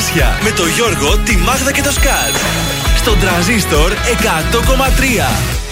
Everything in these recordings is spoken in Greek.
Καρδάσια με το Γιώργο, τη Μάγδα και το Σκάτ. Στον τραζίστορ 100,3.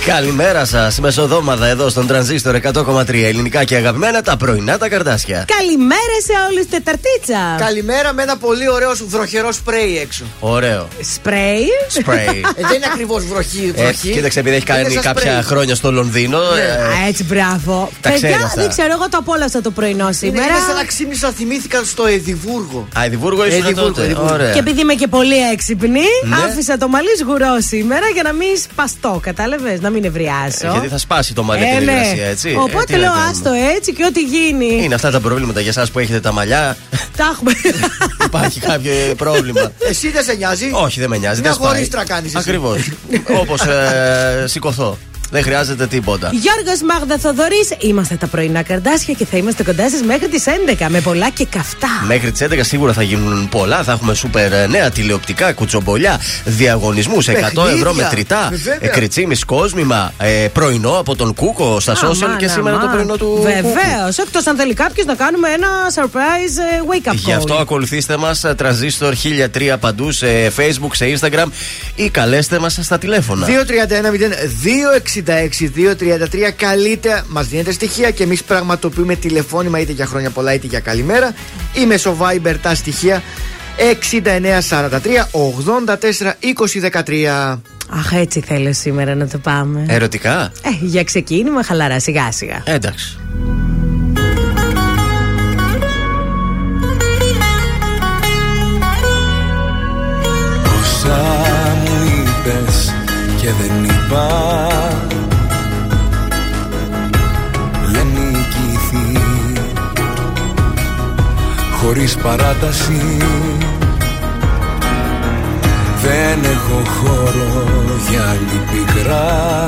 Καλημέρα σας. Μεσοδόμαδα εδώ στον τρανζίστορ 100,3 ελληνικά και αγαπημένα τα πρωινά τα καρδάσια. Καλημέρα σε όλους, Τεταρτίτσα. Καλημέρα με ένα πολύ ωραίο βροχερό σπρέι έξω. Ωραίο. Σπρέι; Σπρέι. Ε, δεν είναι ακριβώς βροχή. Ε, βροχή. κοίταξε, επειδή έχει Είναι κάνει σαν κάποια σπρέι. χρόνια στο Λονδίνο. Ναι. ε, Α, έτσι, μπράβο. Τα ξέρει Παιδιά, αυτά. δεν ξέρω, εγώ το απόλαυσα το πρωινό Είναι, σήμερα. είναι σαν να ξύπνησα, θυμήθηκα στο Εδιμβούργο. Α, Εδιμβούργο ήσουν Εδιμβούργο, τότε. Εδιμβούργο. Ωραία. Και επειδή είμαι και πολύ έξυπνη, Ναι. άφησα το μαλλί σγουρό σήμερα για να μην σπαστώ. Κατάλαβες, να μην νευριάσω. Ε, Γιατί θα σπάσει το μαλλί Ε, την ναι. υγρασία, έτσι. Ε, Οπότε τι να λέω κάνουμε; άστο έτσι και ό,τι γίνει. Είναι αυτά τα προβλήματα για εσάς που έχετε τα μαλλιά; Τα έχουμε. Υπάρχει κάποιο πρόβλημα; Εσύ δεν σε νοιάζει; Όχι, δεν με νοιάζει. Μια δεν σπάει. χωρίστρα κάνεις εσύ. Ακριβώς. Όπως ε, σηκωθώ. Δεν χρειάζεται τίποτα. Γιώργος Μάγδα Θοδωρής, είμαστε τα πρωινά καρδάσια και θα είμαστε κοντά σας μέχρι τις 11 με πολλά και καυτά. Μέχρι τις 11 σίγουρα θα γίνουν πολλά. Θα έχουμε σούπερ ε, νέα τηλεοπτικά, κουτσομπολιά, διαγωνισμούς, 100 Παιχνίδια. ευρώ μετρητά, Ε, βέβαια. ε, κριτσίμι κόσμημα, ε, πρωινό από τον Κούκο στα social και σήμερα το πρωινό του. Βεβαίως. Εκτός αν θέλει κάποιος να κάνουμε ένα surprise ε, wake up call. Γι' αυτό ακολουθήστε μας τραζίστορ 1003 παντού σε facebook, σε instagram ή καλέστε μας στα τηλέφωνα. 231-0266-233 καλείτε, μας δίνετε στοιχεία και εμείς πραγματοποιούμε τηλεφώνημα είτε για χρόνια πολλά είτε για καλημέρα ή μέσω Viber τα στοιχεία 6943 84 20 13. Αχ, έτσι θέλω σήμερα να το πάμε. Ερωτικά; Ε, για ξεκίνημα χαλαρά, σιγά σιγά. Εντάξει. Όσα μου είπες και δεν είπα Λένε νικηθεί Χωρίς παράταση. Δεν έχω χώρο για άλλη πικρά.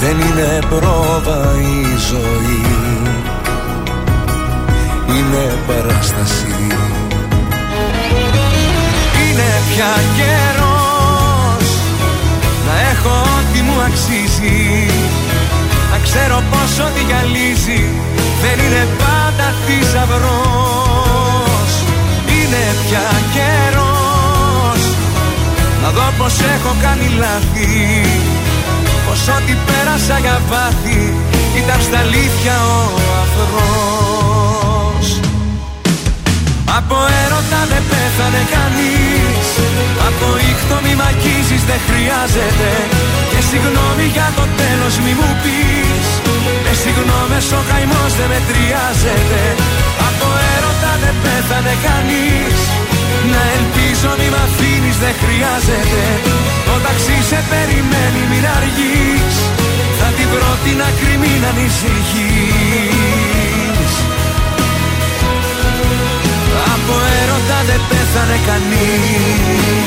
Δεν είναι πρόβα η ζωή. Είναι παράσταση. Είναι πια καιρός αξίζει. Να ξέρω πως ό,τι γυαλίζει Δεν είναι πάντα θησαυρός. Είναι πια καιρός. Να δω πως έχω κάνει λάθη. Πως ό,τι πέρασα για βάθη Ήταν στα αλήθεια ο αφρός από έρωτα δεν πέθανε κανείς. Από ήχτο μη μ' αγγίζεις δεν χρειάζεται. Και συγγνώμη για το τέλος μη μου πεις. Με συγγνώμες ο καημός δεν μετριάζεται. Από έρωτα δεν πέθανε κανείς. Να ελπίζω μη μ' αφήνεις δεν χρειάζεται. Το ταξί σε περιμένει μην αργείς. Θα την πρώτη να κρυμεί να ανησυχείς από έρωτα δεν πέθανε κανείς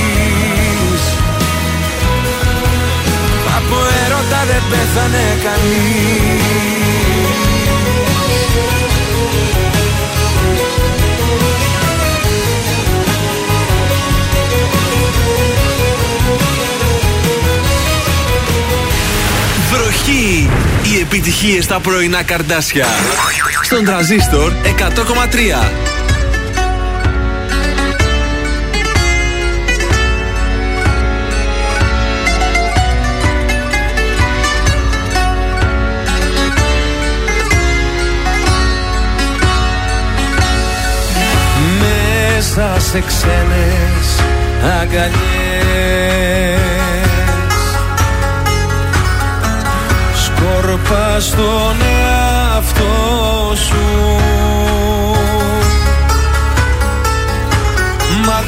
πέθανε κανείς Βροχή! Οι επιτυχίες στα πρωινά καρδάσια. Στον τραζίστορ 100,3. Μέσα σε ξένες αγκαλιές. Σκόρπα στον εαυτό σου. Μα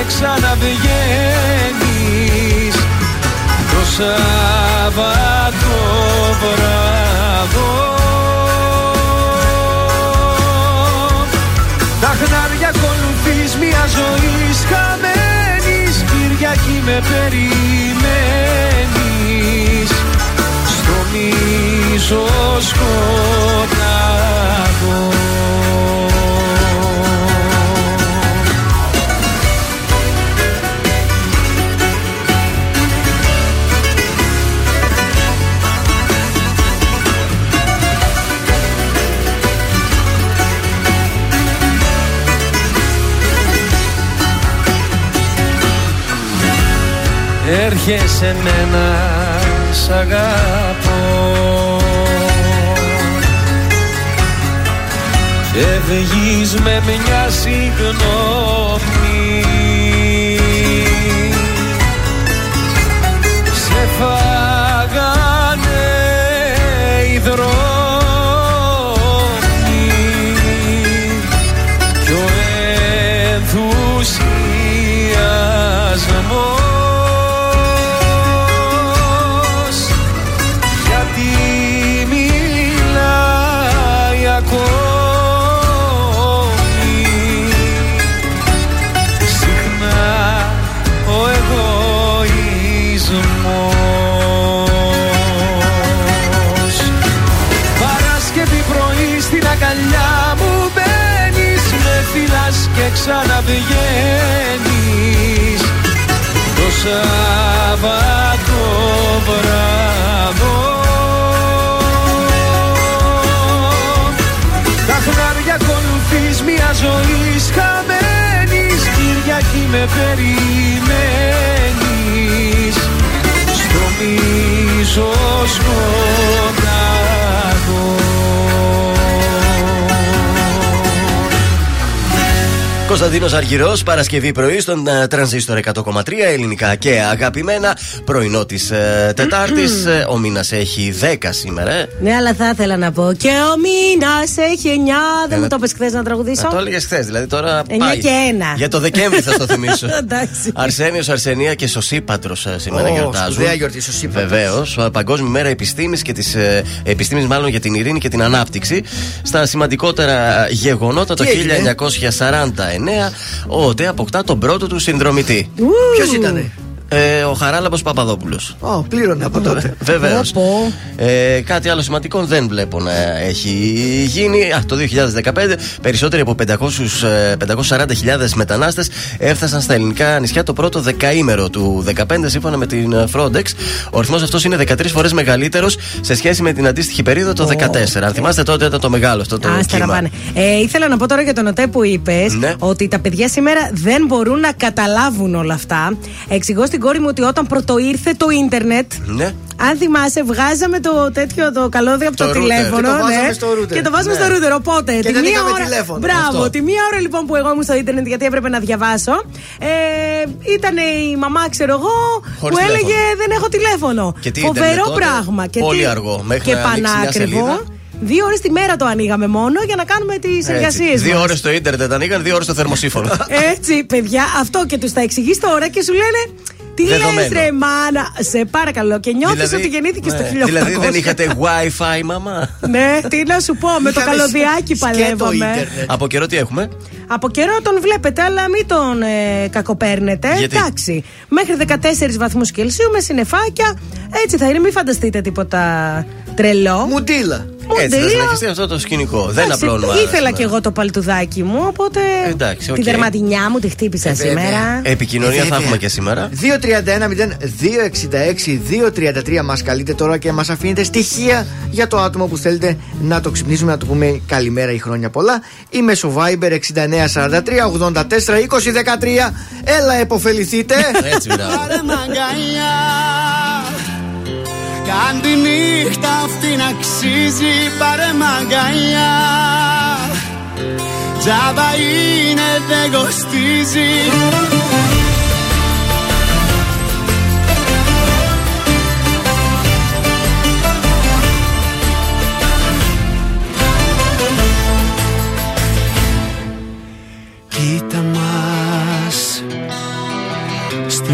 φυλάς και ξαναβγαίνεις. Το Σάββατο βράδο. Τα χνάρια ακολουθείς μια ζωή χαμένης Κυριακή με περιμένεις. Στο μίσο σκοτάδο Έρχεσαι μένα σ' αγαπώ. Φεύγεις με μια συγγνώμη. Σε φάγανε οι δρόμοι. Κι ο ενθουσιασμός ξαναβγαίνεις Το Σάββατο βράδο. Τα χνάρια ακολουθείς μια ζωή χαμένης Κυριακή με περιμένεις. Στο μίσο Κωνσταντίνος Αργυρός, Παρασκευή πρωί στον ε, Τρανζίστορ 100,3 ελληνικά και αγαπημένα. Πρωινό της ε, Τετάρτης. Ε, ο μήνας έχει 10 σήμερα. ε. Ναι, αλλά θα ήθελα να πω. Και ο μήνας έχει 9. Δεν μου το είπε χθες να τραγουδήσω. Να το έλεγες χθες, δηλαδή τώρα. Εννιά πάει. και ένα. Για το Δεκέμβρη θα στο θυμίσω. Εντάξει. Αρσένιος, Αρσενία και Σωσίπατρο σήμερα Ω, γιορτάζουν. σπουδαία γιορτή, Σωσίπατρος. Βεβαίως. Παγκόσμια μέρα επιστήμης και της. επιστήμης, μάλλον για την ειρήνη και την ανάπτυξη. Στα σημαντικότερα γεγονότα το Τι έγινε; 1949, ο ΟΤΕ αποκτά τον πρώτο του συνδρομητή. Ποιος ήτανε; Ε, ο Χαράλαμπος Παπαδόπουλος. Ω, πλήρωνε από τότε. Βεβαίως. Πω, πω. Ε, κάτι άλλο σημαντικό δεν βλέπω να έχει γίνει. Α, το 2015 περισσότεροι από 500, ε, 540.000 μετανάστες έφτασαν στα ελληνικά νησιά το πρώτο δεκαήμερο του 2015 σύμφωνα με την ε, Frontex. Ο αριθμός αυτός είναι 13 φορές μεγαλύτερος σε σχέση με την αντίστοιχη περίοδο το 2014. Αν θυμάστε τότε ήταν το μεγάλο αυτό το Άστερα κύμα. πάνε. Ε, ήθελα να πω τώρα για τον ΟΤΕ που είπες Ναι. ότι τα παιδιά σήμερα δεν μπορούν να καταλάβουν όλα αυτά. Εξηγώ στην στην κόρη μου ότι όταν πρωτοήρθε το ίντερνετ. Ναι. Αν θυμάσαι, βγάζαμε το τέτοιο το καλώδιο από το, Το router. τηλέφωνο. Και το βάζαμε ναι, στο router. Και το βάζαμε Ναι. στο router. Οπότε, Και τη δεν μία είχαμε ώρα. τηλέφωνο. Μπράβο, Αυτό. τη μία ώρα λοιπόν που εγώ ήμουν στο ίντερνετ γιατί έπρεπε να διαβάσω. Ε, ήταν η μαμά, ξέρω εγώ, Χωρίς που έλεγε τηλέφωνο. Δεν έχω τηλέφωνο. Και τι Φοβερό ίντερνετ τότε; πράγμα. Και Πολύ τι- αργό. Μέχρι και να ανοίξει μια πανάκριβο. σελίδα. Δύο ώρες τη μέρα το ανοίγαμε μόνο για να κάνουμε τις εργασίες Έτσι. Δύο ώρες στο ίντερνετ ανοίγαν, δύο ώρες στο θερμοσύφωνο. Έτσι, παιδιά, αυτό και τους τα εξηγείς τώρα και σου λένε. Τι λες, Δεδομένο. ρε μάνα, σε παρακαλώ. Και νιώθεις ότι γεννήθηκε ναι. στο 1800. Δηλαδή δεν είχατε WiFi, μαμά; Ναι, τι να σου πω, με το Είχαμε καλωδιάκι σκέτο παλεύαμε. ίντερνετ. Από καιρό τι έχουμε; Από καιρό τον βλέπετε, αλλά μην τον ε, κακοπαίρνετε. Γιατί; Εντάξει. Μέχρι 14 βαθμούς Κελσίου με συννεφάκια. Έτσι θα είναι, μην φανταστείτε τίποτα τρελό. Μουντίλα. Έτσι θα Μουντίλα. συνεχιστεί αυτό το σκηνικό. Δεν Εντάξει, απλώνουμε. Ήθελα σήμερα. κι εγώ το παλτουδάκι μου, οπότε. Εντάξει, Τη οκ. δερματινιά μου τη χτύπησα Ε, βέβαια. σήμερα. Επικοινωνία θα Βέβαια. έχουμε και σήμερα. 231-0266-233 μας καλείτε τώρα και μας αφήνετε στοιχεία για το άτομο που θέλετε να το ξυπνήσουμε, να του πούμε καλημέρα ή χρόνια πολλά. Ή μέσω Viber 6943 84 20 13. Έλα, εποφεληθείτε. Έτσι, μπράβο. Πάρε μ' αγκαλιά Κάν τη νύχτα αυτή να αξίζει Πάρε μ' αγκαλιά Τζάμπα είναι δεν κοστίζει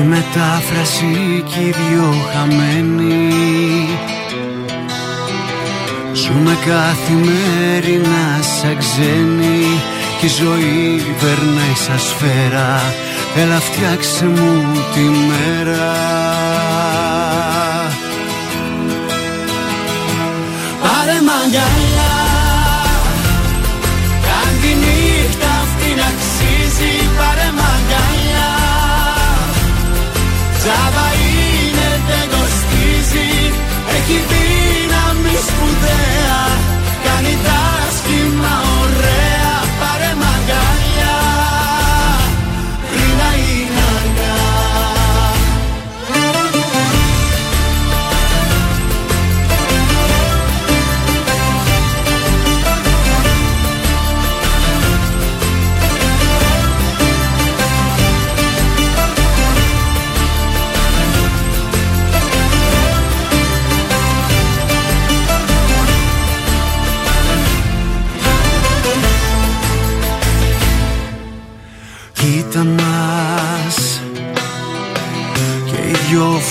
μετάφραση κι οι δυο χαμένοι. Ζούμε καθημερινά σαν ξένοι Κι η ζωή περνάει σαν σφαίρα. Έλα φτιάξε μου τη μέρα. Πάρε μ' Έχει δύναμη σπουδαία. Κάνει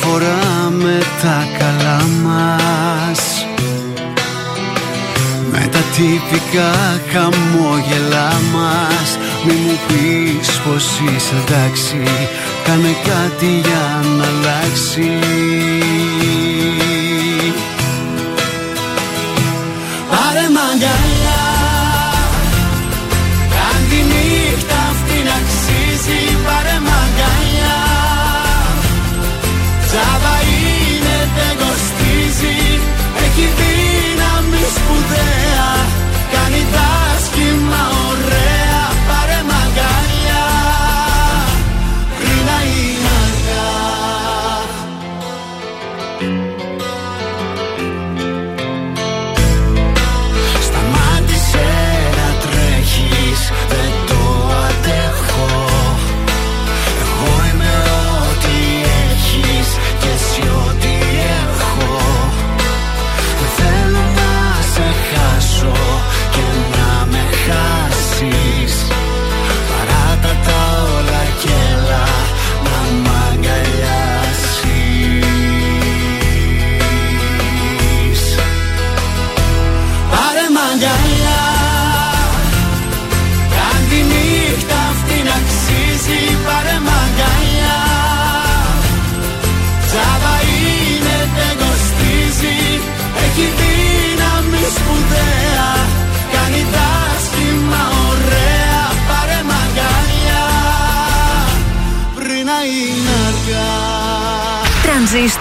φοράμε τα καλά μας. Με τα τυπικά χαμόγελά μας. Μη μου πεις πως είσαι εντάξει. Κάνε κάτι για να αλλάξει. Πάρε μ'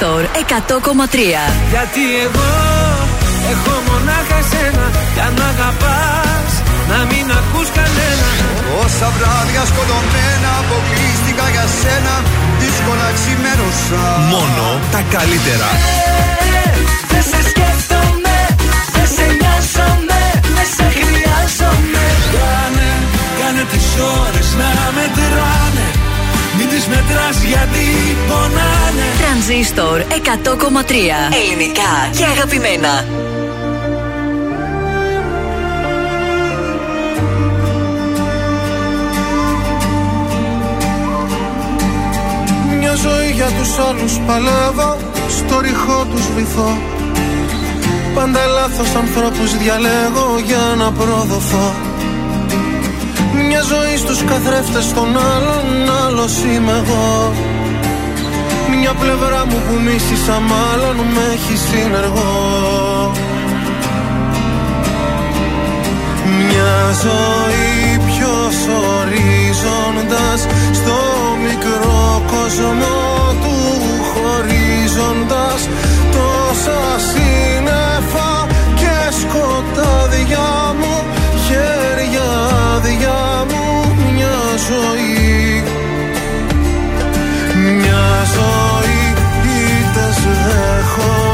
Τρανζίστορ 100,3. Γιατί εγώ έχω μονάχα εσένα Για να αγαπάς, να μην ακούς κανένα Όσα βράδια σκοτωμένα αποκλείστηκα για σένα Δύσκολα ξημέρωσα Μόνο τα καλύτερα. Δεν σε σκέφτομαι, δεν σε νοιάζομαι, δεν σε χρειάζομαι. Κάνε, κάνε τις ώρες να μετράνε. Μην τις μετράς γιατί πονάνε. Τρανζίστορ 100,3 Ελληνικά και αγαπημένα. Μια ζωή για τους άλλους παλεύω Στο ρηχό τους βυθώ Πάντα λάθος ανθρώπους διαλέγω για να προδοθώ Μια ζωή στους καθρέφτες των άλλων Άλλος είμαι εγώ. Μια πλευρά μου που μίσησα μάλλον Με έχει συνεργό. Μια ζωή ποιος ορίζοντας Στο μικρό κόσμο του χωρίζοντας Τόσα σύννεφα και σκοτάδια ζωή. Μια ζωή ήτες δέχομαι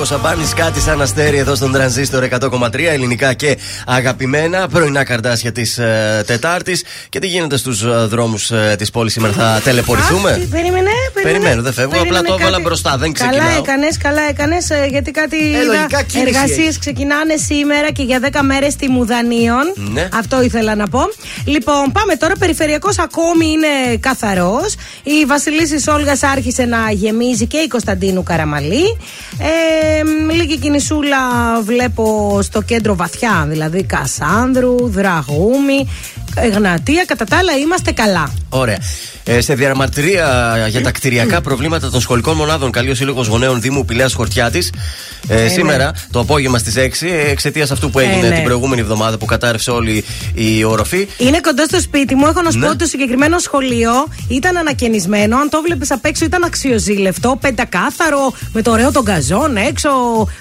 Γιώργος Σαμπάνη, κάτι σαν αστέρι εδώ στον τρανζίστορ 100,3 ελληνικά και αγαπημένα. Πρωινά καρτάσια της ε, Τετάρτης. Και τι γίνεται στους ε, δρόμους ε, της πόλης; Σήμερα, θα τελεπορηθούμε. Αχ, τι, Περίμενε, περίμενε. Περιμένω, δεν φεύγω, Περίμενε απλά το κάτι. έβαλα μπροστά, δεν Καλά ξεκινάω. έκανες, καλά έκανες, γιατί κάτι. λογικά κίνηση Εργασίες έχει. ξεκινάνε σήμερα και για 10 μέρες στη Μουδανίων. Ναι. Αυτό ήθελα να πω. Λοιπόν, πάμε τώρα. Περιφερειακός ακόμη είναι καθαρός. Η Βασιλίση Όλγας άρχισε να γεμίζει και η Κωνσταντίνου Καραμαλή. Ε, μ, λίγη κινησούλα βλέπω στο κέντρο βαθιά, δηλαδή Κασάνδρου, Δραγούμη Εγνατία, κατά τα άλλα είμαστε καλά. Ωραία. Ε, σε διαμαρτυρία για τα κτηριακά προβλήματα των σχολικών μονάδων, καλεί ο Σύλλογος Γονέων Δήμου Πηλέας Χορτιάτης. Ε, σήμερα το απόγευμα στις 6, εξαιτίας αυτού που έγινε ναι. την προηγούμενη εβδομάδα που κατάρρευσε όλη η οροφή. Είναι κοντά στο σπίτι μου. Έχω να σου Ναι. πω ότι το συγκεκριμένο σχολείο ήταν ανακαινισμένο. Αν το βλέπεις απ' έξω, ήταν αξιοζήλευτο, πεντακάθαρο, με το ωραίο τον καζόν έξω,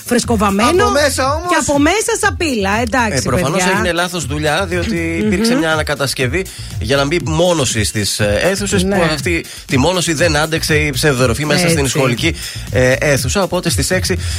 φρεσκοβαμένο. Από μέσα όμως. Και από μέσα σαπίλα. Εντάξει. Ε, Προφανώς παιδιά. έγινε λάθος δουλειά, διότι υπήρξε μια ανακατασκευή για να μπει μόνωση στις αίθουσες Ναι. που αυτή τη μόνωση δεν άντεξε η ψευδοροφή μέσα Έτσι. στην σχολική ε, αίθουσα. Οπότε στις 6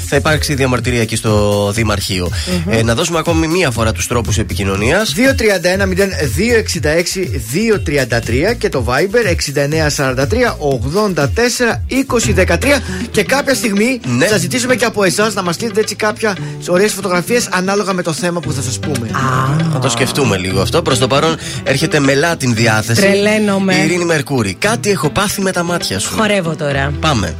θα υπάρξει διαμαρτυρία εκεί στο δημαρχειο Ε, να δώσουμε ακόμη μία φορά τους τρόπους επικοινωνίας. 231-0266-233 και το Viber 6943-84-2013 και κάποια στιγμή Ναι. θα ζητήσουμε και από εσάς να μας στείλετε έτσι κάποια ωραίες φωτογραφίες ανάλογα με το θέμα που θα σας πούμε. Θα το σκεφτούμε λίγο αυτό. Προς το παρόν έρχεται μελά την διάθεση. Τρελαίνομαι. Η Ειρήνη Μερκούρη. Κάτι έχω πάθει με τα μάτια σου. Χορεύω τώρα. Πάμε.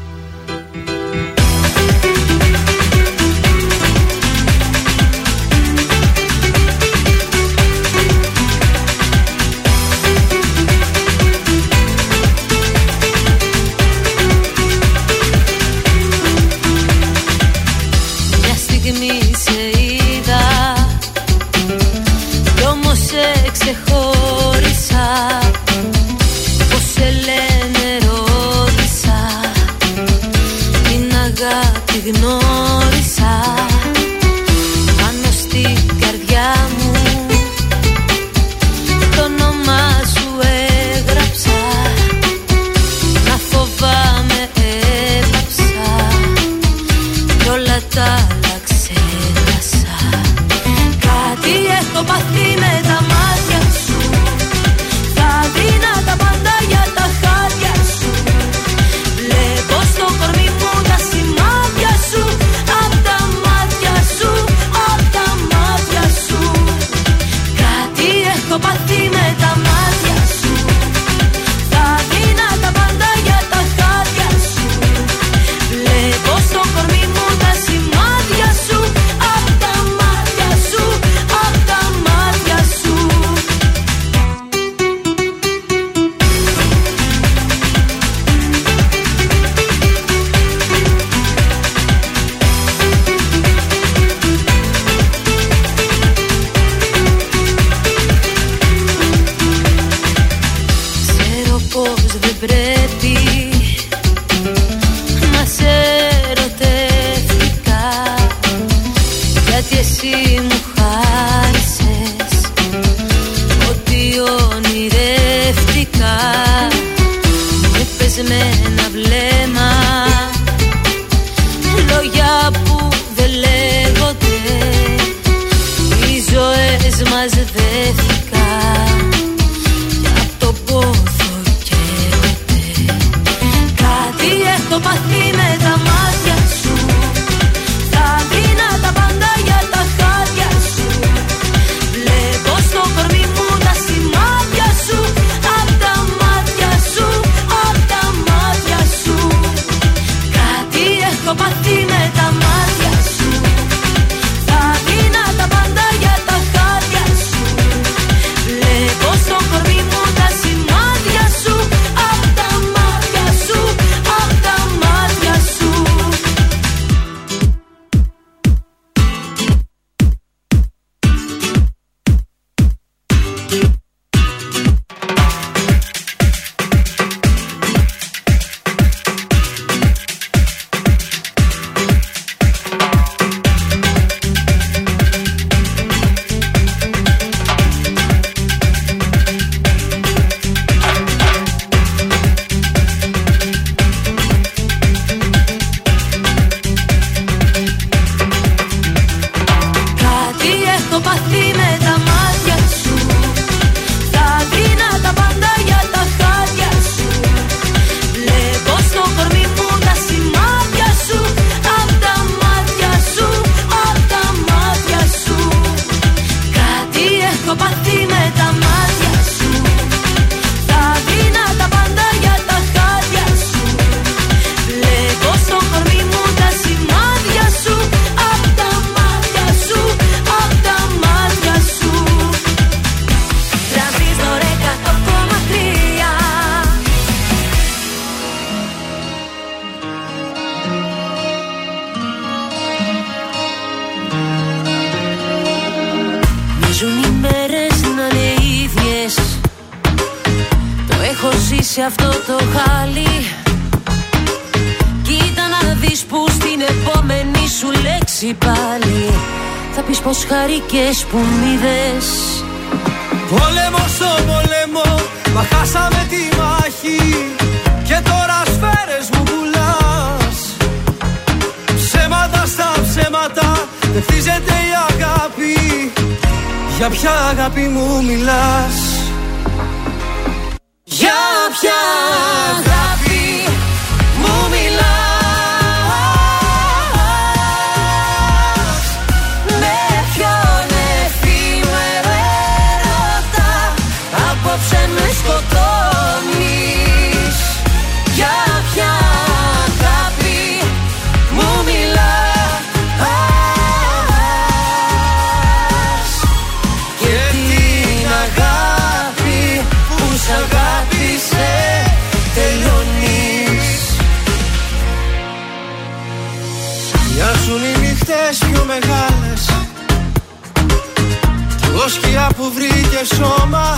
Που βρήκε σώμα.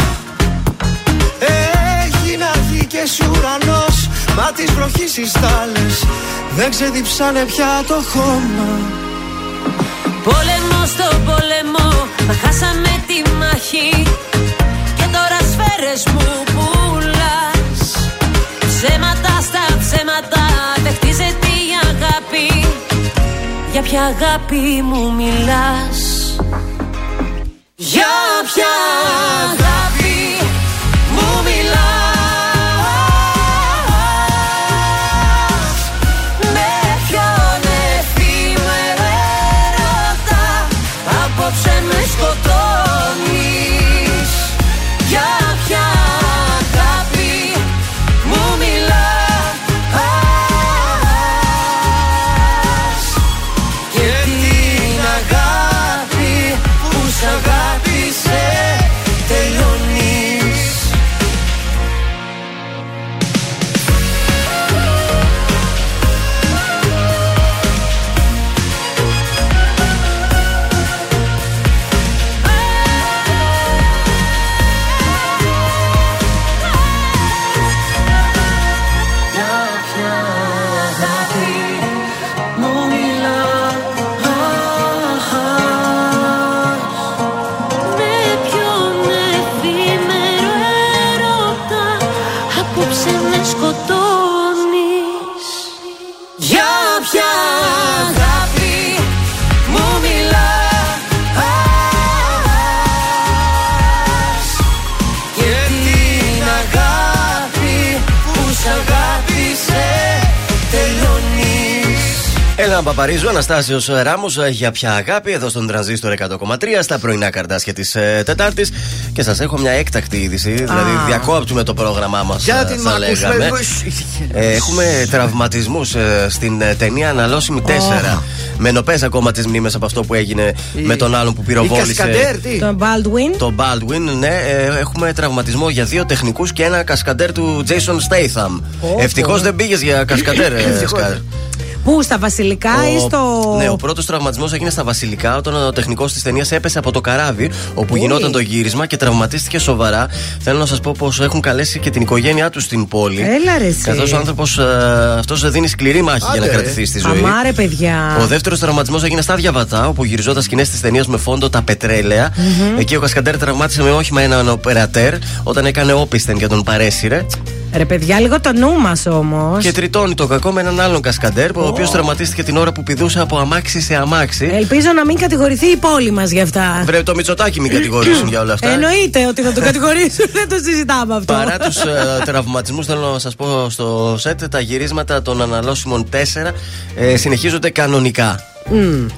Έγινα γη και ουρανός Μα τις βροχής οι στάλες Δεν ξεδιψάνε πια το χώμα. Πόλεμο στο πόλεμο, μα χάσαμε τη μάχη. Και τώρα σφαίρες μου πουλάς. Ψέματα στα ψέματα, δεν χτίζεται η αγάπη. Για ποια αγάπη μου μιλάς; Για ποια Έλα, Παπαρίζου, Αναστάσιος Ράμος για πια αγάπη εδώ στον τρανζίστορ 100,3 στα πρωινά καρτάσια της ε, Τετάρτης. Και σας έχω μια έκτακτη είδηση. Δηλαδή, διακόπτουμε το πρόγραμμά μας. Για την θα μ' ακούσουμε. λέγαμε. Ε, έχουμε τραυματισμούς στην ε, ταινία Αναλώσιμη 4. Με νοπές ακόμα τις μνήμες από αυτό που έγινε με τον άλλον που Η πυροβόλησε. Κασκαντέρ, τι; Τον Baldwin. Το Baldwin, ναι, ε, έχουμε τραυματισμό για δύο τεχνικούς και ένα κασκαντέρ του Jason Statham. Ευτυχώς δεν πήγες για κασκαντέρ, ε, Ευτυχώς. Σκάρ. Πού, στα βασιλικά ή στο. Ναι, ο πρώτος τραυματισμός έγινε στα Βασιλικά όταν ο τεχνικός της ταινίας έπεσε από το καράβι όπου γινόταν το γύρισμα και τραυματίστηκε σοβαρά. Θέλω να σας πω πως έχουν καλέσει και την οικογένειά τους στην πόλη. Έλα ρε εσύ. Καθώς ο άνθρωπος αυτός δίνει σκληρή μάχη για να Άντε, ρε. κρατηθεί στη ζωή. Αμάρε, παιδιά. Ο δεύτερος τραυματισμός έγινε στα Διαβατά, όπου γυριζόταν σκηνές της ταινίας με φόντο τα πετρελαια Εκεί ο Κασκαντέρ τραυμάτισε με όχημα έναν οπερατέρ όταν έκανε όπισθεν και τον παρέσυρε. Ρε, παιδιά, λίγο το νου μας όμως. Και τριτώνει το κακό με έναν άλλον Κασκαντέρ, ο οποίος τραυματίστηκε την ώρα που πηδούσε από αμάξι σε αμάξι. Ελπίζω να μην κατηγορηθεί η πόλη μας γι' αυτά. Βρε το Μητσοτάκι μην κατηγορήσουν για όλα αυτά. Εννοείται ότι θα τον κατηγορήσουν, δεν το συζητάμε αυτό. Παρά τους ε, τραυματισμούς, θέλω να σας πω στο σετ, τα γυρίσματα των αναλώσιμων 4 ε, συνεχίζονται κανονικά.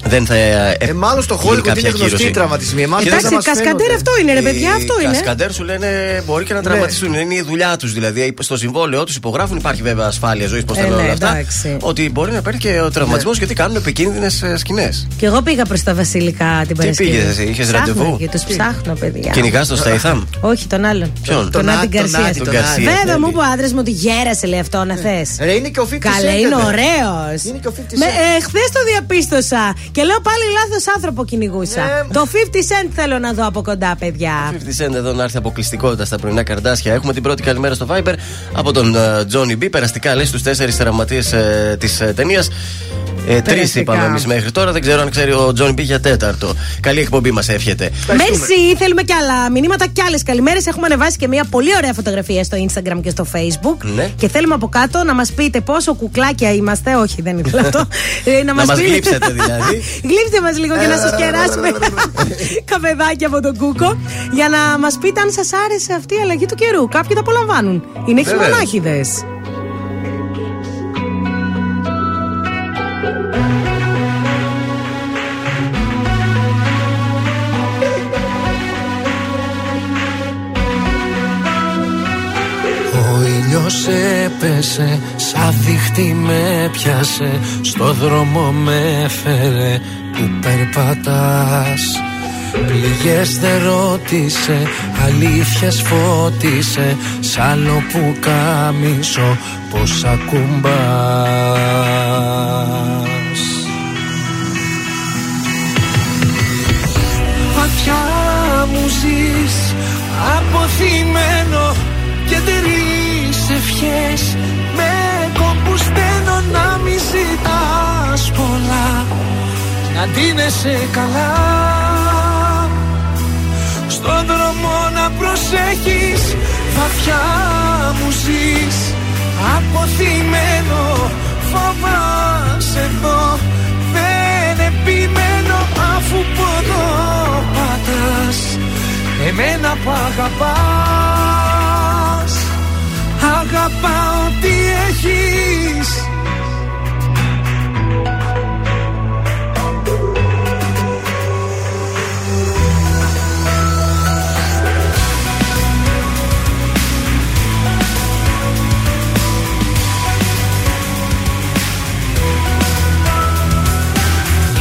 Δεν θα. Ε, Ε, μάλλον στο γίνει Hollywood είναι κάποια γνωστοί κύρωση. οι τραυματισμοί. Εμάς Εντάξει, δεν μας κασκαντέρ φαίνονται. αυτό είναι, ρε παιδιά, αυτό Οι είναι. κασκαντέρ σου λένε μπορεί και να τραυματιστούν. Είναι η δουλειά τους. Δηλαδή στο συμβόλαιό τους υπογράφουν. Υπάρχει βέβαια ασφάλεια ζωής, πώς Ε, τα λένε ναι, όλα αυτά. εντάξει. Ότι μπορεί να υπάρχει και ο τραυματισμός γιατί κάνουν επικίνδυνες σκηνές. Και εγώ πήγα προς τα βασιλικά την Παρασκευή. πήγες εσύ, είχες Ψάχνω ραντεβού; Και τους ψάχνω, παιδιά. Κυνηγάς το Στέιθαμ. Όχι, τον άλλον. Ποιον; Τον Τον Άντιν Ά- τον Γκαρσία. Άντι, Τον τον Γκαρσία. Άντι. Βέβαια μου είπε ο άντρας μου ότι γέρασε, λέει αυτό να θες. Ρε, είναι και ο 50 Καλέ, Cent, είναι ρε. ωραίος. Είναι και ο 50 Με, Cent. ε, Χθες το διαπίστωσα διόρθωσα. Και λέω πάλι λάθος άνθρωπο κυνηγούσα. Ε, Το 50 cent θέλω να δω από κοντά, παιδιά. 50 Cent εδώ να έρθει αποκλειστικότητα στα πρωινά καρδάσια. Έχουμε την πρώτη καλημέρα στο Viber από τον Τζόνι Μπι. Περαστικά λέει στου τέσσερις θεραματίε ε, της ε, ταινίας. Ε, Τρεις Περαστικά. είπαμε εμείς μέχρι τώρα. Δεν ξέρω αν ξέρει ο Τζόνι Μπι για τέταρτο. Καλή εκπομπή μας εύχεται. Μέρσι, θέλουμε κι άλλα μηνύματα κι άλλες καλημέρες. Έχουμε ανεβάσει και μια πολύ ωραία φωτογραφία στο Instagram και στο Facebook. Ναι. Και θέλουμε από κάτω να μας πείτε πόσο κουκλάκια είμαστε. Όχι, δεν ήθελα αυτό. Ε, Να μας μας πείτε- γλύψετε δηλαδή. Γλύψτε μα λίγο και να σα κεράσουμε καφεδάκι από τον Κούκο. Για να μα πείτε αν σα άρεσε αυτή η αλλαγή του καιρού. Κάποιοι τα απολαμβάνουν. Είναι Βεβαίως. χειμωνάχιδε. Ήλιος έπεσε, σαν δίχτυ με πιάσε Στο δρόμο με έφερε που περπατάς. Πληγές δεν ρώτησε, αλήθειες φώτισε Σ' άλλο που κάμισο πως ακουμπάς. Βαθιά μου ζεις αποθυμένο και τρεις ευχές με κόπους στέλνω να μη ζητάς πολλά. Να ντύνεσαι καλά. Στον δρόμο να προσέχεις βαθιά μου ζεις. Αποθυμένο φοβάσαι εδώ δεν επιμένω αφού ποδό πατάς. Εμένα που αγαπάς αγαπάω τι έχεις.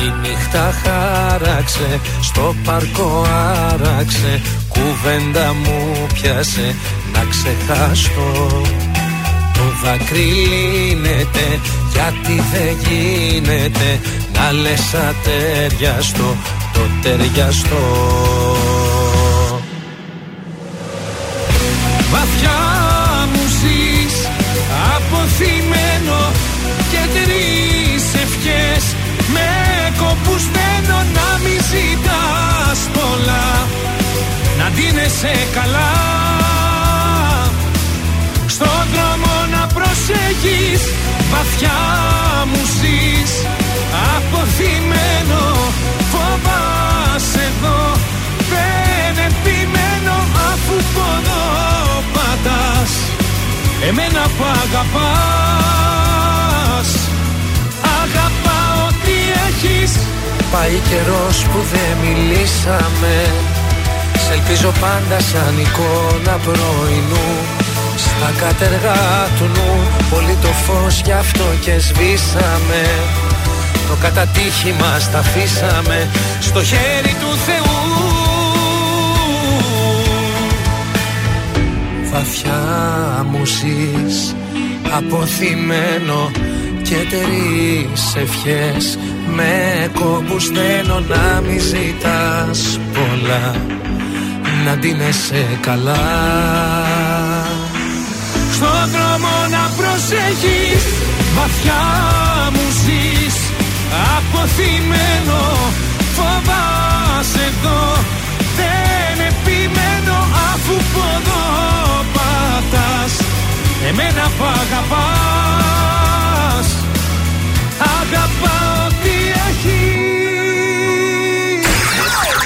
Η νύχτα χάραξε, στο παρκό άραξε Κουβέντα μου πιάσε να ξεχάσω Το δάκρυ λύνεται γιατί δεν γίνεται Να λες ατέριαστο το ταιριαστό. Βαθιά μου ζεις αποθυμένο και τρεις ευχές. Με κόπους μένω να μη ζητάς πολλά να ντύνεσαι καλά. Στον δρόμο να προσέχεις βαθιά μου ζεις. Αποθυμένο φοβάσαι εδώ. Δεν επιμένω αφού ποδό πατάς εμένα που αγαπάς. Αγαπάω τι έχεις. Πάει καιρός που δεν μιλήσαμε. Σ' ελπίζω πάντα σαν εικόνα πρωινού. Στα κατεργά του νου Πολύ το φως γι' αυτό και σβήσαμε. Το κατατύχη μας τα αφήσαμε Στο χέρι του Θεού. Βαθιά μου ζεις Αποθυμένο και τρεις ευχές. Με κόμπους στέλνω να μη ζητάς πολλά Να ντύνεσαι καλά. Στον δρόμο να προσέχεις Βαθιά μου ζεις. Αποθυμένο Φοβάσαι εδώ. Δεν επιμένω αφού ποδό πατάς. Εμένα που αγαπάς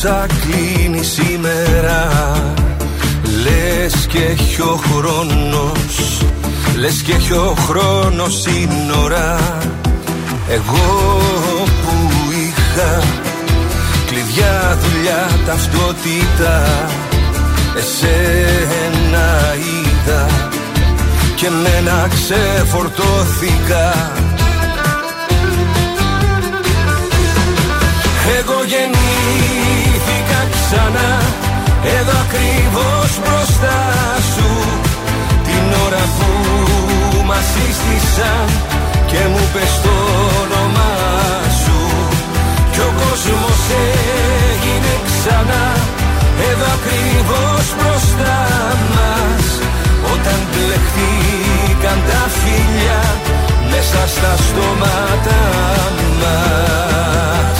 Κλείνεις Τα πόσα κλείνει σήμερα. Λες και έχει ο χρόνος. Λες και έχει ο χρόνος σύνορα Εγώ που είχα Κλειδιά, δουλειά, ταυτότητα Εσένα είδα. Και μένα ξεφορτώθηκα. Εγώ γεννήθηκα ξανά. Εδώ ακριβώς μπροστά σου Την ώρα που μας σύστησαν Και μου πες το όνομά σου. Κι ο κόσμος έγινε ξανά. Εδώ ακριβώς μπροστά μας Όταν πλεχτήκαν τα φίλια Μέσα στα στόματα μας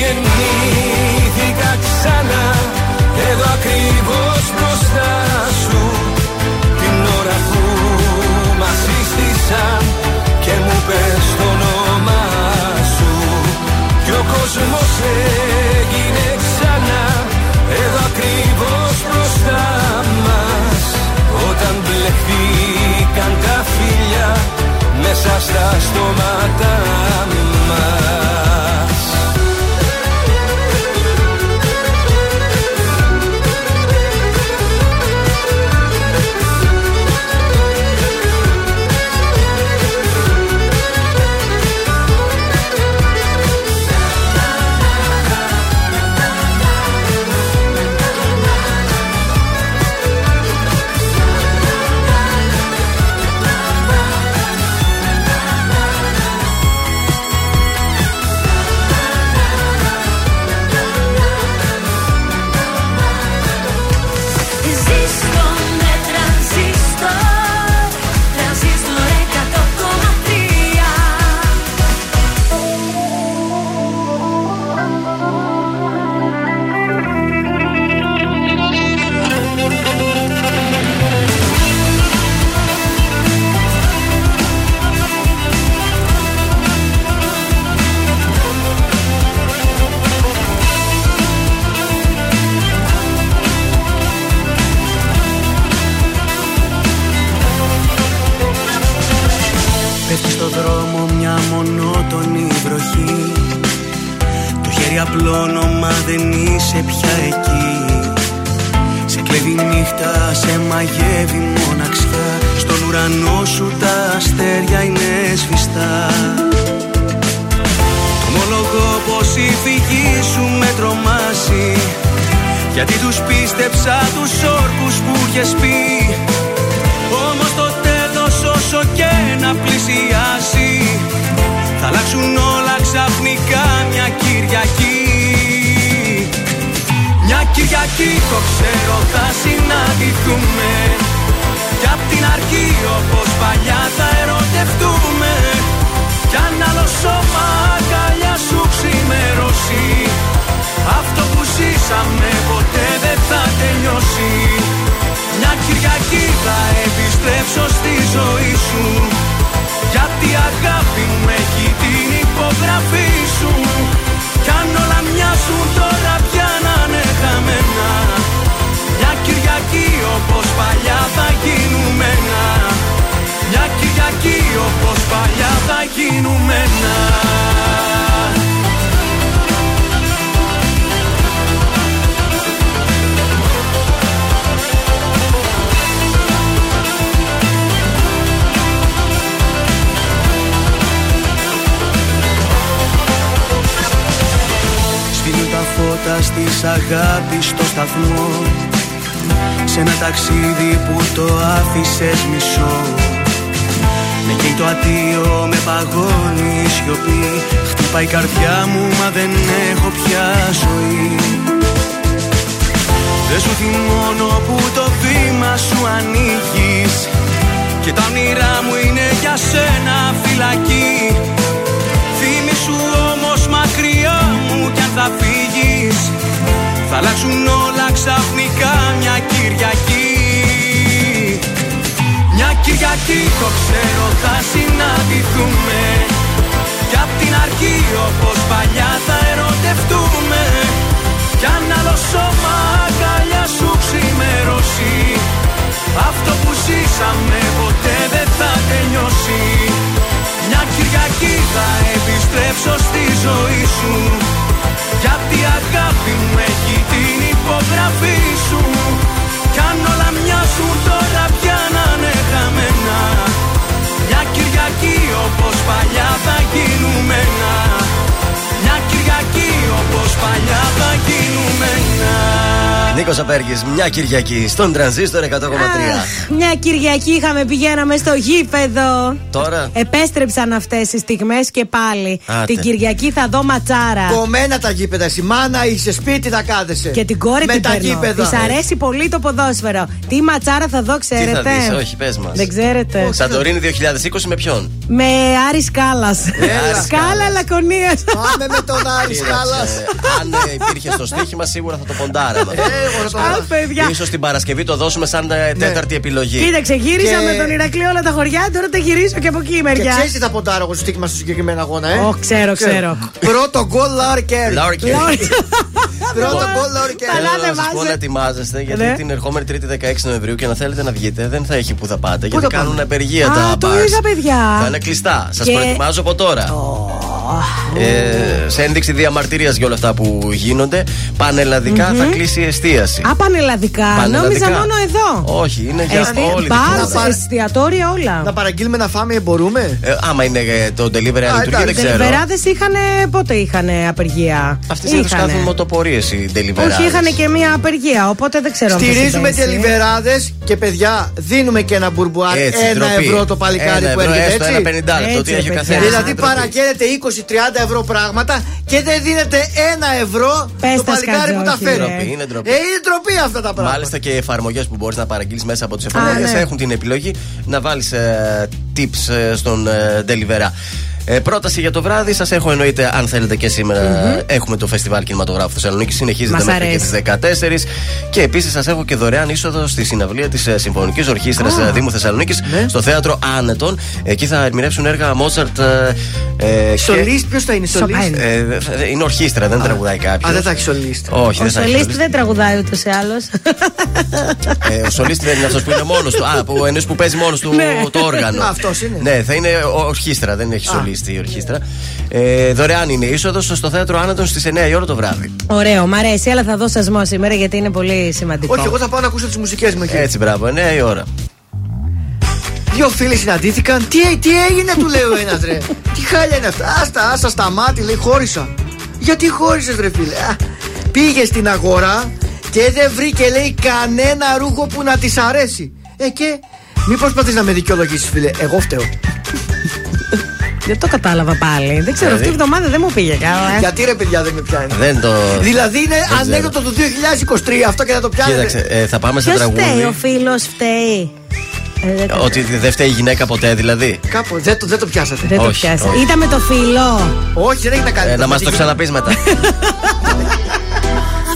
γεννήθηκα ξανά. Εδώ ακριβώς μπροστά σου. Την ώρα που μας σύστησαν Και μου πες το όνομά σου. Κι ο κόσμος έγινε ξανά. Εδώ ακριβώς μπροστά μας. Όταν μπλεχτήκαν τα φίλια Μέσα στα στόματα μας απλό όνομα δεν είσαι πια εκεί. Σε κλέβει νύχτα, σε μαγεύει μοναξιά. Στον ουρανό σου τα αστέρια είναι σβηστά. Το μολογό πως η φυγή σου με τρομάζει. Γιατί τους πίστεψα τους όρκους που είχες πει. Όμως το τέλος όσο και να πλησιάσει θα αλλάξουν όλα ξαφνικά μια Κυριακή. Κυριακή το ξέρω θα συναντηθούμε. Κι απ' την αρχή όπως παλιά θα ερωτευτούμε. Κι αν άλλο σώμα αγκαλιά σου ξημερώσει Αυτό που ζήσαμε ποτέ δεν θα τελειώσει. Μια Κυριακή θα επιστρέψω στη ζωή σου. Γιατί αγάπη μου έχει την υπογραφή σου. Κι αν όλα μοιάζουν τώρα πια χαμένα Μια Κυριακή όπως παλιά θα γίνουμε ένα Μια Κυριακή όπως παλιά θα γίνουμένα. φώτα της αγάπης στο σταθμό. Σε ένα ταξίδι που το άφησες μισό. Με καίει το ατίο, με παγώνει η σιωπή. Χτυπάει η καρδιά μου μα δεν έχω πια ζωή. Δεν σου μόνο που το βήμα σου ανοίγεις. Και τα όνειρά μου είναι για σένα φυλακή. Θύμη σου όμως μακριά μου κι αν θα φύγεις. Θα αλλάξουν όλα ξαφνικά μια Κυριακή. Μια Κυριακή το ξέρω θα συναντηθούμε. Κι απ' την αρχή όπως παλιά θα ερωτευτούμε. Κι αν άλλο σώμα αγκαλιά σου ξημερώσει Αυτό που ζήσαμε ποτέ δεν θα τελειώσει. Μια Κυριακή θα επιστρέψω στη ζωή σου Γιατί η αγάπη μου έχει την υπογραφή σου. Κι αν όλα μοιάζουν τώρα πια να είναι χαμένα. Μια Κυριακή όπως παλιά θα γίνουμε ένα. Μια Κυριακή όπως παλιά θα γίνουμε ένα Νίκος Απέργης, μια Κυριακή στον τρανζίστορ 100,3. Αχ, Μια Κυριακή είχαμε, πηγαίναμε στο γήπεδο. Τώρα; Επέστρεψαν αυτές οι στιγμές και πάλι. Άτε. Την Κυριακή θα δω ματσάρα. Κομμένα τα γήπεδα. Εσύ μάνα είσαι σπίτι θα κάθεσαι. Και την κόρη Με την τα παίρνω. γήπεδα. Της αρέσει πολύ το ποδόσφαιρο. Τι ματσάρα θα δω, Τι θα ξέρετε; δεις, όχι, πες μας. Δεν ξέρετε. Σαντορίνη 2020 με ποιον; Με Άρης Κάλλα. Άρης Σκάλα Κάλλας. Λακωνίας. Πάμε με τον Άρης Κάλλα. Κοίταξε, Αν ε, υπήρχε στο στοίχημα, σίγουρα θα το ποντάραμε. Εγώ θα Α, το παιδιά. σω την Παρασκευή το δώσουμε σαν ε, τέταρτη επιλογή. Κοίταξε, γύρισα Και- με τον Ηρακλή όλα τα χωριά, τώρα τα γυρίσω και από εκεί η Και μεριά. ξέρεις τι θα ποντάρω εγώ στο στοίχημα στο συγκεκριμένο αγώνα, ε; Ω, ξέρω, ξέρω. Πρώτο γκολ Λάουρι Κέρι. Λάουρι Κέρι. Πρώτο γκολ Λάουρι Κέρι. Καλά, Θέλω δεν να σας πω βάζε. να ετοιμάζεστε γιατί Ναι. την ερχόμενη Τρίτη 16 Νοεμβρίου και να θέλετε να βγείτε δεν θα έχει που θα πάτε. γιατί θα κάνουν πάμε; απεργία Α, τα το bars. είδα, παιδιά. Θα είναι κλειστά. Σας Και- προετοιμάζω από τώρα. Ε, σε ένδειξη διαμαρτυρίας για όλα αυτά που γίνονται, πανελλαδικά θα κλείσει η εστίαση. Α, πανελλαδικά. Πανελλαδικά. Νόμιζα μόνο εδώ. Όχι, είναι για Εστι- όλη την μπαρ, χώρα. εστιατόρια όλα. Να παραγγείλουμε να φάμε, μπορούμε; Ε, άμα είναι ε, το delivery αν λειτουργεί, δεν εντάξει. ξέρω. Δελιβεράδε είχαν. Πότε είχαν απεργία; Αυτοί συνήθως Είχανε. κάθουν μοτοπορίες οι delivery. Όχι, είχαν και μία απεργία, οπότε δεν ξέρω αν θα Στηρίζουμε συμπέσει. τελιβεράδε και παιδιά, δίνουμε και ένα μπουρμπουάρ. Έτσι, Ένα ντροπή. ευρώ το παλικάρι Ένα που ευρώ, έρχεται έστω έτσι. Ένα πενηντάλεπτο, Έτσι, τι έχει ο παιδιά. καθένας. Δηλαδή παραγγέλνετε 20-30 ευρώ πράγματα και δεν δίνετε ένα ευρώ Πες το τα παλικάρι που τα σκατζόχι, φέρει. ρε. Ντροπή, είναι ντροπή. Ε, είναι ντροπή αυτά τα πράγματα. Μάλιστα και εφαρμογές που μπορείς να παραγγείλεις μέσα από τις εφαρμογές ναι. έχουν την επιλογή να βάλεις tips ε, στον ε, Deliverá. Ε, πρόταση για το βράδυ, σας έχω εννοείται αν θέλετε και σημερα Έχουμε το Φεστιβάλ Κινηματογράφου Θεσσαλονίκη, συνεχίζεται Μας μέχρι και αρέσει. τις 14. Και επίσης σας έχω και δωρεάν είσοδο στη συναυλία της Συμφωνικής Ορχήστρας Α. Δήμου Θεσσαλονίκης Ναι. στο θέατρο Άνετον. Εκεί θα ερμηνεύσουν έργα Μότσαρτ. Ε, και- Σολίστ, ποιος θα είναι Σοπάιν. σολίστ. ε, είναι ορχήστρα, δεν τραγουδάει κάποιος. Α, δεν θα έχεις σολίστ. Όχι, Ο δεν θα έχεις Σολίστη solist. δεν τραγουδάει ούτως ή άλλως. Ε, ο σολίστη δεν είναι αυτός που είναι μόνος του. Α, που, εννοείς που παίζει μόνος του Ναι. το όργανο. Α, αυτός είναι. Ναι, θα είναι ο- ορχήστρα, δεν έχει σολίστη η ορχήστρα. Ε, δωρεάν είναι η είσοδος στο θέατρο Άνατον στις 9 η ώρα το βράδυ. Ωραίο, μ' αρέσει, αλλά θα δω σασμό σήμερα γιατί είναι πολύ σημαντικό. Όχι, εγώ θα πάω να ακούσω τις μουσικές μου εκεί. Έτσι, μπράβο, 9 η ώρα. Δύο φίλοι συναντήθηκαν. Τι, τι έγινε, του λέει ο ένας, ρε. τι χάλια είναι αυτά. Άστα, άστα, σταμάτη, λέει, χώρισα. Γιατί χώρισες, ρε φίλε; Α, πήγε στην αγορά και δεν βρήκε, λέει, κανένα ρούχο που να της αρέσει. Ε, και μην προσπαθείς να με δικαιολογήσεις, φίλε. Εγώ φταίω. Δεν το κατάλαβα πάλι. Δεν ξέρω, Δηλαδή; αυτή η εβδομάδα δεν μου πήγε καλά. ε. Γιατί ρε, παιδιά, δεν με πιάνει; Δεν το. Δηλαδή είναι ξέρω. ανέκδοτο του 2023 αυτό και να το πιάνετε. Κοίταξε, ε, θα πάμε σε Ποιος φταίει, ο τραγούδι. φίλος φταίει; Ε, δεν το- Ότι δεν φταίει η γυναίκα ποτέ, δηλαδή. Κάπου δεν το, δεν το πιάσατε. Δεν το όχι, πιάσα. όχι. Ήταν με το φίλο. Όχι, δεν έχει να κάνει. Ε, με να μας τη το γυναίκα. ξαναπείς μετά.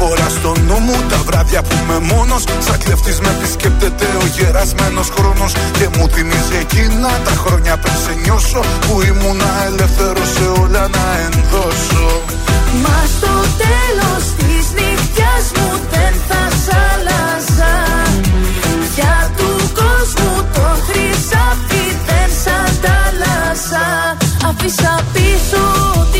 Καμιά φορά στο νου μου τα βράδια που είμαι μόνος. Σαν κλεφτή με επισκέπτεται ο γερασμένος χρόνος. Και μου θυμίζει εκείνα τα χρόνια πριν σε νιώσω. Που ήμουν ελεύθερος σε όλα να ενδώσω. Μα στο τέλος της νύχτα μου δεν θα σ' άλλαζα. Για του κόσμου το χρυσάφι δεν σ' αντάλλαζα. Άφησα πίσω ό,τι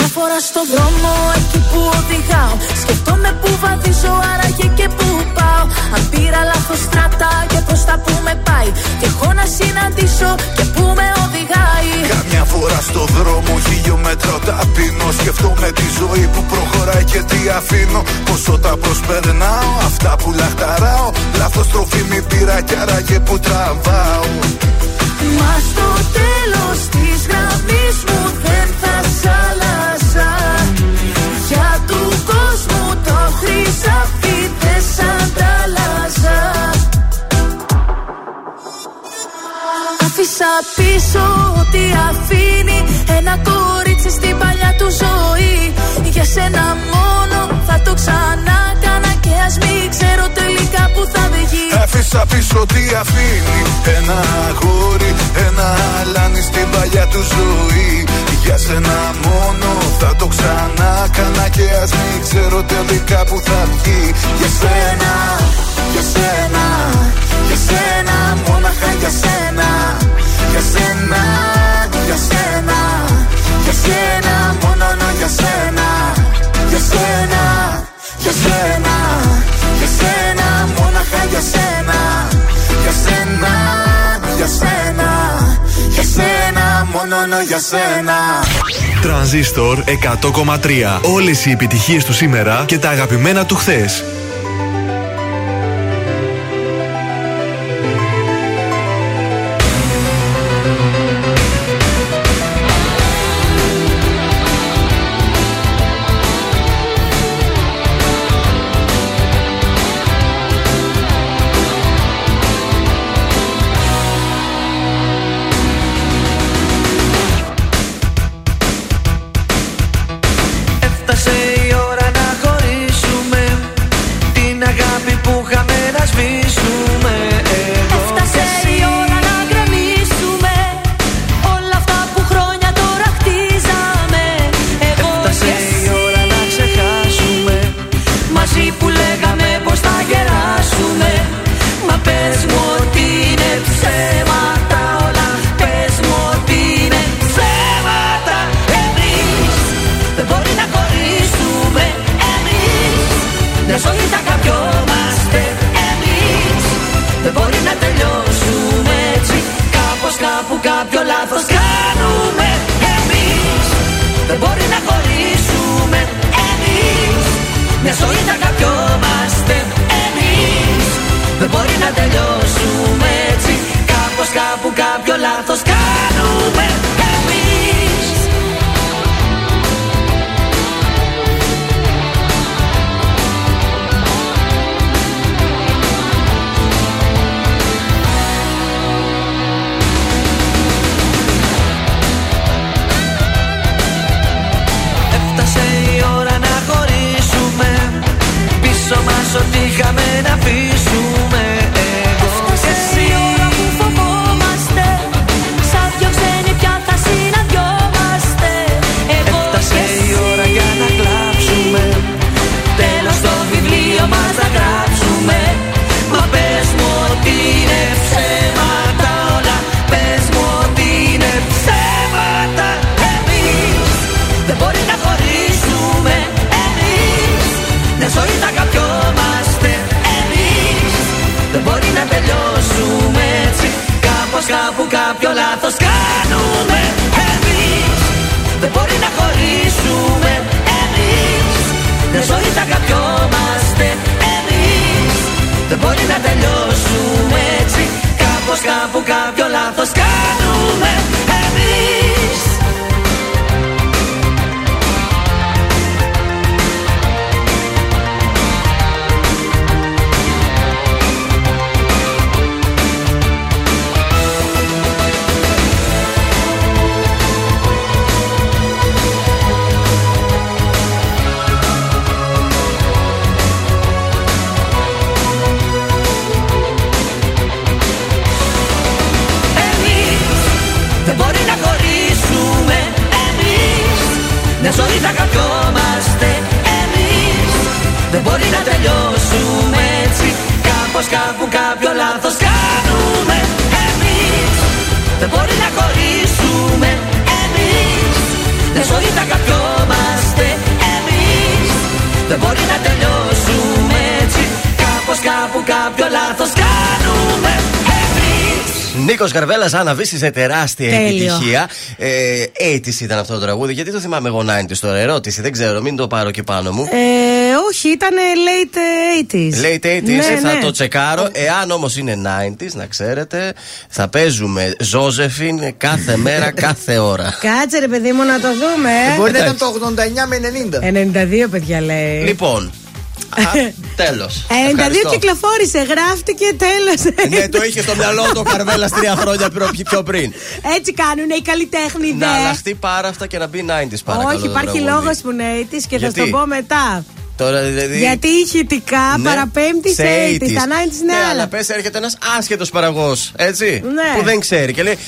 Καμιά φοράς στο δρόμο εκεί που οδηγάω. Σκεφτόμαι που βαδίζω άραγε και που πάω. Αν πήρα λάθος στράτα και πως θα που με πάει. Και έχω να συναντήσω και που με οδηγάει. Καμιά φορά στο δρόμο χιλιόμετρο ταπεινώ Σκεφτόμαι τη ζωή που προχωράει και τι αφήνω. Πόσο τα προσπερνάω, αυτά που λαχταράω. Λάθος τροφή μη πήρα κι άραγε που τραβάω. Μα στο τέλος της γραμμής μου δεν θα σ' άλλαζα Άφησα πίσω ό,τι αφήνει ένα κορίτσι στην παλιά του ζωή. Για σένα μόνο θα το ξανά κάνα και ας μην ξέρω τελικά που θα βγει. Άφησα πίσω τι αφήνει Ένα αγόρι, ένα αλάνι στην παλιά του ζωή. Για σένα μόνο θα το ξανά κάνα Και ας μην ξέρω τελικά που θα βγει. Για σένα, για σένα, για σένα, μόναχα για σένα. Για σένα, για σένα, για σένα, μόνο για σένα. Για σένα, για σένα, για σένα, μόναχα για σένα. Για σένα, για σένα, για σένα, μόνο για σένα. Τρανζίστορ 100,3. Όλες οι επιτυχίες του σήμερα και τα αγαπημένα του χθες. Νίκο Καρβέλα, Άννα Βύση σε τεράστια Τέλειο. επιτυχία. Ε, 80's ήταν αυτό το τραγούδι. Γιατί το θυμάμαι εγώ 90's τώρα. Ερώτηση, δεν ξέρω, μην το πάρω και πάνω μου. Ε, όχι, ήταν late 80s. Late 80's, Ναι, θα ναι. το τσεκάρω. Εάν όμως είναι 90's, να ξέρετε, θα παίζουμε Ζώζεφιν κάθε μέρα, κάθε ώρα. Κάτσε ρε παιδί μου να το δούμε. ε. Μπορεί να ήταν το 89 με 90. 92 παιδιά λέει. Λοιπόν, τέλος. 92 κυκλοφόρησε, γράφτηκε τέλος. Ναι, το είχε στο μυαλό του ο Καρβέλας τρία χρόνια προ- πιο πριν. Έτσι κάνουν οι καλλιτέχνηδε. Να αλλάχτεί πάρα αυτά και να μπει 90's παρακαλώ. Όχι, το υπάρχει τραγούδι. λόγος που είναι 80s και θα Γιατί; σου το πω μετά. Τώρα δηλαδή. Γιατί ηχητικά Ναι, παραπέμπτεις σε 80s. 80s. Τα 90s είναι Ναι, άλλα. αλλά πες έρχεται ένας άσχετος παραγωγός. Έτσι. Ναι. Που δεν ξέρει και λέει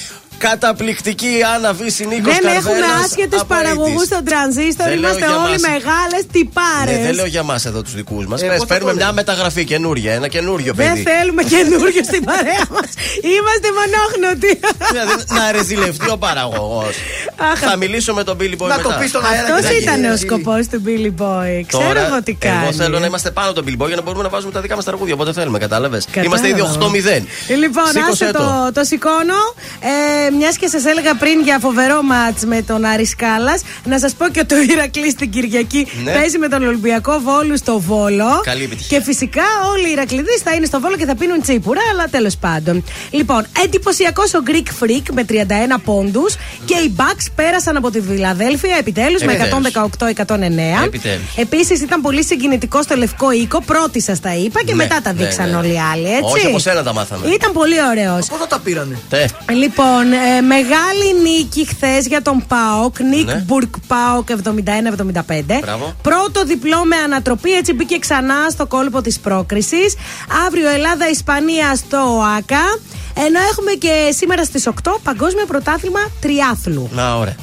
Καταπληκτική Άννα Βύση Νίκος Δεν έχουμε άσχετες παραγωγούς στον τρανζίστορ. Δεν λέω Είμαστε για όλοι μας. μεγάλες τυπάρες. Ναι, δεν λέω για μας εδώ τους δικούς μας. Ε, Πες, πώς θα παίρνουμε το μια λέω. μεταγραφή καινούρια, ένα καινούριο Δεν παιδί. θέλουμε καινούριο στην παρέα μας. Είμαστε μονόχνοτοι. Δηλαδή, να ρεζιλευτεί ο παραγωγός. Αχ, Θα μιλήσω με τον Billy Boy Να μετά. το πεις στον αέρα. και Αυτός θα ήταν γίνει. ο σκοπός του Billy Boy. Ξέρω Τώρα, εγώ τι κάνει. Εγώ θέλω να είμαστε πάνω από τον Billy Boy για να μπορούμε να βάζουμε τα δικά μας τραγούδια. Οπότε θέλουμε, κατάλαβες. Κατάλαβα. Είμαστε ήδη 8-0. Λοιπόν, Σήκωσέ άσε το, το σηκώνω. Ε, Μιας και σας έλεγα πριν για φοβερό μάτς με τον Άρη Σκάλας, να σας πω και το Ηρακλής στην Κυριακή Ναι. παίζει με τον Ολυμπιακό Βόλου στο Βόλο. Καλή επιτυχία. Και φυσικά όλοι οι Ηρακλειδεί θα είναι στο Βόλο και θα πίνουν τσίπουρα, αλλά τέλος πάντων. Λοιπόν, εντυπωσιακός ο Greek Freak με 31 πόντους και οι Bucks πέρασαν από τη Φιλαδέλφια επιτέλους με Επιτέλους. 118-109. Επιτέλους. Επίσης ήταν πολύ συγκινητικό στο Λευκό Οίκο, πρώτη σας τα είπα και Ναι, μετά τα ναι, δείξαν ναι. όλοι οι άλλοι, έτσι. Όχι, από σένα τα μάθαμε. Ήταν πολύ ωραίος. Πότε τα πήρανε; Τε. Λοιπόν, ε, μεγάλη νίκη χθες για τον Πάοκ. Νίκ Ναι. Μπουρκ Πάοκ 71-75. Μπράβο. Πρώτο διπλό με ανατροπή, έτσι μπήκε ξανά στο κόλπο της πρόκρισης. Αύριο Ελλάδα-Ισπανία στο ΟΑΚΑ. Ενώ έχουμε και σήμερα στις 8 Παγκόσμιο Πρωτάθλημα Τριάθλου. Να, ωραία.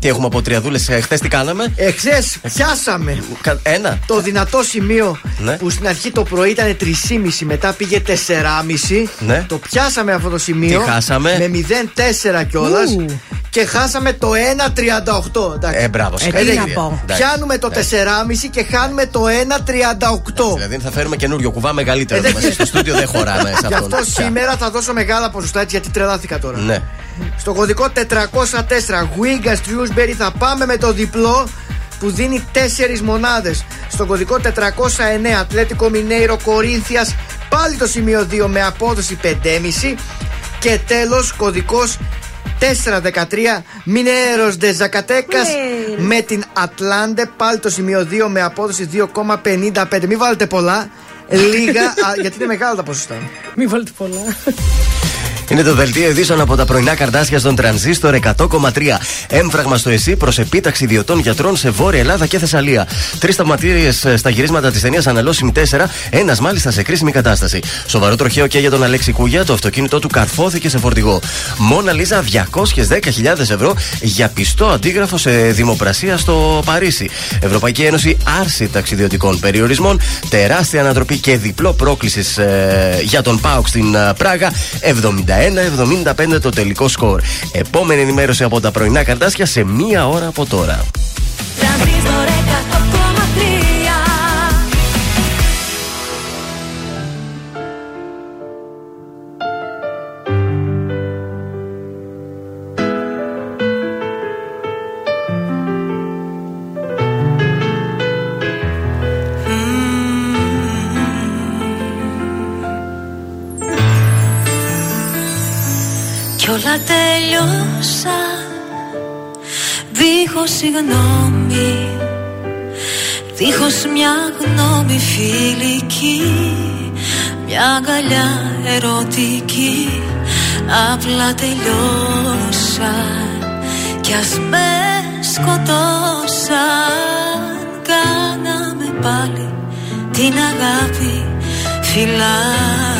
Τι έχουμε από τριαδούλες, χθες τι κάναμε; Εχθέ πιάσαμε Κα- Ένα. το δυνατό σημείο Ναι. που στην αρχή το πρωί ήταν 3,5, μετά πήγε 4,5. Ναι. Το πιάσαμε αυτό το σημείο. Τι χάσαμε; Με 0,4 κιόλας. Ου. Και χάσαμε το 1,38. Εντάξει. Ε, μπράβο. Ε, τι συγχαρητήρια. να πω. Εντάξει. Πιάνουμε το 4,5 και χάνουμε το 1,38. Δηλαδή θα φέρουμε καινούριο κουβά μεγαλύτερο. Ε, δεν- μέσα στο στούντιο δεν χωράμε σε Γι' αυτόν. αυτό σήμερα θα δώσω μεγάλα ποσοστά έτσι, γιατί τρελάθηκα τώρα. Ναι. Στο κωδικό 404 Wigan Shrewsbury θα πάμε με το διπλό που δίνει 4 μονάδες. Στο κωδικό 409 Ατλέτικο Μινέιρο Κορίνθιας πάλι το σημείο 2 με απόδοση 5,5 και τέλος κωδικός 413 Μινέιρος Ντε Ζακατέκας Ναι. με την Ατλάντε πάλι το σημείο 2 με απόδοση 2,55 μην βάλετε πολλά λίγα α, γιατί είναι μεγάλα τα ποσοστά Μην βάλετε πολλά. Είναι το δελτίο ειδήσεων από τα πρωινά καρτάσια στον τρανζίστορ 100,3. Έμφραγμα στο ΕΣΥ προς επίταξη ιδιωτών γιατρών σε Βόρεια Ελλάδα και Θεσσαλία. Τρεις τραυματίε στα γυρίσματα της ταινίας Αναλώσιμη 4, ένας μάλιστα σε κρίσιμη κατάσταση. Σοβαρό τροχαίο και για τον Αλέξη Κούγια, το αυτοκίνητό του καρφώθηκε σε φορτηγό. Μόνα Λίζα 210.000 ευρώ για πιστό αντίγραφο σε δημοπρασία στο Παρίσι. Ευρωπαϊκή Ένωση άρση ταξιδιωτικών περιορισμών, τεράστια ανατροπή και διπλό πρόκλησης για τον ΠΑΟΚ στην ε, Πράγα. 71-75 το τελικό σκορ. Επόμενη ενημέρωση από τα πρωινά καρτάσια σε μία ώρα από τώρα. Συγγνώμη Δίχως μια γνώμη φιλική Μια αγκαλιά ερωτική. Απλά τελειώσαν Κι ας με σκοτώσαν. Κάναμε πάλι την αγάπη φυλάκι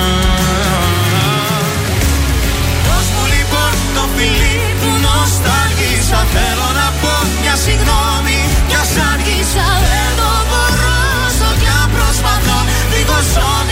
Θέλω να πω μια συγγνώμη Κι ας άργησα δεν το μπορώ Στο κι αν προσπαθώ Δίχως όνειρα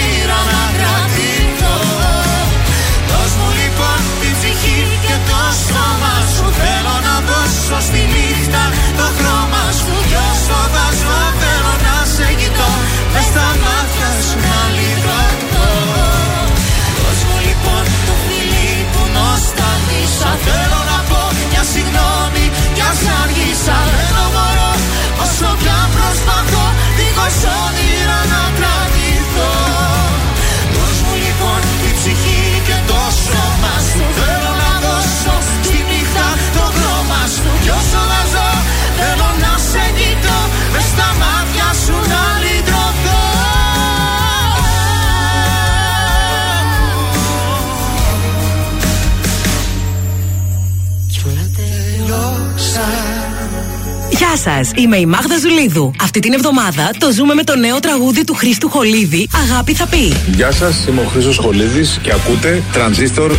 Γεια σας, είμαι η Μάγδα Ζουλίδου. Αυτή την εβδομάδα το ζούμε με το νέο τραγούδι του Χρήστου Χολίδη, Αγάπη θα πει. Γεια σας, είμαι ο Χρήστος Χολίδης και ακούτε Τρανζίστορ 100,3.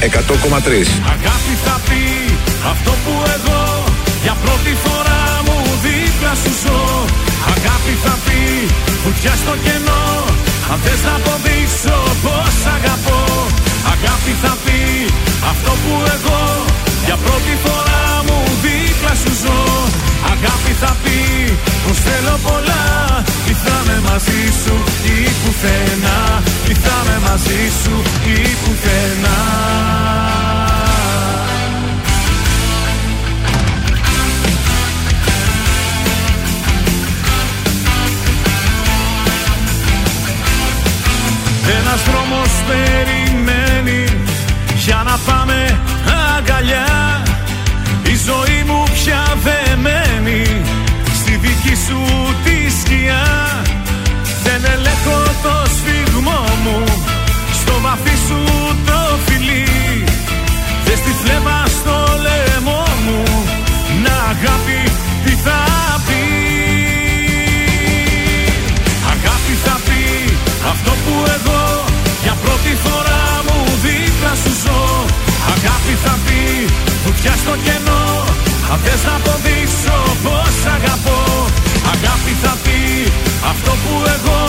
Αγάπη θα πει αυτό που εγώ για πρώτη φορά μου δίπλα σου ζω. Αγάπη θα πει βουτιά στο κενό. Αν θες να αποδείξω πώ αγαπώ. Αγάπη θα πει αυτό που εγώ για πρώτη φορά μου δίπλα σου ζω Αγάπη θα πει πως θέλω πολλά Ή θα με μαζί σου ή πουθενά Ή θα με μαζί σου ή πουθενά. Ένας δρόμος περιμένει για να πάμε αγκαλιά. η ζωή μου πια δεν μένει. Στη δική σου τη σκιά Δεν ελέγχω το σφιγμό μου. Στο βαθύ σου το φιλί Δε στη φλέβα στο λαιμό μου. Να αγάπη τι θα πει; Αγάπη θα πει αυτό που εγώ για πρώτη φορά μου δίπλα σου ζω. Αγάπη θα πει βουτιά στο κενό Αν θες να αποδείξω πως αγαπώ Αγάπη θα πει αυτό που εγώ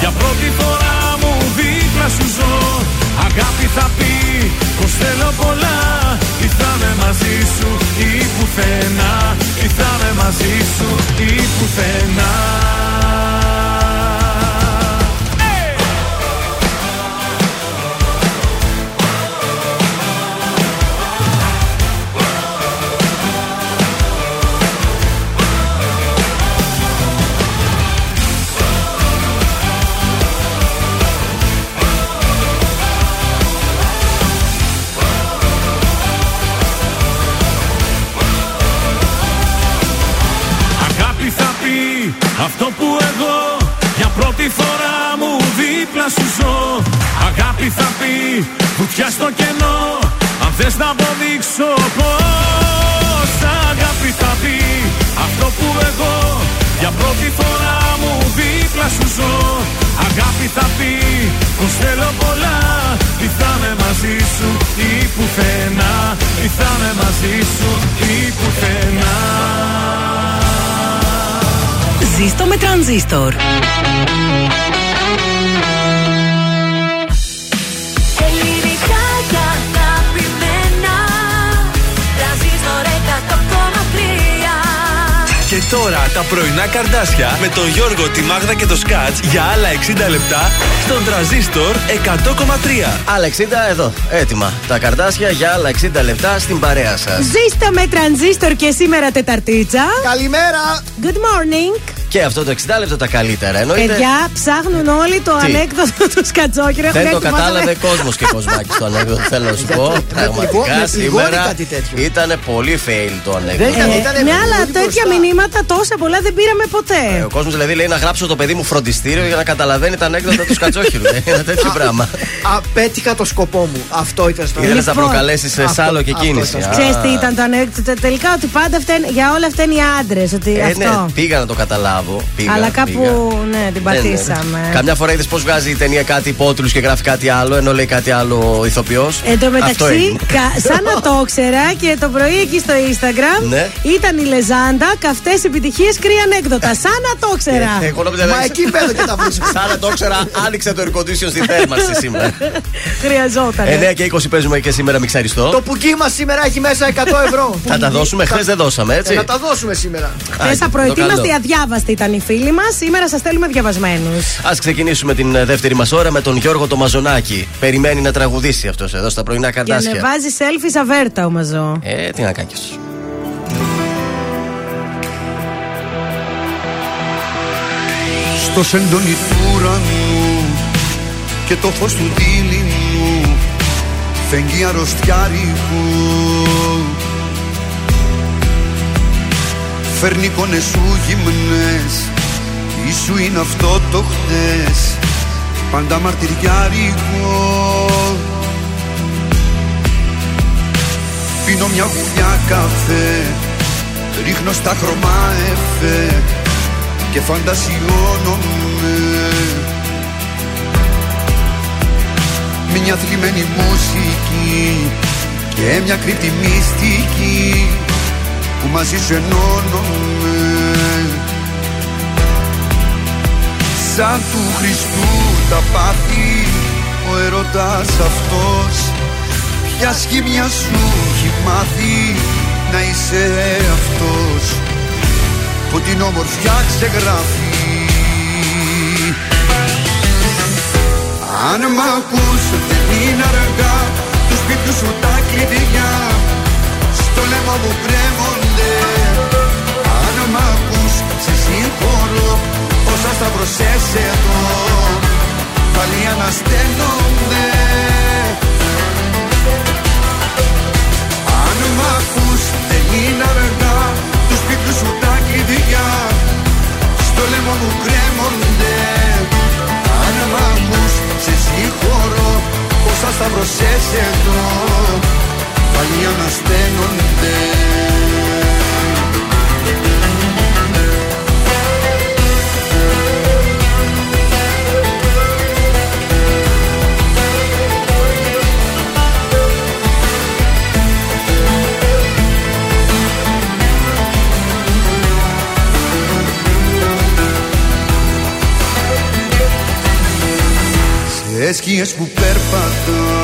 Για πρώτη φορά μου δίπλα σου ζω. Αγάπη θα πει πως θέλω πολλά Ή θα με μαζί σου ή πουθενά. Ή θα με μαζί σου ή πουθενά βουτιά στο κενό Αν θες να αποδείξω πως Αγάπη θα πει αυτό που εγώ Για πρώτη φορά μου δίπλα σου ζω. Αγάπη θα πει πως θέλω πολλά Τι θα με μαζί σου ή πουθενά. Τι θα με μαζί σου ή πουθενά. Ζήστο με τρανζίστορ. Τώρα τα πρωινά καρδάσια με τον Γιώργο, τη Μάγδα και το Σκάτς για άλλα 60 λεπτά στον τραζίστορ 100,3. Άλλα 60 εδώ, έτοιμα. Τα καρδάσια για άλλα 60 λεπτά στην παρέα σας. Ζήστε με τρανζίστορ και σήμερα Τεταρτίτσα. Καλημέρα! Good morning. Και αυτό το 60 λεπτό τα καλύτερα. Εννοείται. Παιδιά, ψάχνουν όλοι το Τι; ανέκδοτο του Σκατζόκυρα. Δεν Έχουν το έρθει μόνο κατάλαβε με- κόσμος και κοσμάκι το ανέκδοτο. Θέλω να σου πω. με Πραγματικά πληγώ- με πληγώνει σήμερα κάτι τέτοιο. ήταν πολύ fail το ανέκδοτο. ήταν- Ε, ήτανε ναι, αλλά πολύ τέτοια μπροστά. μηνύματα τόσα πολλά δεν πήραμε Ε, ποτέ. Ο κόσμος δηλαδή λέει να γράψω το παιδί μου φροντιστήριο για να καταλαβαίνει τα ανέκδοτα του Σκατζόχυρου. Ε, Ένα τέτοιο πράγμα. Απέτυχα το σκοπό μου. Αυτό ήταν στο Ήθελες να Λοιπόν, προκαλέσεις αυτό- σάλο και αυτό κίνηση. ήταν. Α. Ξέρεις τι ήταν το ανέκδοτο τελικά ότι πάντα φταίνε, για όλα αυτά είναι οι άντρες. Ότι Ε, ναι, αυτό. πήγα να το καταλάβω. Πήγα, Αλλά κάπου πήγα. ναι, την Ναι, ναι. πατήσαμε. Καμιά φορά είδες πώς βγάζει η ταινία κάτι υπότιτλους και γράφει κάτι άλλο, ενώ λέει κάτι άλλο ηθοποιός. Εν τω μεταξύ, κα- σαν να το ήξερα και το πρωί εκεί στο Instagram Ναι. ήταν η Λεζάντα καυτές επιτυχίες κρύα ανέκδοτα. Σαν να το ήξερα. Ε, Εγώ νόμιζα Μα λέει- εκεί πέρα και τα βρίσκω. Σαν να το ήξερα, άνοιξε το air condition στη θέρμανση σήμερα. Χρειαζόταν. 9 και 20 παίζουμε και σήμερα μιξαριστό. Το πουκί μας σήμερα έχει μέσα 100 ευρώ. Θα τα δώσουμε, χθες δεν δώσαμε, Ε, έτσι. Να τα δώσουμε σήμερα. Χθες το απροετοίμαστοι καλό. αδιάβαστοι ήταν οι φίλοι μας. Σήμερα σας στέλνουμε διαβασμένους. Α ξεκινήσουμε την ε, δεύτερη μας ώρα με τον Γιώργο το Μαζονάκη. Περιμένει να τραγουδήσει αυτός εδώ στα πρωινά Και καρτάσια. ανεβάζει selfie σαβέρτα ο μαζό. Ε, τι να κάνει κι αυτός. Στο σεντόνι του ουρανού και το φως του δίληνου φεγγεί αρρωστιάρικου Φέρνει εικόνες σου γυμνές. Ίσου είναι αυτό το χτες. Πάντα μαρτυριάρικο. Πίνω μια γουλιά καφέ. Ρίχνω στα χρώμα εφέ. Και φαντασιώνομαι. Μια θλιμμένη μουσική. Και μια κρύπτη μυστική Που μαζί σου ενώνομαι Σαν του Χριστού τα πάθη Ο ερωτάς αυτός. Ποια σχήμια σου έχει μάθει Να είσαι αυτός; Που την όμορφιά ξεγράφει. Αν μ' ακούς δεν είναι αργά Τους σπίτιους σου τα κλειδιά Στο λαιμό μου κρέμονται Αν μ' ακούς σε συγχωρώ. Όσα σταυρωσές εδώ Πάλι ανασταίνονται. Αν μ' ακούς δεν είναι αργά. Τους σπίτιου σου τα κλειδιά Στο λαιμό μου κρέμονται. Αν μ' ακούς σε συγχωρώ. Όσα σταυρωσές εδώ Πάλι ανασταίνονται Σε σκιές που περπατάς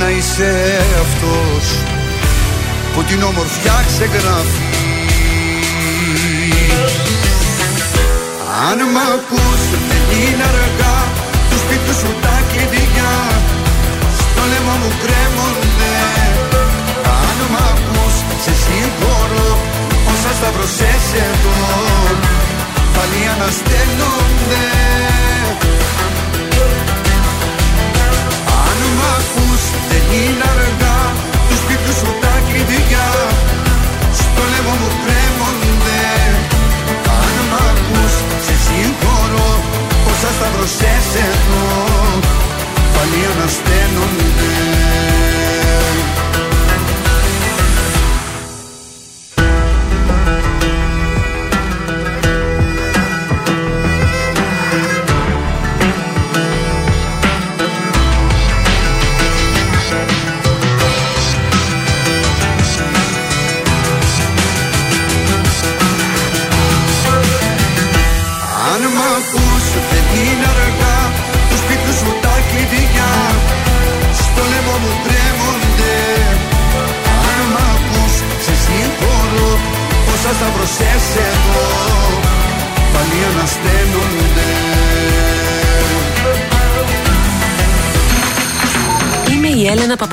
να είσαι αυτός που την όμορφιά ξεγράφει. Αν μ' ακούς δεν είναι αργά του σπίτου σου τα κλειδιά. Λαιμό μου κρέμονται Αν μ' ακούς σε συγχωρώ Όσα σταυρωσές εδώ Πάλι ανασταίνονται Αν μ' ακούς δεν είναι αργά. Τους σπίτου σου τα κλειδιά. Στο λαιμό μου κρέμονται. Αν μ' ακούς σε συγχωρώ. Όσα σταυρωσές εδώ Πάλι ανασταίνονται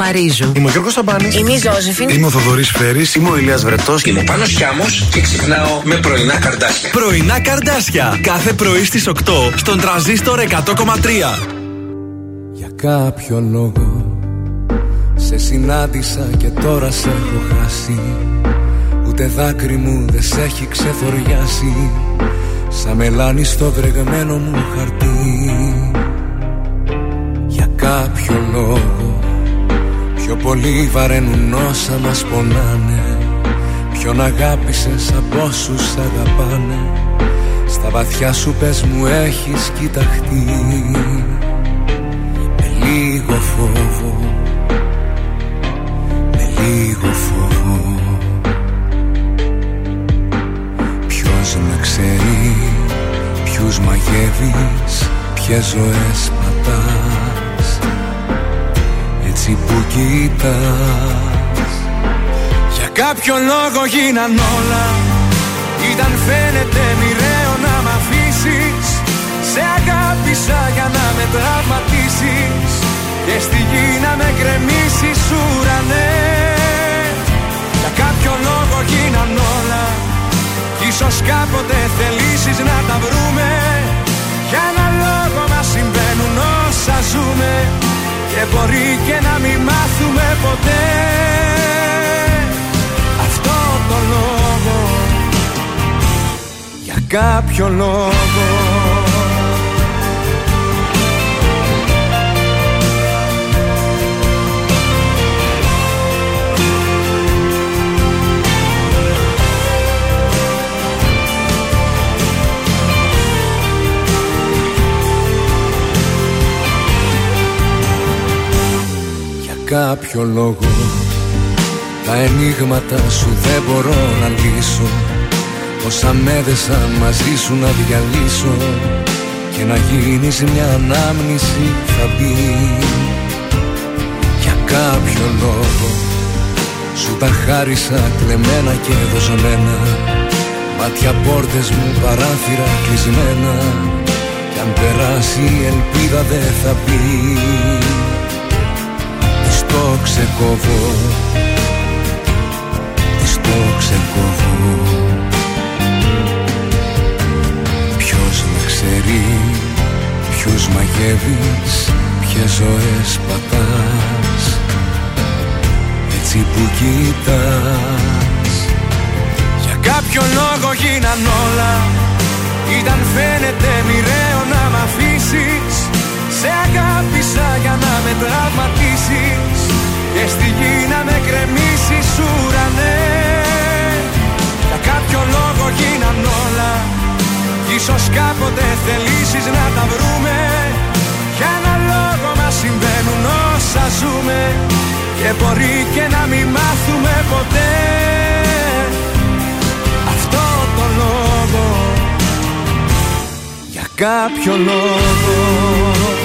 η Έλενα Παπαρίζου. Είμαι ο Γιώργος Σαμπάνης. Είμαι η Ζώζεφιν. Είμαι ο Θοδωρής Φέρης. Είμαι ο Ηλίας Βρετός. Είμαι ο Πάνος Χιάμος και ξυπνάω με πρωινά καρδάσια. Πρωινά καρδάσια. Κάθε πρωί στις 8 στον τραζίστορ 100,3. Για κάποιο λόγο Σε συνάντησα και τώρα σε έχω χάσει Ούτε δάκρυ μου δεν σε έχει ξεθοριάσει Σαν μελάνι στο βρεγμένο μου χαρτί Για κάποιο λόγο Πιο πολύ βαραίνουν όσα μας πονάνε. Ποιον αγάπησες από όσους σ' αγαπάνε. Στα βαθιά σου πες μου έχεις κοιταχτεί. Με λίγο φόβο. Με λίγο φόβο. Ποιος με ξέρει Ποιους μαγεύεις Ποιες ζωές πατάς Έτσι που κοιτάς Για κάποιο λόγο γίναν όλα. Ήταν φαίνεται μοιραίο να μ' αφήσεις. Σε αγάπησα για να με τραυματίσεις. Και στη γη να με γκρεμίσεις ουρανέ. Για κάποιο λόγο γίναν όλα. Κι ίσως κάποτε θελήσεις να τα βρούμε. Για ένα λόγο μας συμβαίνουν όσα ζούμε Και μπορεί και να μην μάθουμε ποτέ. Αυτό το λόγο Για κάποιο λόγο κάποιο λόγο. Τα ενίγματα σου δεν μπορώ να λύσω. Όσα με έδεσαν μαζί σου να διαλύσω. Και να γίνεις μια ανάμνηση θα μπει. Για κάποιο λόγο. Σου τα χάρισα κλεμμένα και δοσμένα Μάτια πόρτες μου παράθυρα κλεισμένα. Κι αν περάσει η ελπίδα δεν θα πει Της το ξεκόβω. Της το ξεκόβω. Ποιος με ξέρει Ποιους μαγεύεις Ποιες ζωές πατάς. Έτσι που κοιτάς Για κάποιο λόγο γίναν όλα. Ήταν φαίνεται μοιραίο να μ' αφήσεις. Σε αγάπησα για να με τραυματίσεις Και στη γη να με γκρεμίσεις ουρανέ. Για κάποιο λόγο γίναν όλα. Κι Ίσως κάποτε θελήσεις να τα βρούμε. Για ένα λόγο μας συμβαίνουν όσα ζούμε. Και μπορεί και να μην μάθουμε ποτέ. Αυτό το λόγο. Για κάποιο λόγο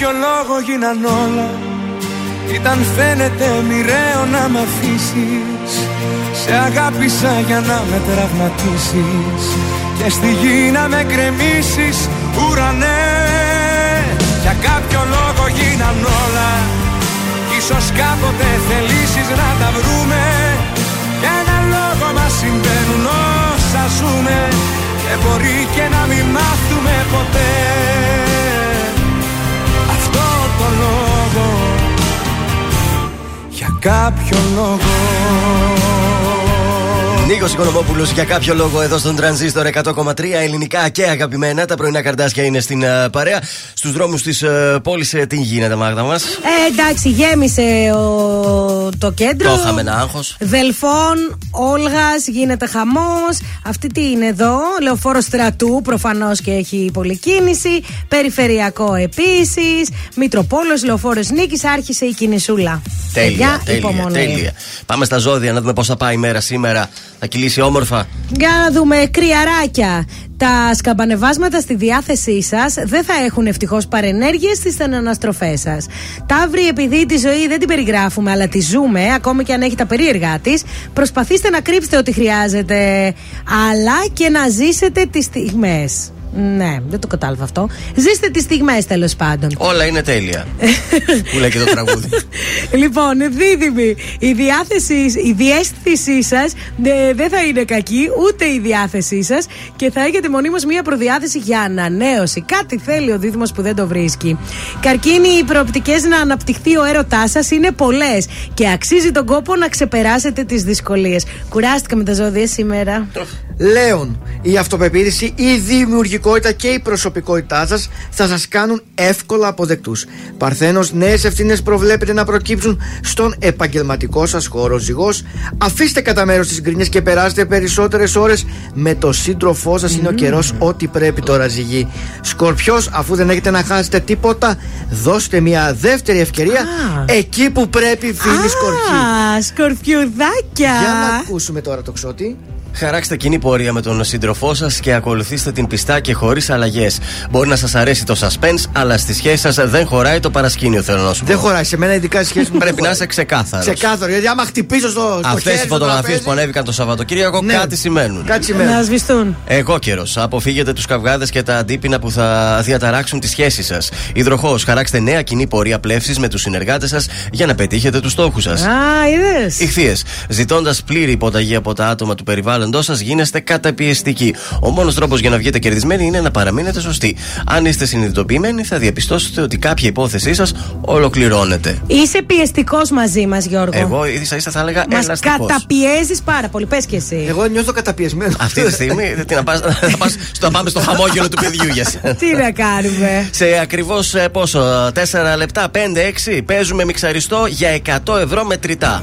κάποιο λόγο γίναν όλα. Ήταν φαίνεται μοιραίο να μ' αφήσεις. Σε αγάπησα για να με τραυματίσεις. Και στη γη να με κρεμίσεις ουρανέ. Για κάποιο λόγο γίναν όλα. Ίσως κάποτε θελήσεις να τα βρούμε. Για ένα λόγο μας συμβαίνουν όσα ζούμε. Και μπορεί και να μην μάθουμε ποτέ. Αυτό το λόγο. Για κάποιο λόγο Νίκος Οικονομόπουλος για κάποιο λόγο εδώ στον Τρανζίστορ 100,3 ελληνικά και αγαπημένα. Τα πρωινά καρτάσια είναι στην uh, παρέα. Στους δρόμους της uh, πόλης, uh, τι γίνεται, Μάγδα μας; Ε, εντάξει, γέμισε ο... το κέντρο. Το είχαμε ένα άγχος. Δελφών, Όλγας, γίνεται χαμός. Αυτή τι είναι εδώ, λεωφόρο στρατού, προφανώς και έχει πολλή κίνηση. Περιφερειακό επίσης. Μητροπόλος, λεωφόρος Νίκης, άρχισε η κινησούλα. Τέλεια, τέλεια, τέλεια. Πάμε στα ζώδια να δούμε πώς θα πάει η μέρα σήμερα. Θα κυλήσει όμορφα. Για να δούμε κρυαράκια. Τα σκαμπανεβάσματα στη διάθεσή σας δεν θα έχουν ευτυχώς παρενέργειες στις στεναναστροφέ σας. Ταύρη, επειδή τη ζωή δεν την περιγράφουμε, αλλά τη ζούμε, ακόμη και αν έχει τα περίεργά της, προσπαθήστε να κρύψετε ό,τι χρειάζεται, αλλά και να ζήσετε τις στιγμές. Ναι, δεν το κατάλαβα αυτό. Ζήστε τις στιγμές τέλος πάντων. Όλα είναι τέλεια. Που λέει και το τραγούδι. λοιπόν, δίδυμη, η διάθεση, η διέστησή σας δεν θα είναι κακή, ούτε η διάθεσή σας και θα έχετε μονίμως μία προδιάθεση για ανανέωση. Κάτι θέλει ο δίδυμο που δεν το βρίσκει. Καρκίνοι, οι προοπτικές να αναπτυχθεί ο έρωτάς σας είναι πολλές και αξίζει τον κόπο να ξεπεράσετε τις δυσκολίες. Κουράστηκα με τα ζώδια σήμερα. Λέων, η αυτοπεποίθηση, η δημιουργικότητα; Και η προσωπικότητά σας θα σας κάνουν εύκολα αποδεκτούς. Παρθένος, νέες ευθύνες προβλέπετε να προκύψουν στον επαγγελματικό σας χώρο. Ζυγός, αφήστε κατά μέρος τις γκρίνιε και περάστε περισσότερες ώρες με το σύντροφό σας. Είναι ο καιρός ό,τι πρέπει τώρα, ζυγή. Σκορπιός, αφού δεν έχετε να χάσετε τίποτα, δώστε μια δεύτερη ευκαιρία εκεί που πρέπει, φίλοι Σκορπιοί. Α, σκορπιουδάκια. Για να ακούσουμε τώρα το ξότι. Χαράξτε κοινή πορεία με τον σύντροφό σας και ακολουθήστε την πιστά και χωρίς αλλαγές. Μπορεί να σας αρέσει το suspense, αλλά στη σχέση σας δεν χωράει το παρασκήνιο, θέλω να σου πω. Δεν χωράει. Σε μένα, ειδικά στη σχέση μου. Πρέπει να είσαι ξεκάθαρος. Ξεκάθαρο. Γιατί άμα χτυπήσω στο. στο Αυτές οι φωτογραφίες που ανέβηκαν το Σαββατοκύριακο Ναι. κάτι σημαίνουν. Κάτι σημαίνει. Να σβηστούν. Εγώ καιρός. Αποφύγετε τους καυγάδες και τα αντίπεινα που θα διαταράξουν τη σχέση σας. Υδροχός, χαράξτε νέα κοινή πορεία πλεύσης με τους συνεργάτες σας για να πετύχετε τους στόχους σας. Α, είδες. Ηχθείες. Ζητώντας πλήρη υποταγή από τα άτομα του περιβάλλοντός σας, γίνεστε καταπιεστικοί. Ο μόνος τρόπος για να βγείτε κερδισμένοι είναι να παραμείνετε σωστοί. Αν είστε συνειδητοποιημένοι, θα διαπιστώσετε ότι κάποια υπόθεσή σας ολοκληρώνεται. Είσαι πιεστικός μαζί μας, Γιώργο. Εγώ ίσα ίσα θα έλεγα Μας ελαστικό. καταπιέζεις πάρα πολύ. Πες και εσύ. Εγώ νιώθω καταπιεσμένος. Αυτή τη στιγμή τι να, πας, θα πας στο, να πάμε στο χαμόγελο του παιδιού για σένα. Τι να κάνουμε. Σε ακριβώς πόσο, 4 λεπτά, 5-6 παίζουμε μιξαριστό για 100 ευρώ μετρητά.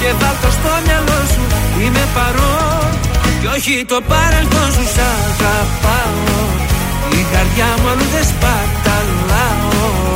και βάλ' το στο μυαλό σου. Είμαι παρόν και όχι το παρελθόν σου. Σ' αγαπάω. Η καρδιά μου αλλού δεν σπαταλάω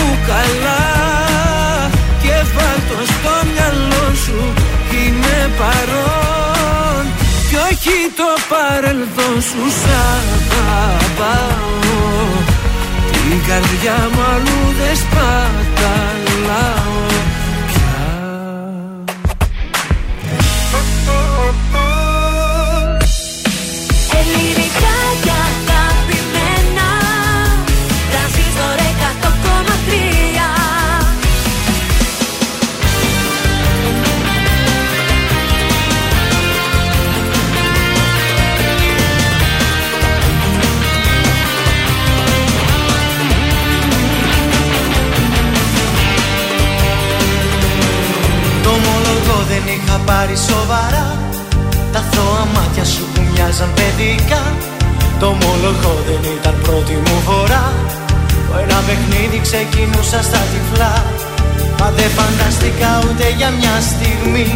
καλά και βάλτο στο μυαλό σου Είμαι παρόν. Κι όχι το παρελθόν σου σ' αγαπάω. Την καρδιά μου αλλού δεν σπαταλάω πάρει σοβαρά. Τα θώα μάτια σου που μοιάζαν παιδικά. Το ομολογώ δεν ήταν πρώτη μου φορά. Το ένα παιχνίδι ξεκινούσα στα τυφλά. Μα δεν φανταστικά ούτε για μια στιγμή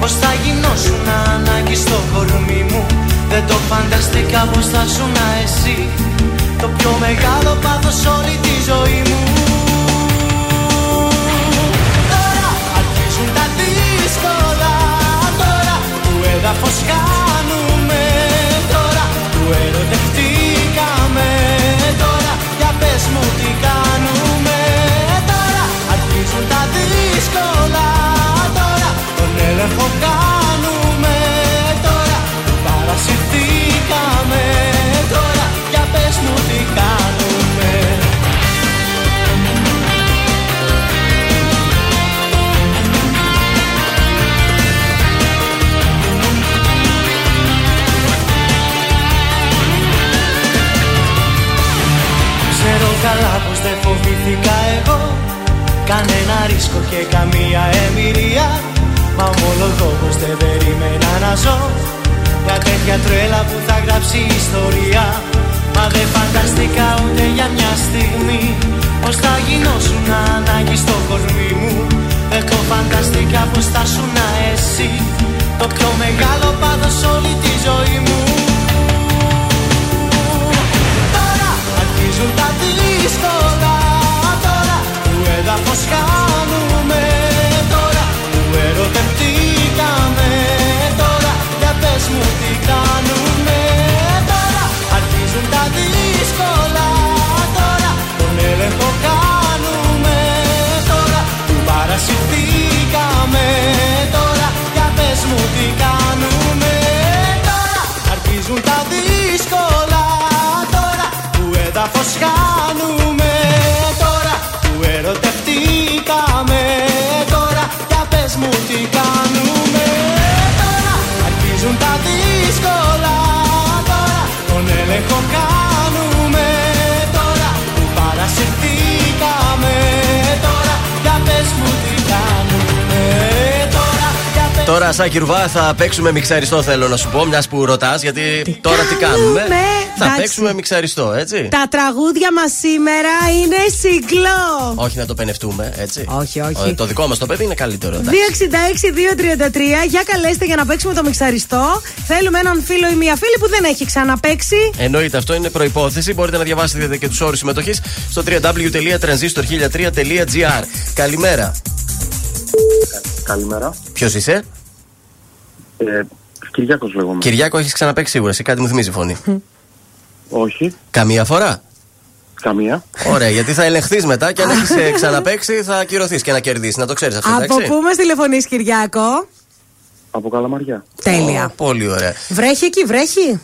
Πως θα γινώσουν ανάγκη στο κορμί μου. Δεν το φανταστικά πως θα σου εσύ. Το πιο μεγάλο πάθος όλη τη ζωή μου έδαφος χάνουμε τώρα. Που ερωτευτήκαμε τώρα. Για πες μου τι κάνουμε τώρα. Αρχίζουν τα δύσκολα τώρα. Τον έλεγχο κάνουμε τώρα. Παρασυρθήκαμε τώρα. Για πες μου τι κάνουμε καλά πως δεν φοβήθηκα εγώ. Κανένα ρίσκο και καμία εμπειρία Μα ομολογώ πως δεν περίμενα να ζω. Μια τέτοια τρέλα που θα γράψει ιστορία. Μα δεν φανταστικά ούτε για μια στιγμή Πως θα γινώσουν ανάγκη στο κορμί μου. Δεν το φανταστικά πως θα σου εσύ Το πιο μεγάλο πάθος όλη τη ζωή μου. Αρχίζουν τα δύσκολα. Τώρα Που έδαφος χάνουμε τώρα Που ερωτευτήκαμε τώρα Για πες μου τι κάνουμε. Τώρα Αρχίζουν τα δύσκολα τώρα Τον έλεγχο κάνουμε. Τώρα Που παρασυρθήκαμε έδαφος χάνουμε τώρα που ερωτευτήκαμε τώρα για πες μου τι κάνουμε. Τώρα αρχίζουν τα δύσκολα τώρα τον έλεγχο κάνουμε. Τώρα που παρασυρθήκαμε τώρα για πες μου τι κάνουμε τώρα για Τώρα, Σάκη Ρουβά, θα παίξουμε μιξαριστό, θέλω να σου πω, μιας που ρωτάς, γιατί τώρα τι κάνουμε; Θα Εντάξει. παίξουμε μιξαριστό, έτσι. Τα τραγούδια μας σήμερα είναι συγκλό. Όχι να το πενευτούμε, έτσι. Όχι, όχι. Ε, Το δικό μας το παιδί είναι καλύτερο. εντάξει. 266-233 για καλέστε για να παίξουμε το μιξαριστό. Θέλουμε έναν φίλο ή μία φίλη που δεν έχει ξαναπέξει. Εννοείται, αυτό είναι προπόθεση. Μπορείτε να διαβάσετε και τους όρους συμμετοχής στο www.transistor1003.gr. Καλημέρα. Καλημέρα. Ποιος είσαι, Ε, Κυριάκος λέγομαι. Κυριάκο, έχεις ξαναπέξει σίγουρα. Σε κάτι μου θυμίζει η φωνή. Όχι. Καμία φορά; Καμία. Ωραία, γιατί θα ελεγχθείς μετά και αν έχεις ξαναπέξει θα ακυρωθείς και να κερδίσεις. Να το ξέρεις αυτό, Από εντάξει. πού μας τηλεφωνείς, Κυριάκο; Από Καλαμαριά. Τέλεια. Ω, Πολύ ωραία. Βρέχει εκεί, βρέχει;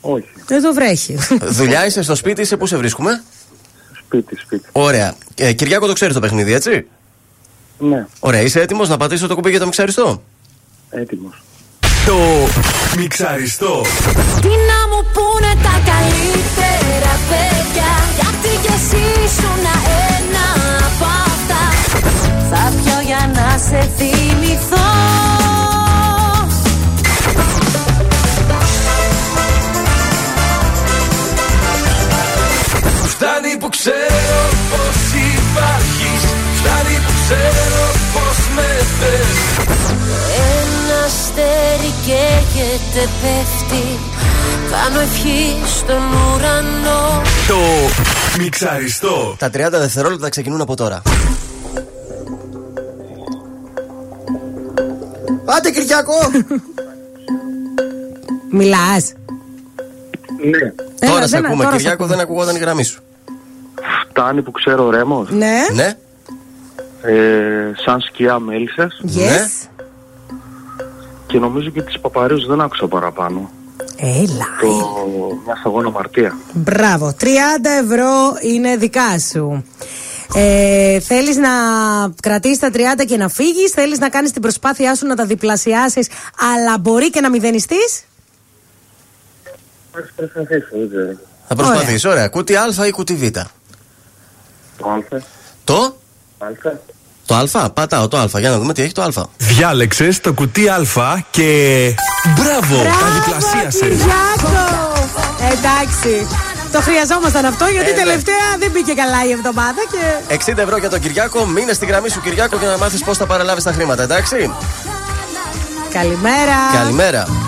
Όχι. Εδώ βρέχει. Δουλειά είσαι στο σπίτι, είσαι πού σε βρίσκουμε; Σπίτι, σπίτι. Ωραία. Ε, Κυριάκο, το ξέρεις το παιχνίδι, έτσι; Ναι, Ωραία, είσαι έτοιμος να πατήσω το κουμπί για το μιξαριστό; έτοιμος. Το μιξαριστό. Τι να μου πούνε τα καλύτερα παιδιά Γιατί κι εσύ ήσουν ένα από αυτά Θα πιω για να σε θυμηθώ Φτάνει που ξέρω ξέρω πως με θες Ένα αστέρι καίγεται πέφτει Κάνω ευχή στον ουρανό Το μιξαριστό. Τα 30 δευτερόλεπτα ξεκινούν από τώρα. Πάτε Κυριακό! Μιλάς. Ναι. τώρα σε δεν- ακούμε, τώρα σε Κυριάκο, ακούμε. δεν ακουγόταν η γραμμή σου. Φτάνει που ξέρω ο Ρέμος. Ναι. Ναι. Ε, σαν σκιά μέλισσες. Yes. Ναι. Και νομίζω και τις παπαρίζους δεν άκουσα παραπάνω. Έλα. Το μια σταγόνα αμαρτία. Μπράβο. 30 ευρώ είναι δικά σου. Ε, θέλεις να κρατήσεις τα 30 και να φύγεις; Θέλεις να κάνεις την προσπάθειά σου να τα διπλασιάσεις Αλλά μπορεί και να μηδενιστείς; Ας προσπαθήσω, δεν ξέρω. Θα προσπαθήσει. Ωραία. Κούτι Α ή κούτι Β; Το Α. Το. Α. Το Α. Πατάω το Α. Για να δούμε τι έχει το Α. Διάλεξες το κουτί Α και. Μπράβο! Τα διπλασίασες. Κυριάκο Εντάξει Το χρειαζόμασταν αυτό γιατί Ε, ναι. τελευταία δεν μπήκε καλά η εβδομάδα και 60 ευρώ για τον Κυριάκο. Μείνε στη γραμμή σου, Κυριάκο, για να μάθεις πώς θα παραλάβεις τα χρήματα, εντάξει; Καλημέρα Καλημέρα.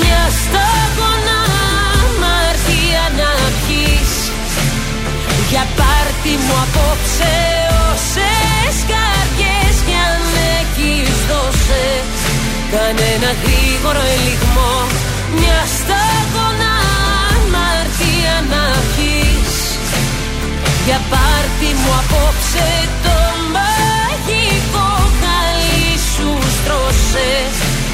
Μια σταγόνα αμαρτία να πιείς Για πάρτι μου απόψε όσες καρδιές κι αν έχεις δώσε. Κάνε ένα γρήγορο ελιγμό. Μια σταγόνα αμαρτία να πιείς για πάρτι μου απόψε το μαγικό χαλί σου στρώσε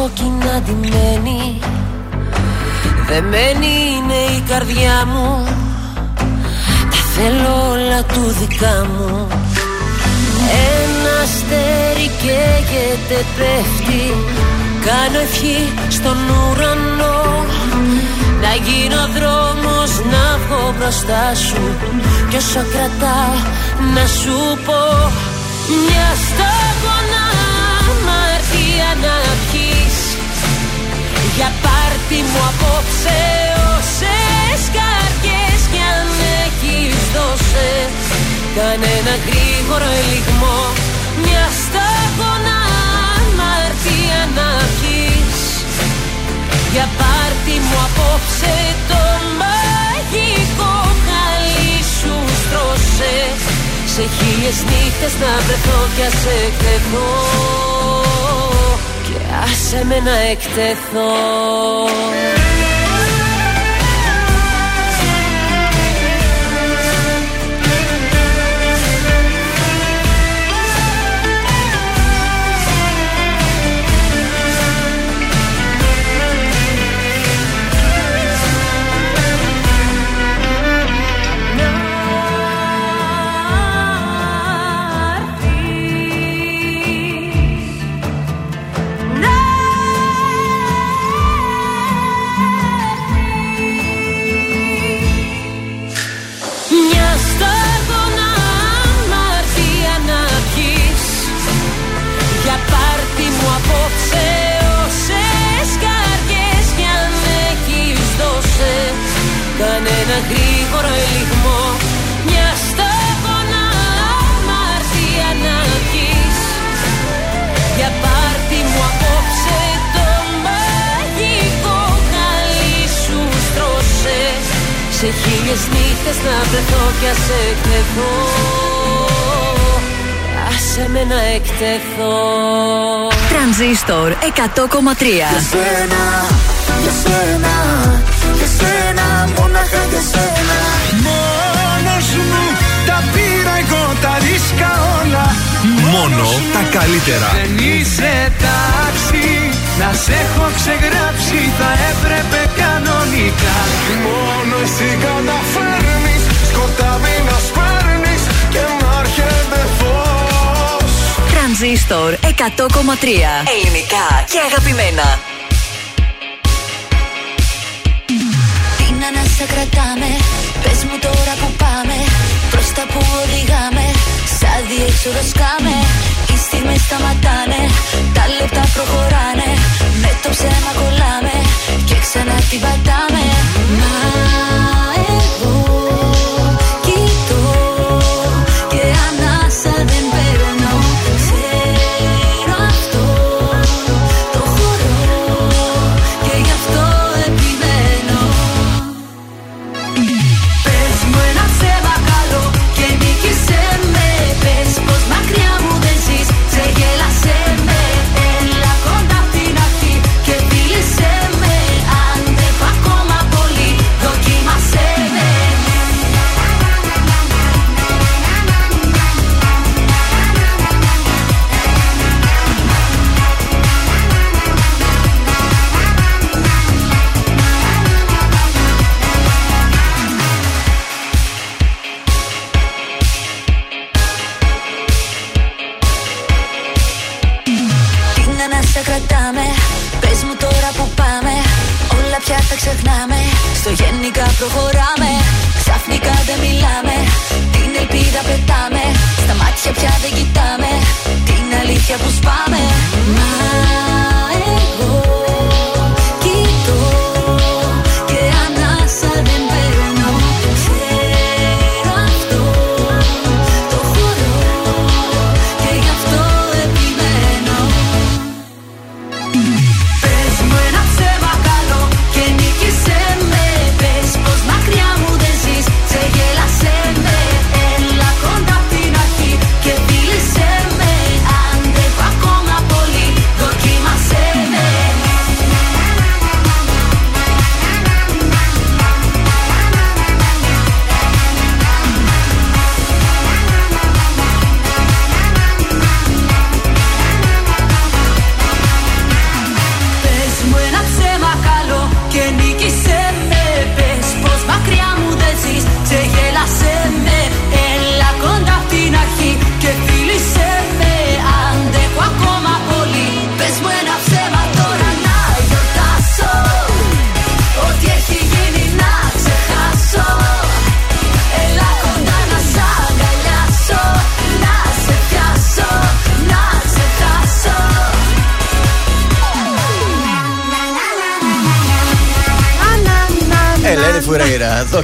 κόκκινα ντυμένη. Δεμένη είναι η καρδιά μου. Τα θέλω όλα του δικά μου. Ένα αστέρι καίγεται πέφτει. Κάνω ευχή στον ουρανό. Να γίνω δρόμος να βγω μπροστά σου. Κι όσο κρατάω να σου πω Μια σταγόνα πάρτι μου απόψε όσες καρδιές κι αν έχεις δώσε Κανένα γρήγορο ελιγμό Μια σταγόνα αμαρτία να πιείς Για πάρτι μου απόψε το μαγικό χαλί σου στρώσε. Σε χίλιες νύχτες να βρεθώ κι ας εκτεθώ Και άσε με να εκτεθώ γρήγορο ελιγμό. Μια σταγόνα αμαρτία να πιείς Για πάρτι μου απόψε το μαγικό χαλί σου στρώσε. Σε χίλιες νύχτες να βρεθώ κι ας εκτεθώ. Άσε με να εκτεθώ. Τρανζίστορ 100,3 Για σένα, για σένα, για σένα, μόναχα για σένα Μόνος μου τα πήρα εγώ τα ρίσκα όλα. Μόνο τα καλύτερα. Δεν είσαι τάξη. Να σε έχω ξεγράψει θα έπρεπε κανονικά. Μόνο εσύ καταφέρνεις σκοτάδι να σπέρνεις και να έρχεται φως. Τρανζίστορ 100,3 Ελληνικά και αγαπημένα κρατάμε. Πες μου τώρα που πάμε Προς τα που οδηγάμε. Σαν διέξοδο σκάμε Οι στιγμές σταματάνε. Τα λεπτά προχωράνε Με το ψέμα κολλάμε. Και ξανά την πατάμε. Μα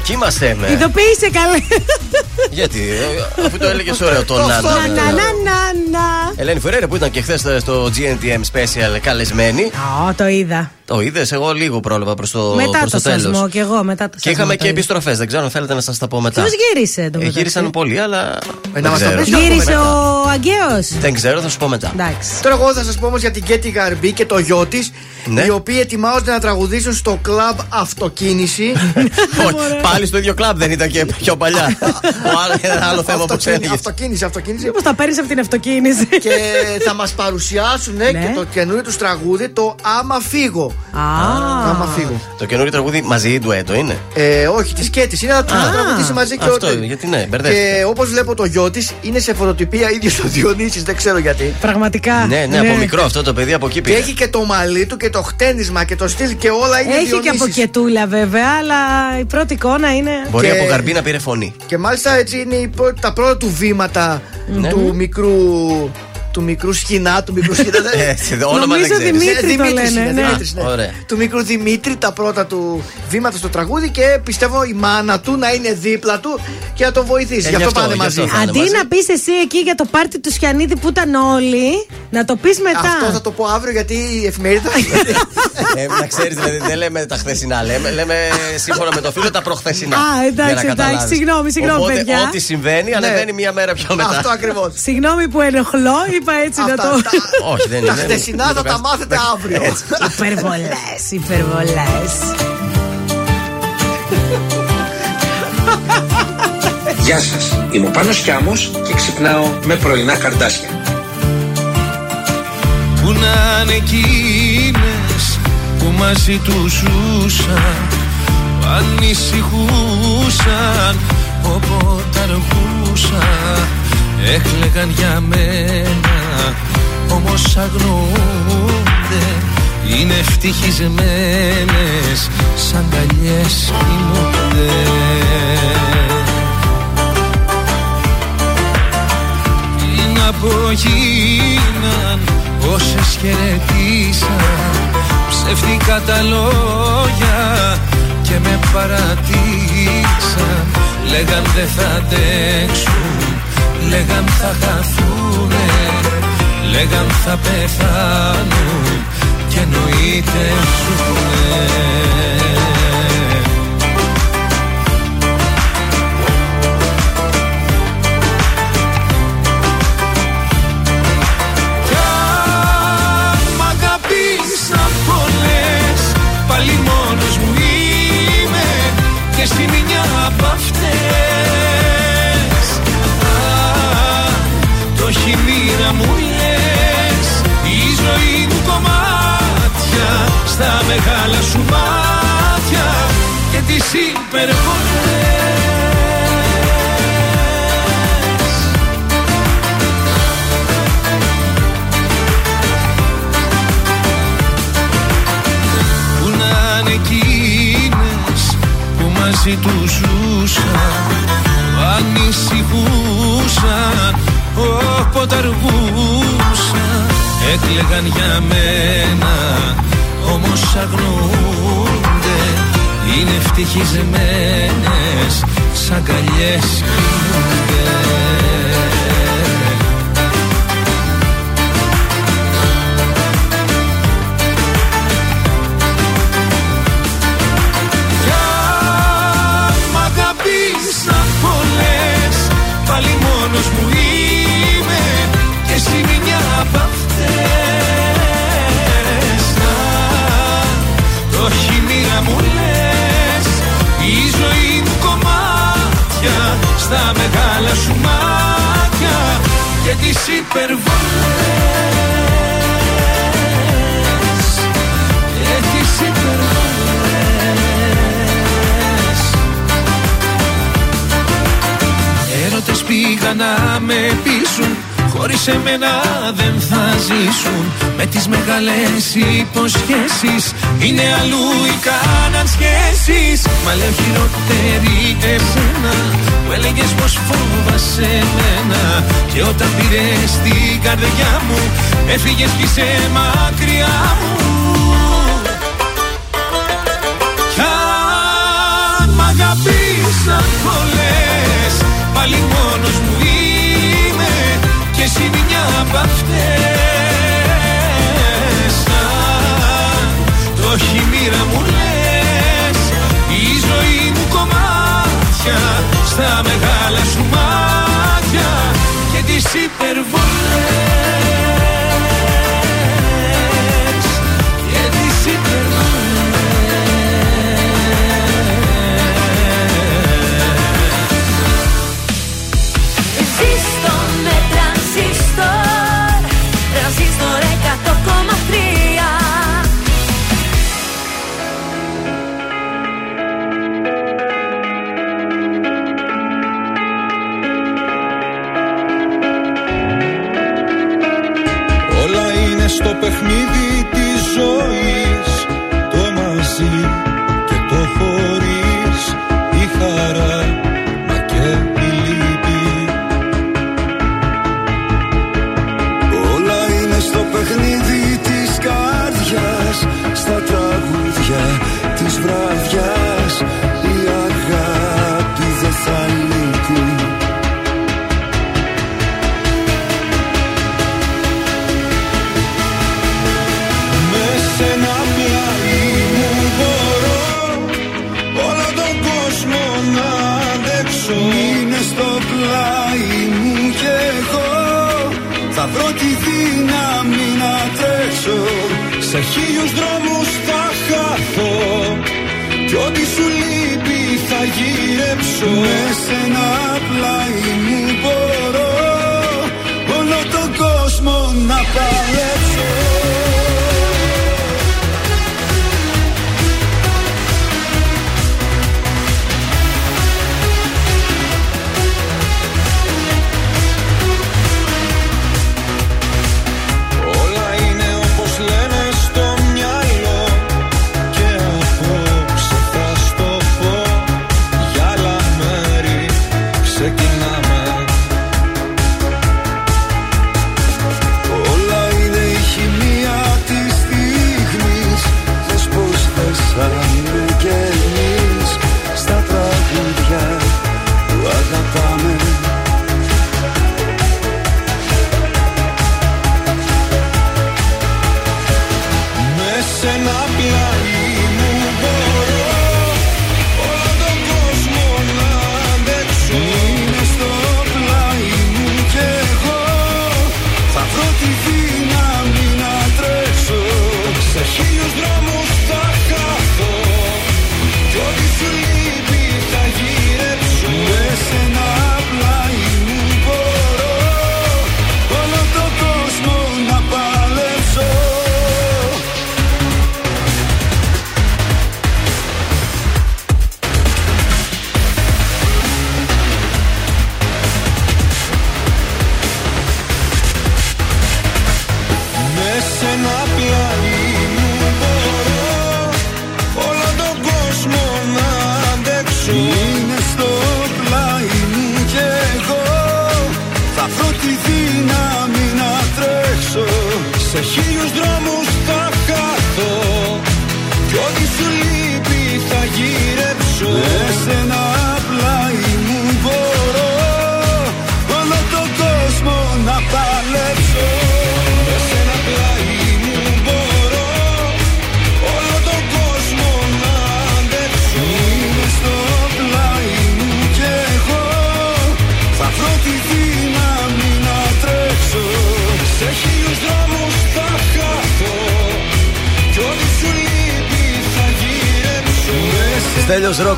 Φουρέιρα, δοκίμασέ με. Ειδοποίησε καλέ. Γιατί, ε, αφού το έλεγες ωραίο το να. Να, να, να, να, να. Ελένη Φουρέιρα που ήταν και χθες στο GNTM Special καλεσμένη. Ω, το είδα. Το είδες, εγώ λίγο πρόλαβα προς το, μετά προς το, το τέλος. σασμό και εγώ μετά το Και σασμό είχαμε το και είδα. επιστροφές. Δεν ξέρω αν θέλετε να σας τα πω μετά. Ποιος γύρισε το Ε, γύρισαν πολλοί, αλλά. δεν να μας τα ξέρω. πεις, Γύρισε ο Αγκαίος; Δεν ξέρω, θα σου πω μετά. Εντάξει. Τώρα εγώ θα σας πω όμως για την Κέτι Γαρμπή και το γιο της, Ναι. οι οποίοι ετοιμάζονται να τραγουδήσουν στο κλαμπ αυτοκίνηση. Όχι, Πάλι στο ίδιο κλαμπ δεν ήταν και πιο παλιά. Ο άλλο, ένα άλλο θέμα που Αυτοκίνηση, ξέφυγε. αυτοκίνηση, αυτοκίνηση. Μήπως τα παίρνεις από την αυτοκίνηση. και θα μας παρουσιάσουν Ναι. και το καινούριο τους τραγούδι, το Άμα φύγω. Α. Άμα φύγω. Το καινούριο τραγούδι μαζί ή ντουέτο είναι; Ε, όχι, της Κέτης. Είναι να του Α, τραγουδήσει μαζί και αυτό, ο- γιατί ναι, μπερδεύτηκα. Και όπως βλέπω το γιο της, είναι σε φωτοτυπία ίδιος ο Διονύσης, δεν ξέρω γιατί. Πραγματικά. Ναι, ναι, από μικρό αυτό το παιδί από εκεί Και πήρε. έχει και το μαλλί του και το χτένισμα και το στυλ και όλα είναι Έχει και Διονύσης. από κετούλα βέβαια, αλλά η πρώτη εικόνα είναι. Μπορεί Και- από γαρμπή να πήρε φωνή. Και μάλιστα έτσι είναι η πρώτη- τα πρώτα του βήματα Ναι. του μικρού. Του μικρού σχοινά, του μικρού σχοινά. Έτσι, το όνομα δεν Νομίζω ξέρεις. Δημήτρη Ε, το Δημήτρης λένε. είναι, ναι. Δημήτρης, ναι. Ωραία. Του μικρού Δημήτρη, τα πρώτα του βήματα στο τραγούδι και πιστεύω η μάνα του να είναι δίπλα του και να τον βοηθήσει. Ε, γι' αυτό γι' αυτό, πάνε γι' μαζί. αυτό θα είναι Αντί μαζί. να πεις εσύ εκεί για το πάρτι του Σιανίδη που ήταν όλοι, να το πεις μετά. Αυτό θα το πω αύριο γιατί η εφημερίδα. Ε, να ξέρεις, δηλαδή δεν λέμε τα χθεσινά. Λέμε, λέμε σύμφωνα με το φίλο τα προχθεσινά. Α, εντάξει, Για να εντάξει, καταλάβεις. συγγνώμη, συγγνώμη, Οπότε, παιδιά. Ό,τι συμβαίνει, ανεβαίνει μία μέρα πιο μετά. Αυτό ακριβώς. Συγγνώμη που ενοχλώ, είπα έτσι να το. Όχι, δεν είναι. Τα δεν- χτεσινά δεν θα το τα κάνεις. μάθετε αύριο. Υπερβολές, υπερβολές. Γεια σας, είμαι ο Πάνος Κιάμος και ξυπνάω με πρωινά καρτάσια. Που να είναι εκείνες που μαζί τους ζούσαν που ανησυχούσαν όποτε αργούσαν έκλεγαν για μένα όμως αγνοούνται είναι ευτυχισμένες σαν καλιές κοιμούνται. Τι να πω γίναν όσες χαιρετήσαν. Ψεύτικα τα λόγια και με παρατήσαν Λέγαν δεν θα αντέξουν, λέγαν θα χαθούνε Λέγαν θα πεθάνουν και εννοείται ζουνε είναι ευτυχισμένες σαν Καλές υποσχέσεις. Είναι αλλού η κάναν σχέσεις. Μα λέω εσένα. Μου έλεγες πως φόβασε εμένα Και όταν πήρες την καρδιά μου Έφυγες κι είσαι μακριά μου. Κι αν μ' αγαπήσαν πολλές Πάλι μόνος μου είμαι. Και εσύ μια όχι μοίρα μου λες Η ζωή μου κομμάτια στα μεγάλα σου μάτια Και τις υπερβολές. παιχνίδι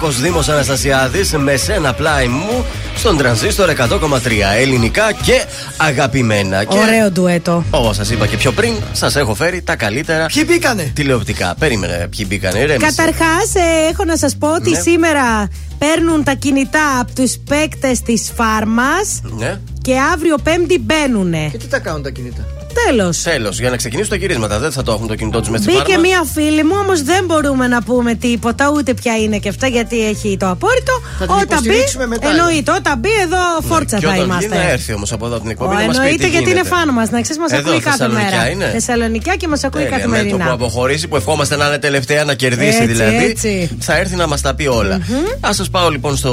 Κυριάκο Δήμος Αναστασιάδης με σένα πλάι μου στον τρανζίστορ 100,3 ελληνικά και αγαπημένα. Ωραίο και... ντουέτο. Όπως σας είπα και πιο πριν, σας έχω φέρει τα καλύτερα. Ποιοι μπήκανε; Τηλεοπτικά. Περίμενε, ποιοι μπήκανε. Καταρχάς, ε, έχω να σας πω ότι ναι. σήμερα παίρνουν τα κινητά από τους παίκτες της φάρμας ναι. και αύριο Πέμπτη μπαίνουνε. Και τι τα κάνουν τα κινητά; Τέλος. Τέλος, για να ξεκινήσουν τα γυρίσματα. Δεν θα το έχουν το κινητό τους με στη Μπήκε φάρμα. μία φίλη μου, όμως δεν μπορούμε να πούμε τίποτα, ούτε ποια είναι και αυτά, γιατί έχει το απόρριτο. Θα την Όταν μπει, υποστηρίξουμε μετά. εννοείται, όταν μπει εδώ φόρτσα Και θα όταν βγει, να είμαστε. έρθει όμως από εδώ την εκπομπή. Ω, να μας πει εννοείται τι γιατί είναι γίνεται. φάνο μας. Να ξέρεις, μας Εδώ, ακούει κάθε Θεσσαλονικιά μέρα. είναι. Θεσσαλονικιά και μας ακούει Τέλεια, με το που καθημερινά. αποχωρήσει, που ευχόμαστε να είναι τελευταία να κερδίσει Έτσι, δηλαδή, έτσι. θα έρθει να μας τα πει όλα. Α σας πάω λοιπόν στο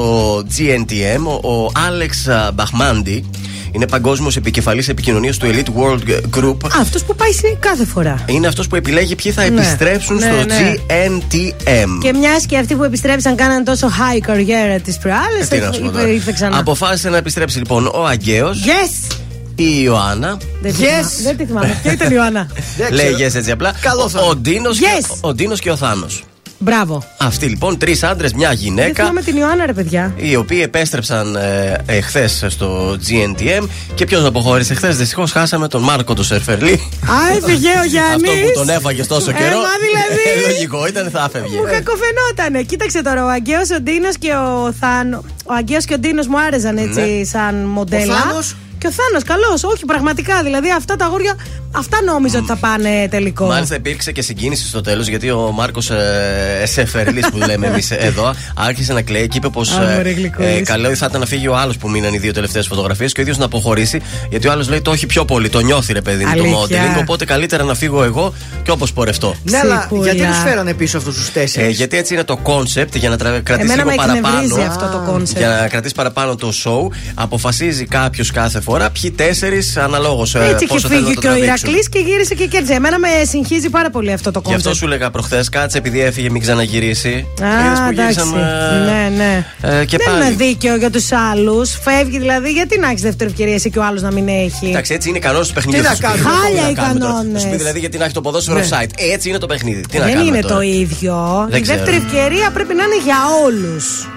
GNTM. Ο, ο Άλεξ α, Μπαχμάντι είναι παγκόσμιος επικεφαλής επικοινωνίας του Elite World Group. Αυτός που πάει σε- κάθε φορά. Είναι αυτός που επιλέγει ποιοι θα Ναι. επιστρέψουν Ναι, στο ναι. GNTM. Και μιας και αυτοί που επιστρέψαν κάνανε τόσο high καριέρα της προάλλες, Ε, τι να σου πω τώρα. ήρθε ξανά. Αποφάσισε να επιστρέψει λοιπόν ο Αγκαίος, Yes! η Ιωάννα. Δεν τη θυμάμαι. Δεν τη θυμάμαι. Ποια ήταν η Ιωάννα; Λέει yes έτσι απλά. Καλό θα ο, είναι. ο Ντίνος Yes. και, ο Ντίνος και ο Θάνος. Μπράβο. Αυτοί λοιπόν, τρεις άντρες, μια Δεν γυναίκα. θυμάμαι την Ιωάννα, ρε παιδιά. οι οποίοι επέστρεψαν ε, εχθές στο GNTM και ποιος αποχώρησε χθες; Δυστυχώς χάσαμε τον Μάρκο του Σερφερλί. Α, έφυγε ο Γιάννης. Αυτό που τον έφαγε τόσο Ε, καιρό. μα δηλαδή. Ε, Λογικό ήταν, θα έφευγε. Μου κακοφαινότανε. Κοίταξε τώρα, ο Αγκαίο, ο Ντίνος και ο Θάνο. Ο Αγκαίο και ο Ντίνος μου άρεσαν έτσι Ναι. σαν μοντέλα. Ο Θάνος; Και ο Θάνο, καλός. Όχι, πραγματικά. Δηλαδή αυτά τα αγόρια, αυτά νόμιζα ότι θα πάνε τελικό. Μάλιστα υπήρξε και συγκίνηση στο τέλος γιατί ο Μάρκος ε, Σεφερλή που λέμε εμείς εδώ άρχισε να κλαίει και είπε πως. Α, μωρέ, γλυκούλης. καλό θα ήταν να φύγει ο άλλος που μείναν οι δύο τελευταίες φωτογραφίες και ο ίδιος να αποχωρήσει γιατί ο άλλος λέει το όχι πιο πολύ, το νιώθει ρε παιδί μου το Αλήθεια. modeling. Οπότε καλύτερα να φύγω εγώ και όπως πορευτώ. Ναι, αλλά Ψυχούλα. γιατί τους φέρανε πίσω αυτούς τους Ε, τέσσερι. γιατί έτσι είναι το κόνσεπτ για να τρα- κρατήσει Εμένα λίγο με παραπάνω. εκνευρίζει αυτό το κόνσεπτ. Για να κρατήσει παραπάνω το show, αποφασίζει κάποιος κάθε φορά ποιοι τέσσερις αναλόγως Έτσι είχε πόσο θέλουν να φύγει το και ο τραβήξουν. Ηρακλής και γύρισε και κέρδισε. Εμένα με συγχύζει πάρα πολύ αυτό το Γι' αυτό κόνσεπτ. σου έλεγα προχθές, κάτσε επειδή έφυγε, μην ξαναγυρίσει. Α, Είδες που εντάξει. γύρισαν, ε, Ναι, ναι. ε, και Δεν πάλι. είναι δίκαιο για τους άλλους. Φεύγει δηλαδή, γιατί να έχεις δεύτερη ευκαιρία εσύ και ο άλλος να μην έχει; Εντάξει, έτσι είναι οι κανόνε του παιχνιδιού. Τι να θα σου πει. κάνουμε, Χάλια Τι οι να κάνουμε τώρα. κανόνες. Θα σου πει δηλαδή γιατί να έχει το ποδόσφαιρο Ναι. offside. Ε, Έτσι είναι το παιχνίδι. Τι να Δεν κάνουμε είναι τώρα. το ίδιο. Δεν Η ξέρω. δεύτερη ευκαιρία πρέπει να είναι για όλους.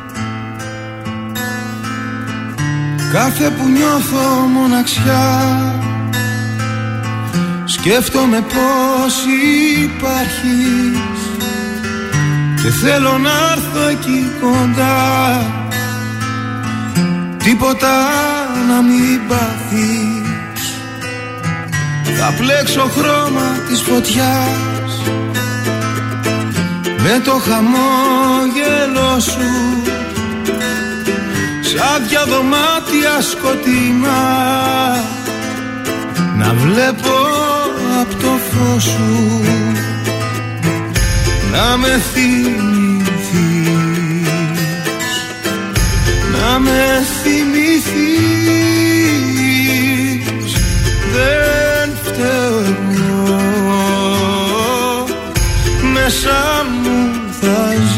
Κάθε που νιώθω μοναξιά Σκέφτομαι πως υπάρχεις. Και θέλω να έρθω εκεί κοντά. Τίποτα να μην πάθεις. Θα πλέξω χρώμα της φωτιάς. Με το χαμόγελο σου Σαν δυο δωμάτια σκοτεινά. Να βλέπω από το φως σου. Να με θυμηθείς. Να με θυμηθείς. Δεν φταίω εγώ. Μέσα μου θα ζεις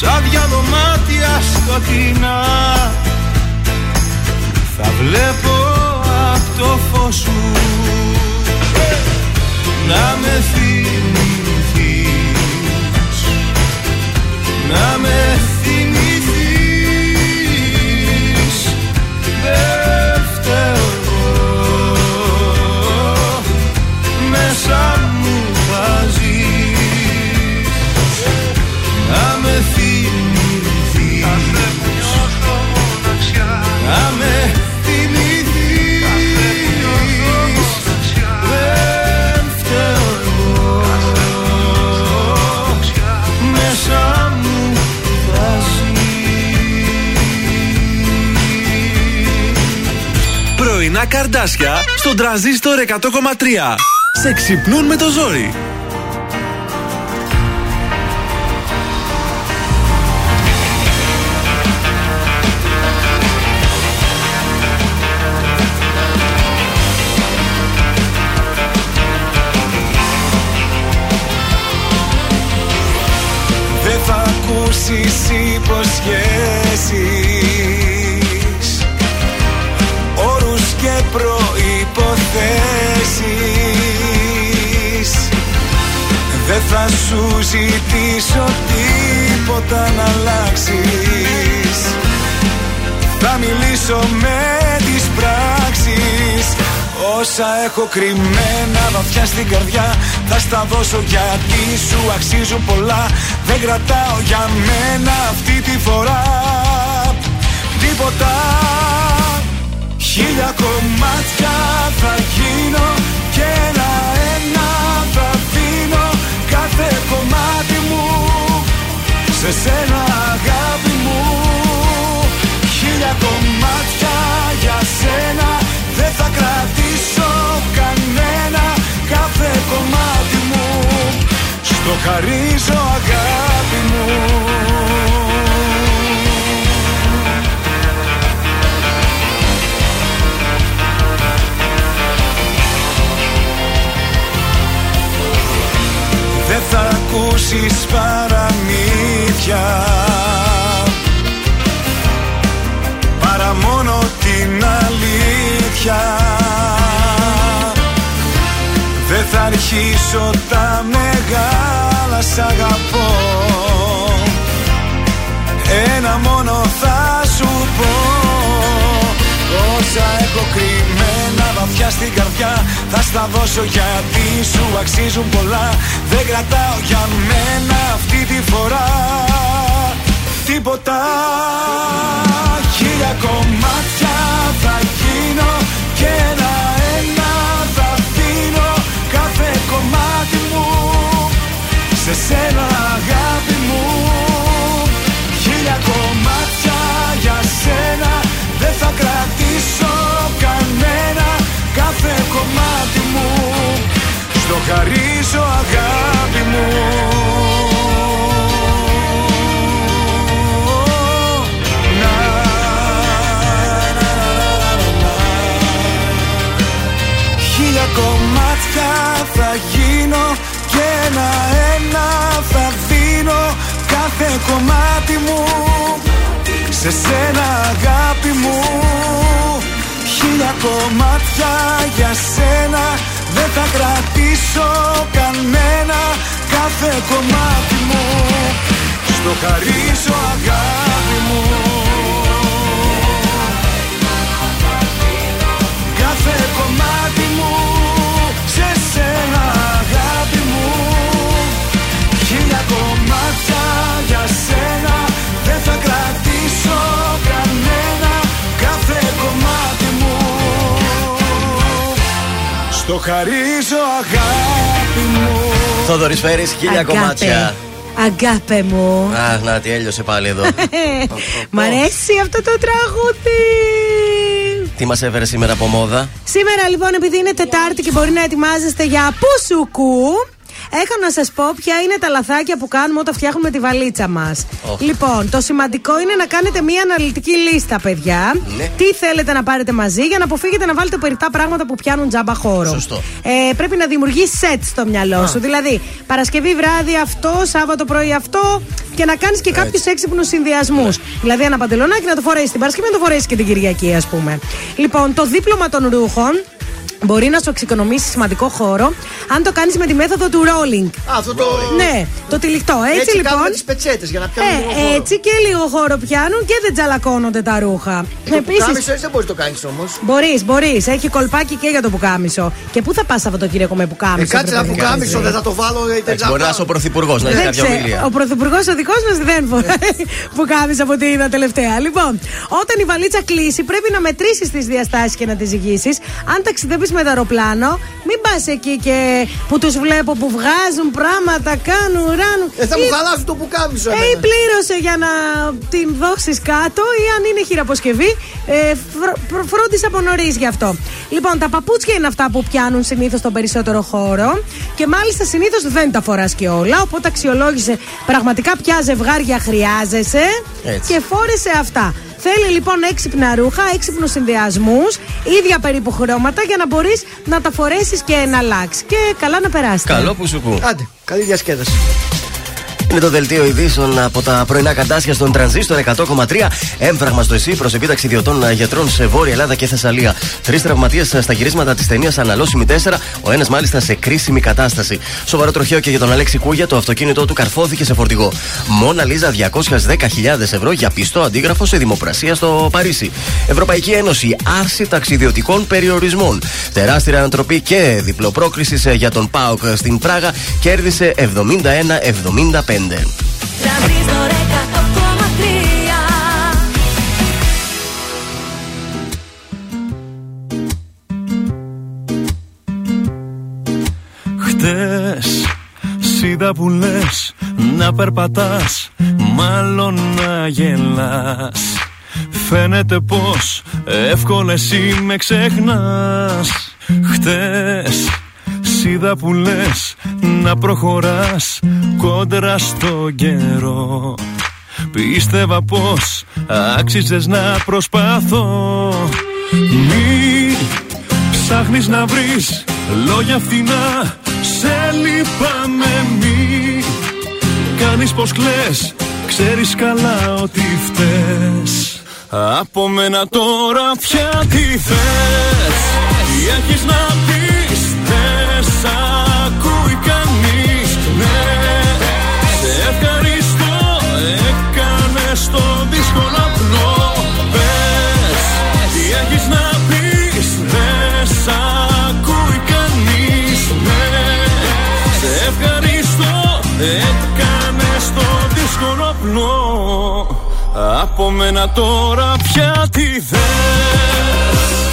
Σαν δυο δωμάτια σκοτεινά. Θα βλέπω απ' το φως σου να με θυμηθείς. Να με θυμηθείς καρδάσια στον τρανζίστορ 100,3. Σε ξυπνούν με το ζόρι. Δεν θα ακούσεις σου ζητήσω τίποτα να αλλάξεις Θα μιλήσω με τις πράξεις. Όσα έχω κρυμμένα βαθιά στην καρδιά Θα στα δώσω γιατί σου αξίζουν πολλά. Δεν κρατάω για μένα αυτή τη φορά Τίποτα. Χίλια κομμάτια θα γίνω Κάθε κομμάτι μου Σε σένα αγάπη μου. Χίλια κομμάτια για σένα Δεν θα κρατήσω κανένα Κάθε κομμάτι μου. Στο χαρίζω αγάπη μου θα ακούσεις παραμύθια. Παρά μόνο την αλήθεια. Δεν θα αρχίσω τα μεγάλα σ' αγαπώ. Ένα μόνο θα σου πω. Όσα έχω κρυμμένα βαθιά στην καρδιά. Θα στα δώσω γιατί σου αξίζουν πολλά. Δεν κρατάω για μένα αυτή τη φορά. Τίποτα. Χίλια κομμάτια θα γίνω Και ένα-ένα θα δίνω Κάθε κομμάτι μου. Σε σένα αγάπη μου. Χίλια κομμάτια για σένα. Δεν θα κρατήσω κανένα Κάθε κομμάτι μου. Στο χαρίζω αγάπη μου. Να, να, να, να, να. Χίλια κομμάτια θα γίνω Και ένα-ένα θα δίνω Κάθε κομμάτι μου. Σε σένα αγάπη μου Χίλια κομμάτια για σένα. Δεν θα κρατήσω κανένα Κάθε κομμάτι μου. Στο χαρίζω αγάπη μου. Κάθε κομμάτι μου Σε σένα Στο χαρίζω αγάπη μου Θόδωρη Φέρης, χίλια Αγάπη. κομμάτια. Αγάπη μου. Αχ, να τι έλειωσε πάλι εδώ. Μ' αρέσει αυτό το τραγούδι. τι μας έφερε σήμερα από μόδα; Σήμερα λοιπόν, επειδή είναι Τετάρτη και μπορεί να ετοιμάζεστε για πουσουκού, έχω να σας πω ποια είναι τα λαθάκια που κάνουμε όταν φτιάχνουμε τη βαλίτσα μας. Οχ. Λοιπόν, το σημαντικό είναι να κάνετε μία αναλυτική λίστα, παιδιά. Ναι. Τι θέλετε να πάρετε μαζί για να αποφύγετε να βάλετε περιττά πράγματα που πιάνουν τζάμπα χώρο. Σωστό. Ε, πρέπει να δημιουργείς σετ στο μυαλό σου. Δηλαδή, Παρασκευή βράδυ αυτό, Σάββατο πρωί αυτό και να κάνεις και κάποιους έξυπνους συνδυασμούς. Δηλαδή, ένα παντελονάκι να το φορέσεις την Παρασκευή, να το φορέσεις και την Κυριακή, ας πούμε. Λοιπόν, το δίπλωμα των ρούχων μπορεί να σου εξοικονομήσει σημαντικό χώρο αν το κάνεις με τη μέθοδο του rolling. Α, αυτό το. Ναι, το τυλιχτό. Έτσι, Έτσι λοιπόν. κάνουμε τις πετσέτες για να πιάνουν λίγο Ε, χώρο. έτσι και λίγο χώρο πιάνουν και δεν τζαλακώνονται τα ρούχα. Το πουκάμισο έτσι δεν μπορείς να το κάνεις όμως. Μπορείς, μπορείς. Έχει κολπάκι και για το πουκάμισο. Και πού θα πας Σαββατοκύριακο με πουκάμισο. Ε, κάτσε βρε ένα παιδί. πουκάμισο, δεν θα το βάλω. ε, Εντάξει, μπορεί να είσαι ο πρωθυπουργός, να έχει Δεν κάποια ξέρω. ομιλία. Ο πρωθυπουργός ο δικός μας δεν φοράει πουκάμισο από ό,τι είδα τελευταία. Λοιπόν, όταν η βαλίτσα κλείσει, πρέπει να μετρήσεις τις διαστάσεις και να τις ζυγίσεις. Αν ταξιδεύεις με το αεροπλάνο, μην πας εκεί και που τους βλέπω που βγάζουν πράγματα, κάνουν, ράνουν. Ε, θα μου Ή- χαλάσουν το πουκάμισο. ε, εμένα. ή πλήρωσε για να την δώσει κάτω, ή αν είναι χειραποσκευή, ε, φρο- φρο- φρόντισε από νωρίς γι' αυτό. Λοιπόν, τα παπούτσια είναι αυτά που πιάνουν συνήθως τον περισσότερο χώρο και μάλιστα συνήθως δεν τα φοράς και όλα. Οπότε αξιολόγησε πραγματικά ποια ζευγάρια χρειάζεσαι Έτσι. και φόρεσε αυτά. Θέλει λοιπόν έξυπνα ρούχα, έξυπνους συνδυασμούς, ίδια περίπου χρώματα για να μπορείς να τα φορέσεις και να αλλάξεις. Και καλά να περάσει. Καλό που σου κου. Άντε, καλή διασκέδαση. Είναι το δελτίο ειδήσεων από τα πρωινά καντάσια στον τρανζίστορ 100,3. Έμφραγμα στο ΕΣΥ προς επίταξη ιδιωτών γιατρών σε Βόρεια Ελλάδα και Θεσσαλία. Τρεις τραυματίες στα γυρίσματα της ταινίας Αναλώσιμη 4, ο ένας μάλιστα σε κρίσιμη κατάσταση. Σοβαρό τροχαίο και για τον Αλέξη Κούγια, το αυτοκίνητό του καρφώθηκε σε φορτηγό. Μόνα Λίζα 210.000 ευρώ για πιστό αντίγραφο σε δημοπρασία στο Παρίσι. Ευρωπαϊκή Ένωση άρση ταξιδιωτικών περιορισμών. Τεράστια ανατροπή και διπλοπρόκριση για τον Πάοκ στην Πράγα κέρδισε 71-75. Χτες Σίδα που λες να περπατάς Μάλλον να γελάς. Φαίνεται πως εύκολα εσύ με ξεχνάς. Χτες Σίδα που λες να προχωράς κόντρα στο καιρό. Πίστευα πως άξιζες να προσπάθω Μη ψάχνεις να βρεις λόγια φθηνά Σε λυπάμαι μη κάνεις πως κλαις. Ξέρεις καλά ότι φταίς. Από μένα τώρα πια τι θες. Τι έχεις να πεις; Δεν σ' ακούει κανείς. Ναι Σε ευχαριστώ Έκανες το δύσκολο απλό. Πες Τι έχεις να πεις Δεν σ' ακούει κανείς. Ναι Σε ευχαριστώ Έκανες το δύσκολο απλό. Από μένα τώρα πια τι θες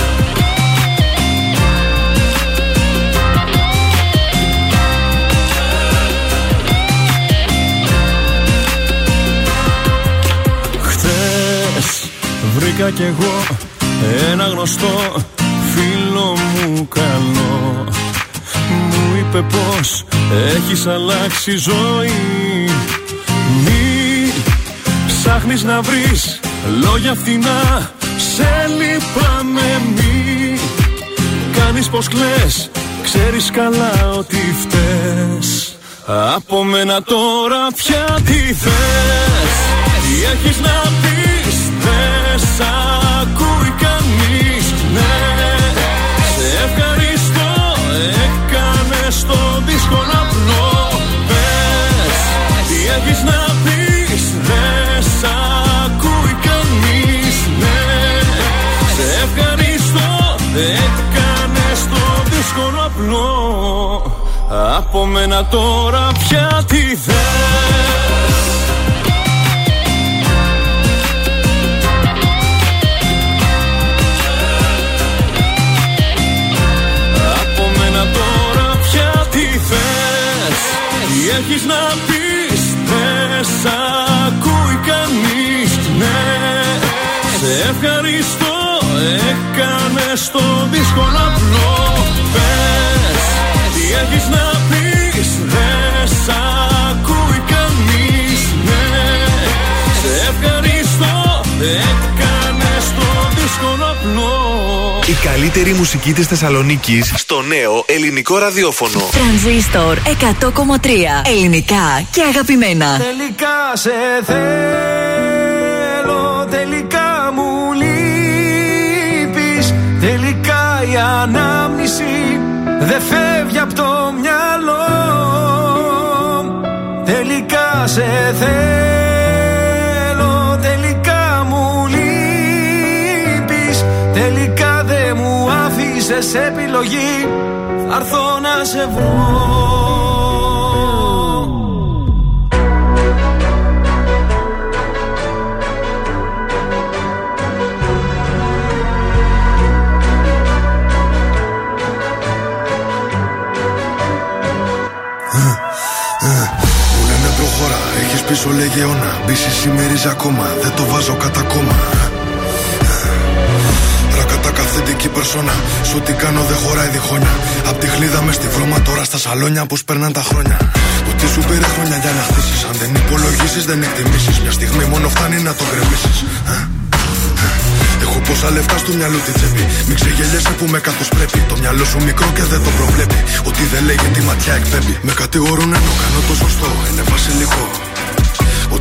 βρήκα κι εγώ ένα γνωστό φίλο μου καλό. Μου είπε πως έχεις αλλάξει ζωή. Μη ψάχνεις να βρεις λόγια φθηνά Σε λυπάμαι μη κάνεις πως κλαις. Ξέρεις καλά ότι φταίς. Από μένα τώρα πια τι θες. Τι έχεις να πεις Δεν σ' ακούει κανείς. Ναι Σε ευχαριστώ Έκανες το δύσκολο απλό Πες Τι έχεις να πεις Δεν σ' ακούει κανείς. Ναι Σε ευχαριστώ Έκανες το δύσκολο απλό Από μένα τώρα πια τι θες έχεις να πεις Δεν σ' ακούει κανείς Ναι Σε ευχαριστώ Έκανες το δύσκολο απλό. Πες Τι έχεις να καλύτερη μουσική της Θεσσαλονίκης στο νέο ελληνικό ραδιόφωνο. Τρανζίστορ 100,3 ελληνικά και αγαπημένα. Τελικά σε θέλω, τελικά μου λείπεις Τελικά η ανάμνηση δεν φεύγει από το μυαλό Τελικά σε θέλω, τελικά μου λείπεις Τελικά δεν μου άφησες επιλογή Θα έρθω να σε βρω. Μου λένε προχώρα, έχεις πίσω λέγε αιώνα. Μπίση σημερίζει ακόμα, δεν το βάζω κατά κόμμα. Ρακατά καθεντική περσόνα Σου τι κάνω δεν χωράει διχόνια Απ' τη χλίδα μες στη βρώμα τώρα στα σαλόνια Πως περνάνε τα χρόνια Το τι σου πήρε χρόνια για να χτίσεις Αν δεν υπολογίσεις δεν εκτιμήσεις Μια στιγμή μόνο φτάνει να το γκρεμίσεις Έχω Πόσα λεφτά στο μυαλό τη τσέπη. Μην ξεγελιέσαι που με καθώ πρέπει. Το μυαλό σου μικρό και δεν το προβλέπει. Ότι δεν λέγει τη ματιά εκπέμπει. Με κατηγορούν ενώ κάνω το σωστό. Είναι βασιλικό.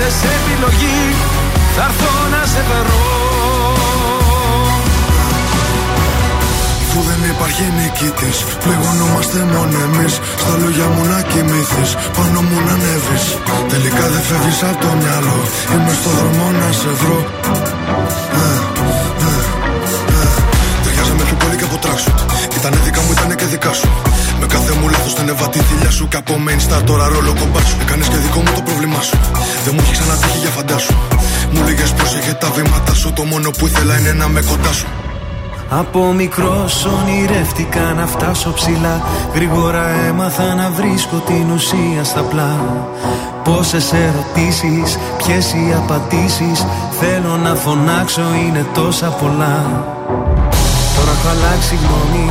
άφησες επιλογή Θα έρθω να σε βρω Αφού δεν υπάρχει νικητής, πληγωνόμαστε μόνο εμείς. Στα λόγια μου να κοιμηθείς, πάνω μου να ανέβεις. Τελικά δεν φεύγεις από το μυαλό. Είμαι στο δρόμο να σε βρω. Ε, ε, ε. Ταιριάζαμε πιο πολύ και από tracksuit. Ήτανε δικά μου, ήτανε και δικά σου. Με κάθε μου λάθος την έβα τη θηλιά σου. Και από main star τώρα ρόλο κομπάς σου. Έκανες και δικό μου το πρόβλημά σου. Δεν μου έχει ξανατύχει για φαντάσου. Μου λίγες πρόσεχε τα βήματα σου. Το μόνο που ήθελα είναι να με κοντά σου. Από μικρός ονειρεύτηκα να φτάσω ψηλά Γρήγορα έμαθα να βρίσκω την ουσία στα πλά Πόσες ερωτήσεις, ποιες οι απαντήσεις Θέλω να φωνάξω είναι τόσα πολλά Τώρα έχω αλλάξει γνώμη,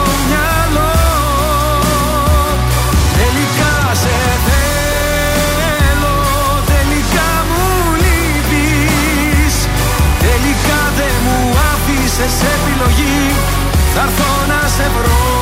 άφησες επιλογή. Θα έρθω να σε βρω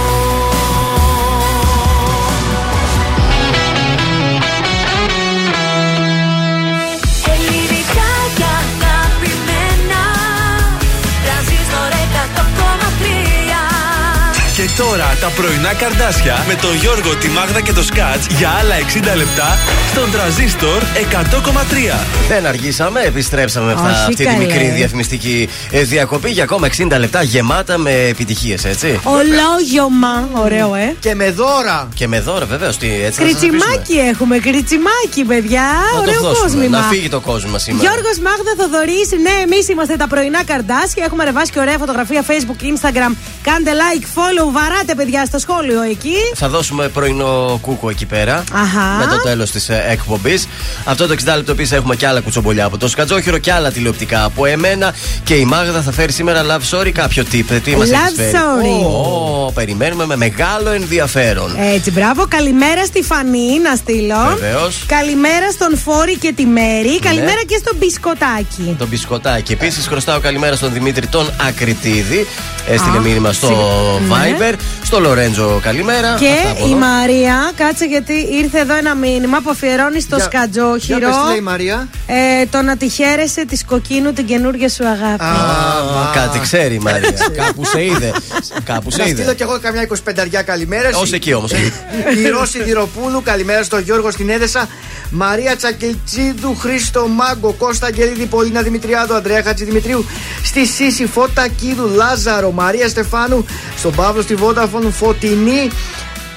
τώρα τα πρωινά καρδάσια με τον Γιώργο, τη Μάγδα και το Σκάτς για άλλα 60 λεπτά στον τραζίστορ 100,3. Δεν αργήσαμε, επιστρέψαμε μετά Όχι, αυτή τη καλέ. μικρή διαφημιστική ε, διακοπή για ακόμα 60 λεπτά γεμάτα με επιτυχίες, έτσι. Ολόγιωμα. Ωραίο, ε. Και με δώρα. Και με δώρα, βεβαίως. Έτσι να σας αφήσουμε. Κριτσιμάκι έχουμε, κριτσιμάκι, παιδιά. Να το Ωραίο δώσουμε, κόσμημα. Να φύγει το κόσμο σήμερα. Γιώργος Μάγδα Θοδωρής, ναι, εμείς είμαστε τα πρωινά καρδάσια. Έχουμε ρεβάσει και ωραία φωτογραφία Facebook, Instagram. Κάντε like, follow, βαράτε παιδιά στο σχόλιο εκεί. Θα δώσουμε πρωινό κούκο εκεί πέρα. Αχα. Με το τέλος της εκπομπής. Αυτό το 60 λεπτό επίσης έχουμε και άλλα κουτσομπολιά από το Σκατζόχυρο και άλλα τηλεοπτικά από εμένα. Και η Μάγδα θα φέρει σήμερα love story κάποιο tip. Τι μας Love έχεις φέρει; story. Ω, περιμένουμε με μεγάλο ενδιαφέρον. Έτσι, μπράβο. Καλημέρα στη Φανή να στείλω. Βεβαίως. Καλημέρα στον Φόρη και τη Μέρη. Ναι. Καλημέρα και στον Μπισκοτάκι. Το μπισκοτάκι. Επίσης, χρωστάω καλημέρα στον Δημήτρη τον Ακριτίδη. Έστειλε Α, μήνυμα στο συγγνώμη. Viber. Στο Λορέντζο, καλημέρα. Αυτά από Και η εδώ. Μαρία, κάτσε γιατί ήρθε εδώ ένα μήνυμα που αφιερώνεις στο Για- σκατζόχυρο. για πες τι λέει η Μαρία. Ε, το να τη χαίρεσαι της κοκκίνου την καινούργια σου αγάπη. Α, Κάτι ξέρει η Μαρία. Κάπου σε είδε. Κάπου Να σε στείλω είδε. κι εγώ καμιά 25 καλημέρα. Ω εκεί όμως. Η Ρώση Δυροπούλου, καλημέρα στον Γιώργο στην Έδεσα. Μαρία Τσακελτσίδου, Χρήστο Μάγκο, Κώστα Αγγελίδη, Πολίνα Δημητριάδου, Ανδρέα Χατζηδημητρίου, στη Σύση Φώτα Κίδου, Λάζαρο, Μαρία Στεφάνου, στον Παύλο στη Βόνταφων, Φωτεινή,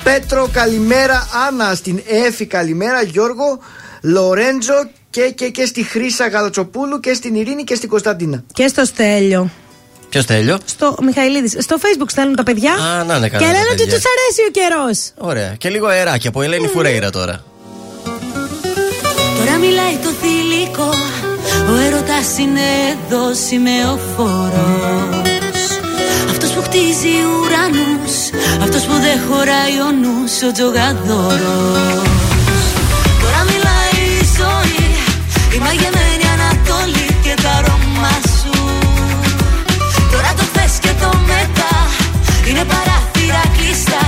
Πέτρο, καλημέρα, Άννα, στην Έφη, καλημέρα, Γιώργο, Λορέντζο και, και, και στη Χρύσα Γαλατσοπούλου και στην Ειρήνη και στην Κωνσταντίνα. Και στο Στέλιο. Ποιο τέλειο. Στο Μιχαηλίδης. Στο Facebook στέλνουν τα παιδιά. Α, να είναι καλά Και τα λένε ότι παιδιά. τους αρέσει ο καιρός. Ωραία. Και λίγο αεράκι από Ελένη Φουρέιρα τώρα. Τώρα μιλάει το θηλυκό Ο έρωτας είναι εδώ σημεοφόρος. Αυτός που χτίζει ουρανούς Αυτός που δεν χωράει ο νους Ο τζογαδόρος. Τώρα μιλάει η ζωή Η μαγεμένη Ανατολή Και τα αρώμα σου. Τώρα το θες και το μετά Είναι παράθυρα κλειστά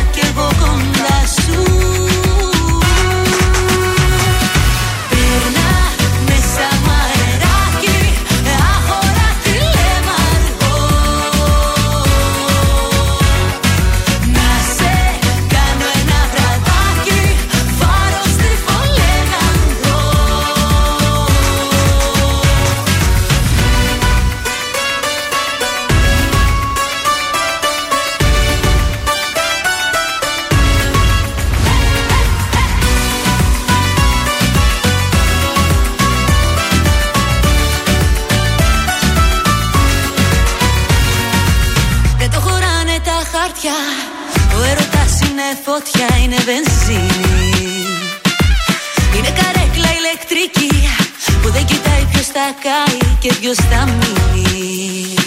φωτιά είναι βενζίνη. Είναι καρέκλα ηλεκτρική που δεν κοιτάει ποιος τα κάει και ποιος τα μείνει.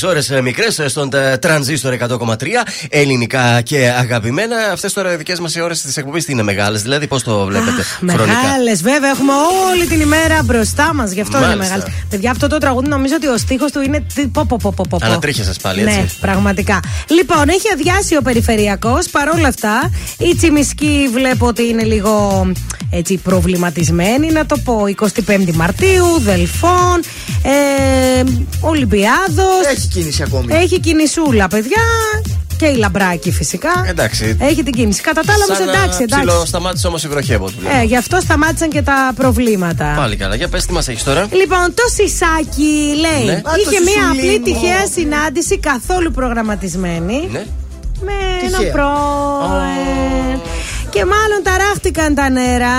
Γιώργος Μαζονάκης, ώρες ε, μικρές ε, στον ε, τρανζίστορ 100,3 ελληνικά και αγαπημένα. Αυτές τώρα οι δικές μας οι ώρες της εκπομπής τι είναι μεγάλες, δηλαδή πώς το βλέπετε χρονικά; Μεγάλες, βέβαια, έχουμε όλη την ημέρα μπροστά μας. Γι' αυτό είναι Μάλιστα. μεγάλες. Παιδιά, αυτό το τραγούδι νομίζω ότι ο στίχος του είναι. τι- Πω, πω, πω, πω, πω. Ανατρίχιασες πάλι, έτσι. Ναι, πραγματικά. Λοιπόν, έχει αδειάσει ο περιφερειακός. Παρόλα αυτά, η Τσιμισκή βλέπω ότι είναι λίγο έτσι προβληματισμένη, να το πω. 25η Μαρτίου, Δελφών, ε, Ολυμπιάδος. Έχει κίνηση ακόμη. Έχει κινησούλα, παιδιά. Και η Λαμπράκη φυσικά. Εντάξει. Έχει την κίνηση. Κατά τα άλλα όμως Σαν να εντάξει, εντάξει. ψιλοσταμάτησε όμως η βροχή από ό,τι βλέπω. Ε, γι' αυτό σταμάτησαν και τα προβλήματα. Πάλι καλά. Για πες τι μας έχεις τώρα. Λοιπόν, το Σισάκι λέει. Ναι. Α, το Είχε μία σισουλί απλή μου. τυχαία συνάντηση καθόλου προγραμματισμένη. Ναι. Με Τυχαία. ένα πρώην. Και μάλλον ταράχτηκαν τα νερά.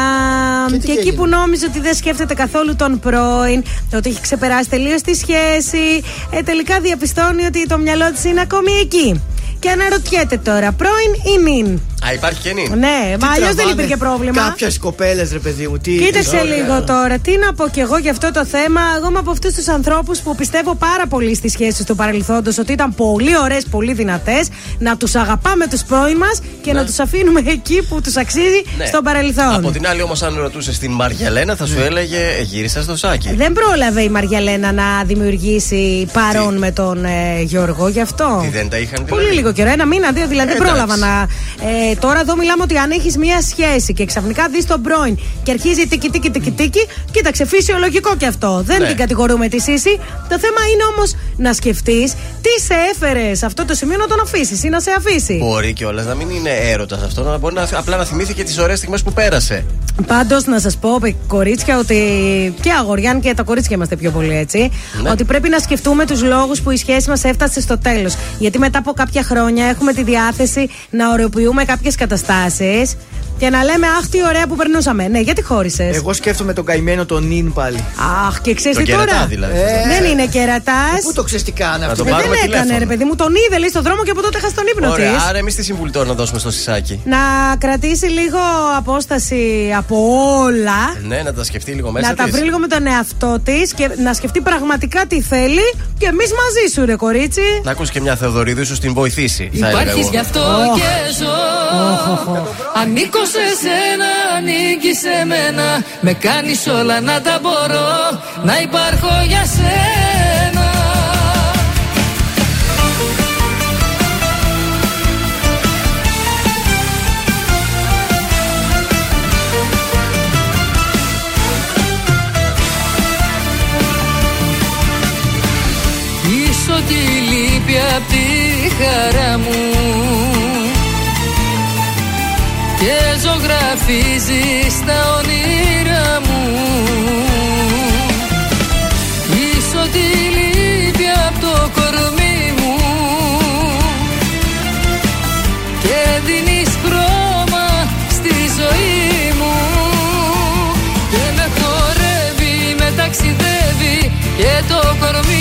Και Και, τι εκεί έγινε; που νόμιζε ότι δεν σκέφτεται καθόλου τον πρώην, ότι έχει ξεπεράσει τελείως τη σχέση, ε, τελικά διαπιστώνει ότι το μυαλό της είναι ακόμη εκεί. Και αναρωτιέται τώρα, πρώην ή νυν; Α, υπάρχει και νυν. Ναι, μα αλλιώς δεν Τραβάνε υπήρχε πρόβλημα. Κάποιες κοπέλες, ρε παιδί μου. Τι Κοίταξε Ωραία. λίγο τώρα, τι να πω κι εγώ για αυτό το θέμα. Εγώ είμαι από αυτούς τους ανθρώπους που πιστεύω πάρα πολύ στις σχέσεις του παρελθόντος ότι ήταν πολύ ωραίες, πολύ δυνατές. Να τους αγαπάμε τους πρώην μας και να τους αφήνουμε εκεί που τους αξίζει Ναι. στο παρελθόν. Από την άλλη, όμως, αν ρωτούσες την Μαριαλένα, θα σου Ναι. έλεγε «Ε, γύρισα στο σάκι. Δεν πρόλαβε η Μαριαλένα να δημιουργήσει παρόν με τον ε, Γιώργο, γι' αυτό. Τι δεν τα είχαν Πολύ δηλαδή; λίγο καιρό, ένα μήνα, δύο δηλαδή. Δεν Εντάξει. πρόλαβα να. Ε, τώρα εδώ μιλάμε ότι αν έχεις μία σχέση και ξαφνικά δεις τον πρώην και αρχίζει τίκι τίκι τίκι τίκι, κοίταξε, φυσιολογικό και αυτό. Δεν Ναι. την κατηγορούμε τη Σύση. Το θέμα είναι όμως να σκεφτείς τι σε έφερε σε αυτό το σημείο να τον αφήσεις ή να σε αφήσει. Μπορεί κιόλας να μην είναι έρωτας αυτό, να μπορεί να, απλά να θυμήθηκε τις ωραίες στιγμές που πέρασε. Πάντως, να σας πω, παι- κορίτσια, ότι και αγοριάν και τα κορίτσια είμαστε πιο πολύ έτσι. Ναι. Ότι πρέπει να σκεφτούμε τους λόγους που η σχέση μας έφτασε στο τέλος. Γιατί μετά από κάποια χρόνια έχουμε τη διάθεση να ωρεοποιούμε κάποιες καταστάσεις και να λέμε Αχ, τι ωραία που περνούσαμε. Ναι, γιατί χώρισες; Εγώ σκέφτομαι τον καημένο τον νυν πάλι. Αχ, και ξέρεις Το τι κερατά τώρα. δηλαδή. Ε, Δεν είναι κερατάς. Πού το ξέρεις τι κάνει αυτό; τον δεν πάρουμε έκανε, τηλέφωνο. ρε παιδί μου, τον είδε λέει στον δρόμο και από τότε έχασε τον ύπνο Ωραία, της. άρα εμείς τι συμβουλή τώρα να δώσουμε στο σισάκι. Να κρατήσει λίγο απόσταση από όλα. Ναι, να τα σκεφτεί λίγο μέσα να τα της. βρει λίγο με τον εαυτό της και να σκεφτεί πραγματικά τι θέλει και εμείς μαζί σου, ρε κορίτσι. Να ακούσει και μια Θεοδωρίδου σου την βοηθήσει. θα έλεγα Υπάρχεις εγώ. γι' αυτό και ζω Ανήκω σε σένα, ανήκει σε μένα. Με κάνεις όλα να τα μπορώ Να υπάρχω για σένα. Πίσω τη λύπη απ' τη χαρά μου και ζωγραφίζεις τα όνειρά μου. Είσαι ό,τι λείπει απ' το κορμί μου. Και δίνεις χρώμα στη ζωή μου. Και με χορεύει, με ταξιδεύει και το κορμί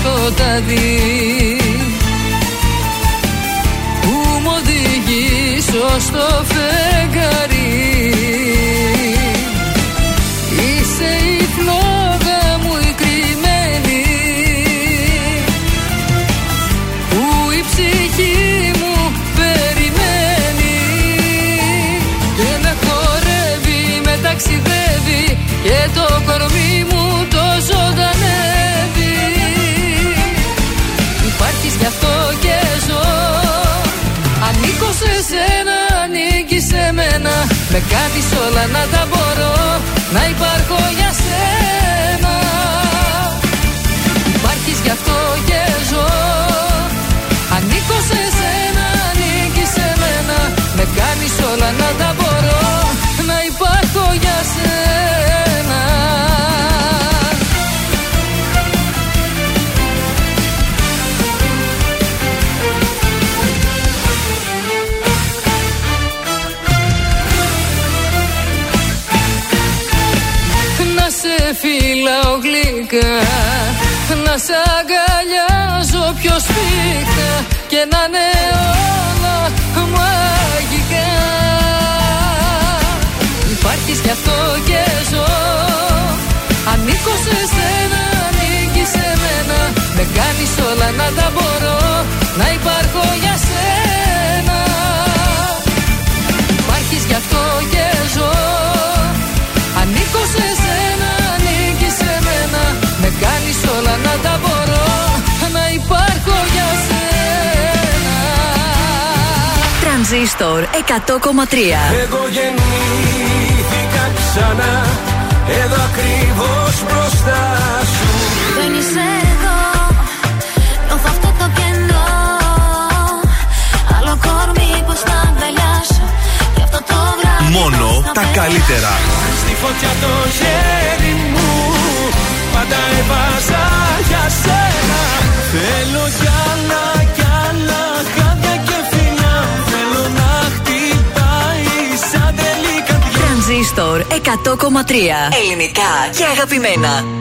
σκοτάδι Που μου οδηγεί στο φεγγάρι. Είσαι η φλόγα μου η κρυμμένη. Που η ψυχή μου περιμένει. Και με χορεύει, με ταξιδεύει Και το μένα Με κάνεις όλα να τα μπορώ Να υπάρχω για σένα φυλάω γλυκά Να σε αγκαλιάζω πιο σπίχτα Και να είναι όλα μαγικά Υπάρχεις κι αυτό και ζω. Ανήκω σε σένα, ανήκει σε μένα. Με κάνεις όλα να τα μπορώ. Να υπάρχω για υπάρχω για σένα Τρανζίστορ 100,3 Εγώ γεννήθηκα ξανά. Εδώ ακριβώς μπροστά σου. Δεν είσαι εδώ Νιώθω αυτό το κενό. Άλλο κορμί πως να αγκαλιάσω Γι' αυτό το βράδυ Μόνο τα καλύτερα. Στη φωτιά το χέρι μου Πάντα έβαζα για σένα Θέλω κι άλλα κι άλλα Χάδια και φιλιά. Θέλω να χτυπάει σαν τρελή καρδιά. Τρανζίστορ 100,3 Ελληνικά και αγαπημένα.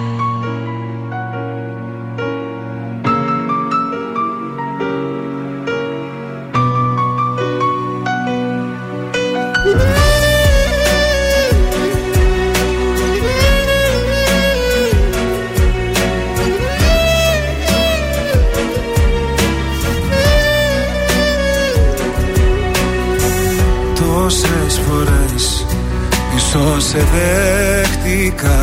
Σε δέχτηκα.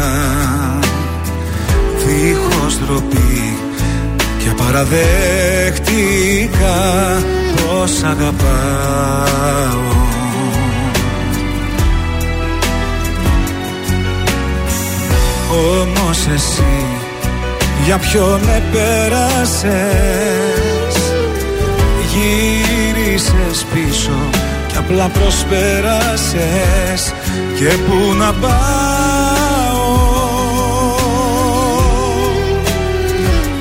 Δίχως ντροπή και παραδέχτηκα Πως αγαπάω. Όμως εσύ για ποιο με πέρασες; Γύρισες πίσω και απλά προσπέρασες Και πού να πάω.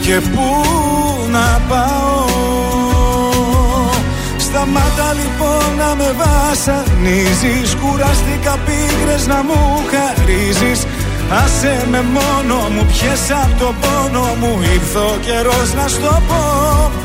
Και πού να πάω. Σταμάτα λοιπόν να με βασανίζεις. Κουραστήκα πίγρες να μου χαρίζεις. Άσε με μόνο μου, πιες απ' το πόνο μου. Ήρθε ο καιρός να στο πω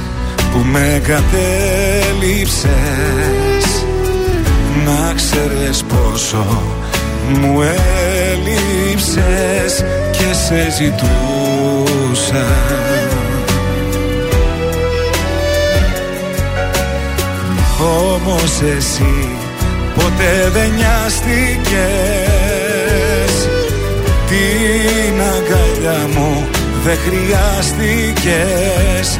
που με κατέληψες. Να ξέρεις πόσο μου έλειψες και σε ζητούσα. Όμως εσύ ποτέ δεν νοιάστηκες. Την αγκαλιά μου δεν χρειάστηκες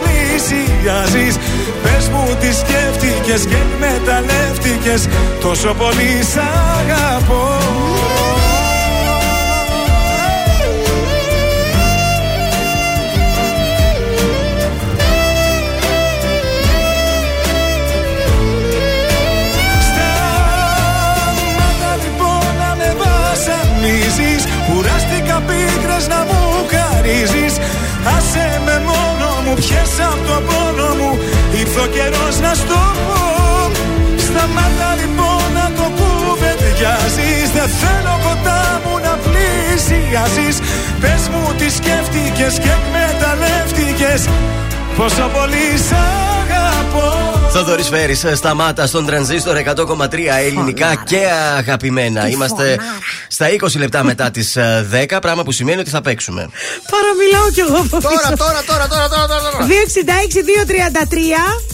πλησιάζεις Πες μου τι σκέφτηκες και εκμεταλλεύτηκες. Τόσο πολύ σ' αγαπώ. Σταμάτα λοιπόν να με βασανίζεις Κουράστηκα πίκρες να μου χαρίζεις. Άσε με μόνο μου, πιες απ' το πόνο μου. Ήρθε ο καιρός να στο πω. Σταμάτα λοιπόν να το κουβεντιάζεις Δεν θέλω κοντά μου να πλησιάζεις. Πες μου τι σκέφτηκες και εκμεταλλεύτηκες. Πόσο πολύ σ' αγαπώ. Θοδωρής Φέρης, σταμάτα στον τρανζίστορ 100,3 ελληνικά και αγαπημένα. Είμαστε στα 20 λεπτά μετά τις 10, πράγμα που σημαίνει ότι θα παίξουμε. Παραμιλάω κι εγώ από Τώρα, πίσω. τώρα, τώρα, τώρα, τώρα, τώρα.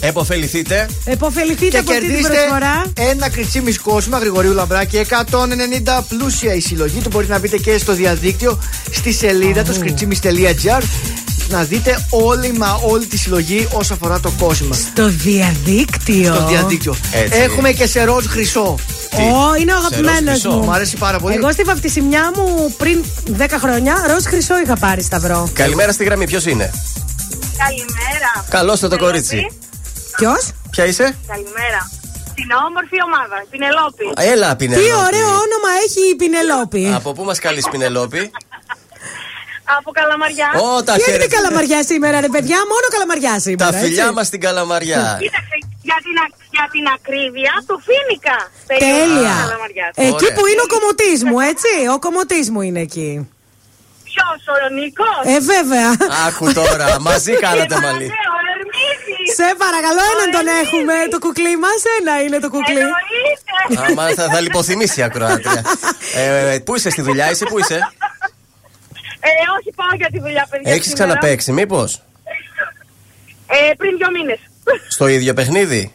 266-233. Εποφεληθείτε. Εποφεληθείτε Και από αυτή την κερδίστε προσφορά. ένα κριτσί μισκόσημα Γρηγορίου Λαμπράκη 190 πλούσια η συλλογή του. Μπορείτε να μπείτε και στο διαδίκτυο στη σελίδα τους σκριτσίμι.gr να δείτε όλη μα όλη τη συλλογή όσον αφορά το κόσμημα. Στο διαδίκτυο. Στο διαδίκτυο. Έτσι. Έχουμε και σε ροζ χρυσό. Ω, είναι ο αγαπημένος χρυσό. μου. Μου αρέσει πάρα πολύ. Εγώ στη βαφτισιμιά μου πριν 10 χρόνια ροζ χρυσό είχα πάρει σταυρό. Καλημέρα στη γραμμή, ποιος είναι; Καλημέρα. Καλώς το κορίτσι. Ποιος; Ποια είσαι; Καλημέρα. Την όμορφη ομάδα, την Ελόπη. Έλα, Τι Πινελόπη. ωραίο όνομα έχει η Πινελόπη. Από πού μας καλείς, Πινελόπη; Από Καλαμαριά. Ω, τα Τι έχετε χέρια. καλαμαριά σήμερα, ρε παιδιά, μόνο καλαμαριά σήμερα. Τα φιλιά έτσι. μας στην Καλαμαριά. Κοίταξε, για την, α- για την ακρίβεια του Φίνικα. Τέλεια. Καλαμαριάς. Εκεί Ωραία. που είναι ο κομμωτής μου, έτσι. Ο κομμωτής μου είναι εκεί. Ποιος, ο Νίκος; Ε, βέβαια. Άκου τώρα, μαζί κάνατε Και μαλλί. ο Ερμίδης. Σε παρακαλώ, έναν τον έχουμε. Το κουκλί μας, ένα είναι το κουκλί. Εννοείται. Άμα θα, θα λιποθυμήσει η ακροάτρια. ε, ε, πού είσαι στη δουλειά, είσαι, πού είσαι; Ε, όχι, πάω για τη δουλειά, παιδιά. Έχεις σήμερα. ξαναπέξει, μήπως; Ε, πριν δύο μήνες. Στο ίδιο παιχνίδι;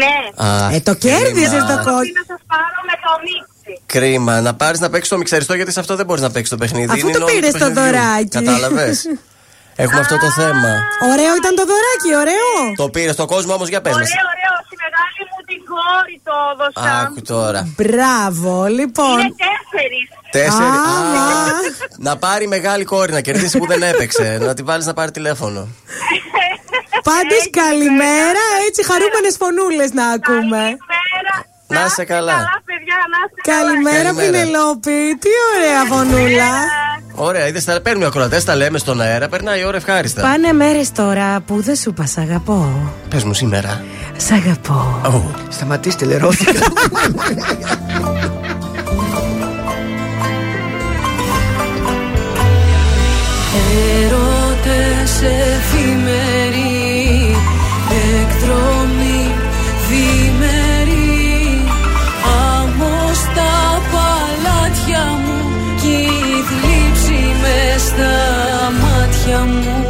Ναι. Α, Ε, το κέρδισε κρίμα. το κόλ. Να σας πάρω με το μίξι. Κρίμα. Να πάρεις να παίξεις το μιξαριστό γιατί σε αυτό δεν μπορείς να παίξεις το παιχνίδι. Αφού Είναι το νόμο του πήρες το παιχνιδιού. δωράκι. Κατάλαβες. Έχουμε αυτό το θέμα. Ωραίο ήταν το δωράκι, ωραίο. Το πήρες στο κόσμο όμως για πε Ωραίο, ωραίο. Στη μεγάλη μου την κόρη το έδωσα. Άκου τώρα. Μπράβο, λοιπόν. Είναι τέσσερις. Τέσσερι. Α, Α, να πάρει μεγάλη κόρη να κερδίσει που δεν έπαιξε. να τη βάλεις να πάρει τηλέφωνο. Πάντω καλημέρα, έτσι χαρούμενες φωνούλες να ακούμε. Καλημέρα. Να είσαι καλά. Καλά, παιδιά, να είστε καλά. Καλημέρα, Καλημέρα. Πινελόπη. Τι ωραία φωνούλα. Ωραία, είδες τα παίρνουμε ακροατές, τα λέμε στον αέρα, περνάει η ώρα ευχάριστα. Πάνε μέρες τώρα που δεν σου είπα σ' αγαπώ. Πες μου σήμερα. Σ' αγαπώ. Ω, Σταματήστε, λερώθηκα. Έρωτες στα μάτια μου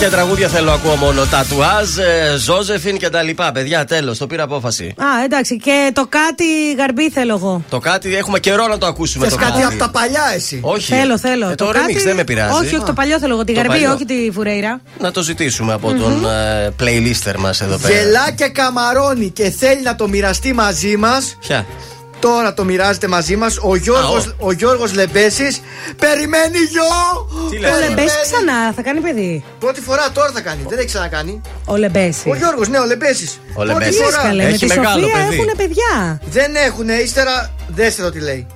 Τέτοια τραγούδια θέλω να ακούω μόνο. Τατουάζ, ε, Ζώζεφιν και τα λοιπά. Παιδιά, τέλος, το πήρα απόφαση. Α, εντάξει. Και το κάτι γαρμπί θέλω εγώ. Το κάτι έχουμε καιρό να το ακούσουμε Θες το κάτι κάτι. από τα παλιά εσύ; Όχι. Θέλω, θέλω. Ε, το remix δεν με πειράζει. Όχι, όχι, το παλιό θέλω εγώ. Τη Το γαρμπή, παλιό. όχι τη φουρέιρα. Να το ζητήσουμε από τον ε, playlister μας εδώ πέρα. Γελά και καμαρώνει και θέλει να το μοιραστεί μαζί μας Ποια; Τώρα το μοιράζεται μαζί μας Ο Γιώργος, Α, ο Γιώργος Λεμπέσης Περιμένει γιο Τι Ο λες, ρε. Λεμπέσης ξανά θα κάνει παιδί; Πρώτη φορά τώρα θα κάνει Δεν έχει ξανακάνει Ο Λεμπέσης. Ο Γιώργος ναι ο Λεμπέσης Ο Πρώτη Λεμπέσης. Τι λες, φορά. καλέ, με Έχει τη μεγάλο Σοφία παιδί. έχουν παιδιά. Δεν έχουνε ύστερα Δέστε το τι λέει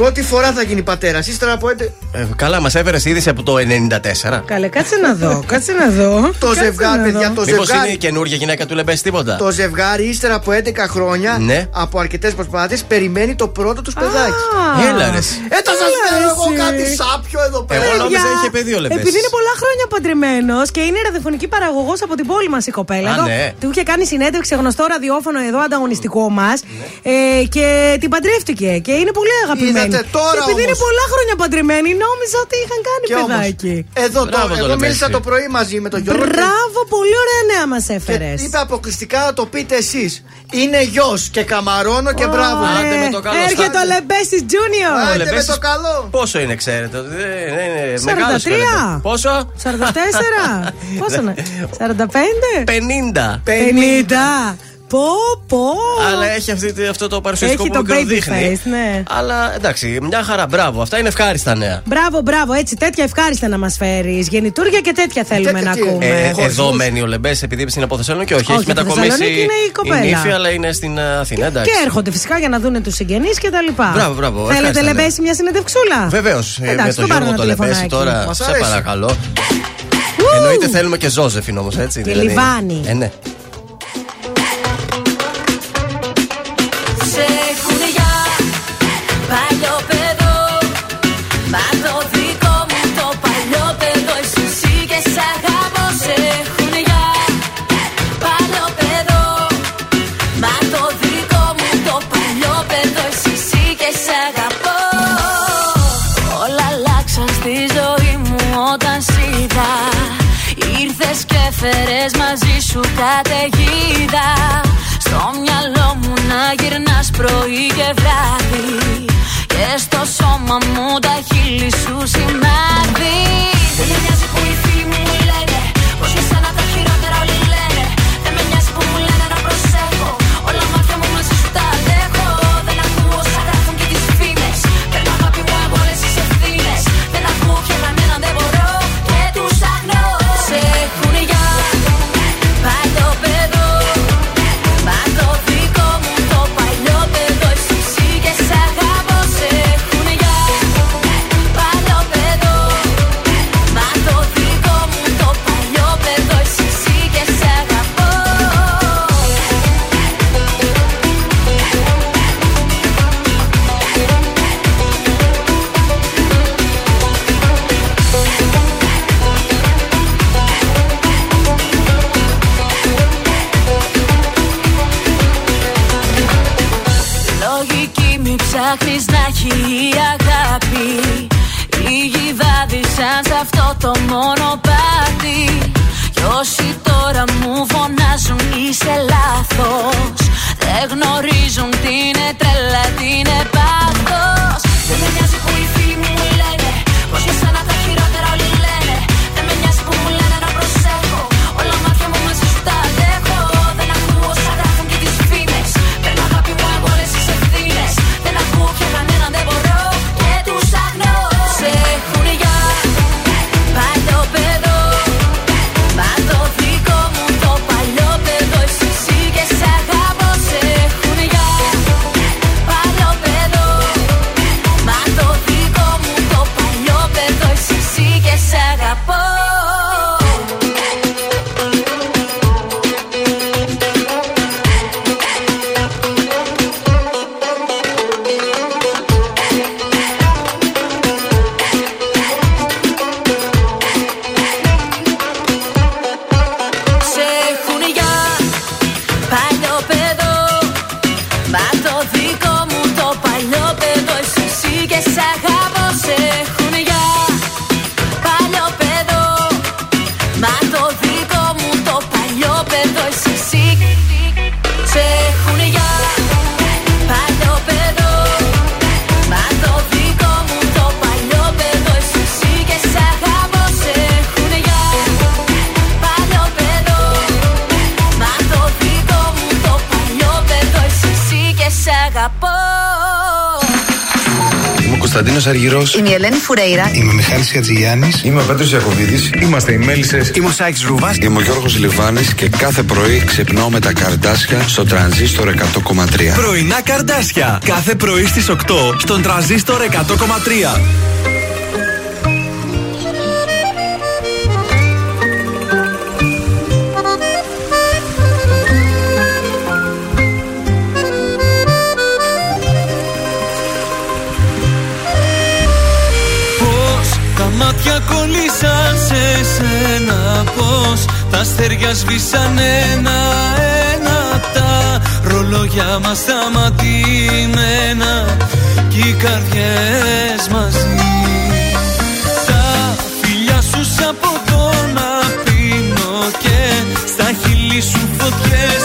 Πρώτη φορά θα γίνει πατέρας Ύστερα από έντε Ε, καλά, μας έφερες είδηση από το 94. Καλέ, κάτσε να δω. Κάτσε να δω. Το Κάτσε ζευγάρι να παιδιά δω. Το Μήπως ζευγάρι είναι η καινούργια γυναίκα του Λεμπέση τίποτα; Το ζευγάρι ύστερα από 11 χρόνια Ναι. από αρκετές προσπάθειες περιμένει το πρώτο τους παιδάκι. Α. Έλα, ρε. Ε, θα σας Έλα, φέρω εγώ εσύ. κάτι σάπιο εδώ πέρα. Εγώ νόμιζα Παιδιά, είχε παιδί ο Λεμπέσης. Επειδή είναι πολλά χρόνια παντρεμένος και είναι ραδιοφωνική παραγωγός από την πόλη μας η κοπέλα. Α, εδώ, ναι. Του είχε κάνει συνέντευξη σε γνωστό ραδιόφωνο εδώ ανταγωνιστικό μας ε, και την παντρεύτηκε και είναι πολύ αγαπημένη. Είδατε, τώρα και επειδή είναι όμως. πολλά χρόνια παντρεμένοι, νόμιζα ότι είχαν κάνει Και όμως, παιδάκι. εδώ Μπράβο τώρα, το εγώ Λεμπέση. μίλησα το πρωί μαζί με τον Γιώργο. και- Μπράβο, πολύ ωραία νέα μας έφερες. Και είπε αποκλειστικά να το πείτε εσείς. Είναι γιος και καμαρώνω και μπράβο. Άντε με το καλό Έρχεται ο στάδιο. Λεμπέση Junior. Άντε με Λεμπέσης- το καλό. Πόσο είναι, ξέρετε. ότι Δεν δεν είναι 43. μεγάλος φαίνεται. Πόσο; 44. Πόσο είναι, 45. 50. 50. Πω, πω. Αλλά έχει αυτή, αυτό το παρουσιαστικό που το δείχνει. Face, ναι. Αλλά εντάξει, μια χαρά, μπράβο. Αυτά είναι ευχάριστα νέα. Μπράβο, μπράβο, έτσι τέτοια ευχάριστα να μας φέρεις. Γεννητούρια και τέτοια θέλουμε τέτοια, να ακούμε. Ε, ε, εδώ μένει ο Λεμπές, επειδή είναι από Θεσσαλονίκη, όχι, όχι έχει μετακομίσει. Είναι η κοπέλα. Η νύφη, αλλά είναι στην ε, Αθήνα. Εντάξει. Και, και έρχονται φυσικά για να δουν τους συγγενείς και τα λοιπά. Μπράβο, μπράβο. Θέλετε ναι. Λεμπέση μια συνεντευξούλα; Βεβαίως. Ε, με τον Γιώργο το Λεμπέση τώρα, σε παρακαλώ. Εννοείται θέλουμε και Ζώζεφιν όμως, έτσι. Και δηλαδή. Λιβάνι. Ε, ναι. Μα το δικό μου το παλιό παιδό εσύ και σ' αγαπώ. Όλα αλλάξαν στη ζωή μου όταν σ' είδα. Ήρθες και φερές μαζί σου καταιγίδα. Στο μυαλό μου να γυρνάς πρωί και βράδυ. Και στο σώμα μου τα χείλη σου συνάδει Δεν με νοιάζει που οι φίλοι μου λένε Πως με σαν monotono Αργυρός. Είμαι η Ελένη Φουρέιρα. Είμαι ο Μιχάλης Ατζηγιάννη. Είμαι ο Πέτρος Ιακοβίδη. Είμαστε οι Μέλισσες. Είμαι ο Σάιξ Ρούβα. Είμαι ο Γιώργος Λιβάνης και κάθε πρωί ξυπνάω με τα καρδάσια στο τρανζίστορ 100,3. Πρωινά καρδάσια. Κάθε πρωί στις 8 στον τρανζίστορ 100,3. μίλησαν σε σένα πως τα αστέρια σβήσαν ένα-ένα τα ρολόγια μας σταματημένα κι οι καρδιές μαζί. Τα φιλιά σου από τον να και στα χείλη σου φωτιές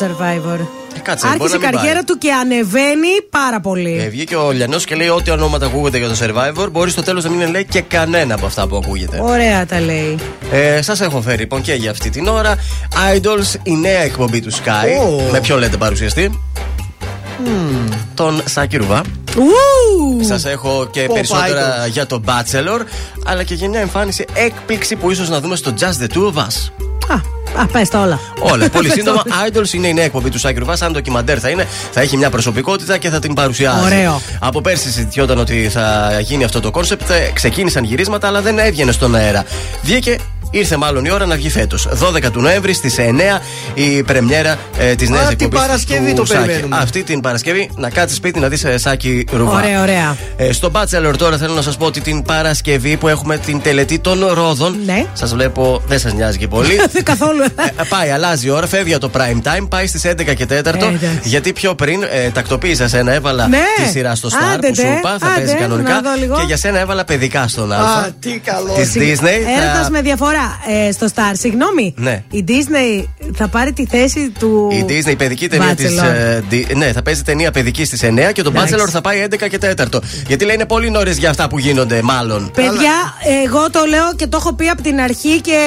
survivor. κάτσε, μπορεί Άρχισε η να μην καριέρα πάει. του και ανεβαίνει πάρα πολύ. Ε, βγήκε ο Λιανός και λέει: Ό,τι ονόματα ακούγονται για το survivor, μπορεί στο τέλος να μην λέει και κανένα από αυτά που ακούγεται. Ωραία τα λέει. Ε, Σας έχω φέρει λοιπόν και για αυτή την ώρα Idols, η νέα εκπομπή του Sky. Ω. Με ποιον λέτε παρουσιαστή, τον Σάκη Ρουβά. Ου! Σας έχω και Πω, περισσότερα Idols. για τον Bachelor, αλλά και για μια εμφάνιση έκπληξη που ίσως να δούμε στο Just the Two of Us. Α, α πες τα όλα. Όλα. Πολύ Πες σύντομα. τα. Idols είναι η νέα εκπομπή του Σάκη Ρουβά. Σαν ντοκιμαντέρ θα είναι, θα έχει μια προσωπικότητα και θα την παρουσιάζει. Ωραίο. Από πέρσι συζητιόταν ότι θα γίνει αυτό το κόνσεπτ. ε, Ξεκίνησαν γυρίσματα, αλλά δεν έβγαινε στον αέρα. Βγήκε. Ήρθε μάλλον η ώρα να βγει φέτος. 12 του Νοέμβρη στις 9 η πρεμιέρα ε, της νέας Α, εκπομπής. την Παρασκευή το περιμένουμε. Αυτή την Παρασκευή να κάτσεις σπίτι να δεις Σάκη Ρουβά. Ωραία, ωραία. Ε, στο Bachelor τώρα θέλω να σας πω ότι την Παρασκευή που έχουμε την τελετή των Ρόδων. Ναι. Σας βλέπω, δεν σας νοιάζει και πολύ. Δεν καθόλου. Ε, πάει, αλλάζει η ώρα, φεύγει από το prime time, πάει στις 11 και 4. Ε, εντάξει. γιατί πιο πριν ε, τακτοποίησα σένα, έβαλα Ναι. τη σειρά στο Star Άντε, που σου ντε. είπα, θα Άντε, παίζει κανονικά. να δω λίγο. Και για σένα έβαλα παιδικά στον Α, Α. τι καλό. Της Disney. Έρωτας θα- με διαφορά. Ε, στο Star, συγγνώμη. Ναι. Η Disney θα πάρει τη θέση του. Η Disney, η παιδική ταινία της. Bachelor. ναι, θα παίζει ταινία παιδική στις 9 και το Εντάξει. Bachelor θα πάει 11 και 4. Γιατί λέει είναι πολύ νωρίς για αυτά που γίνονται, μάλλον. Παιδιά, εγώ το λέω και το έχω πει από την αρχή και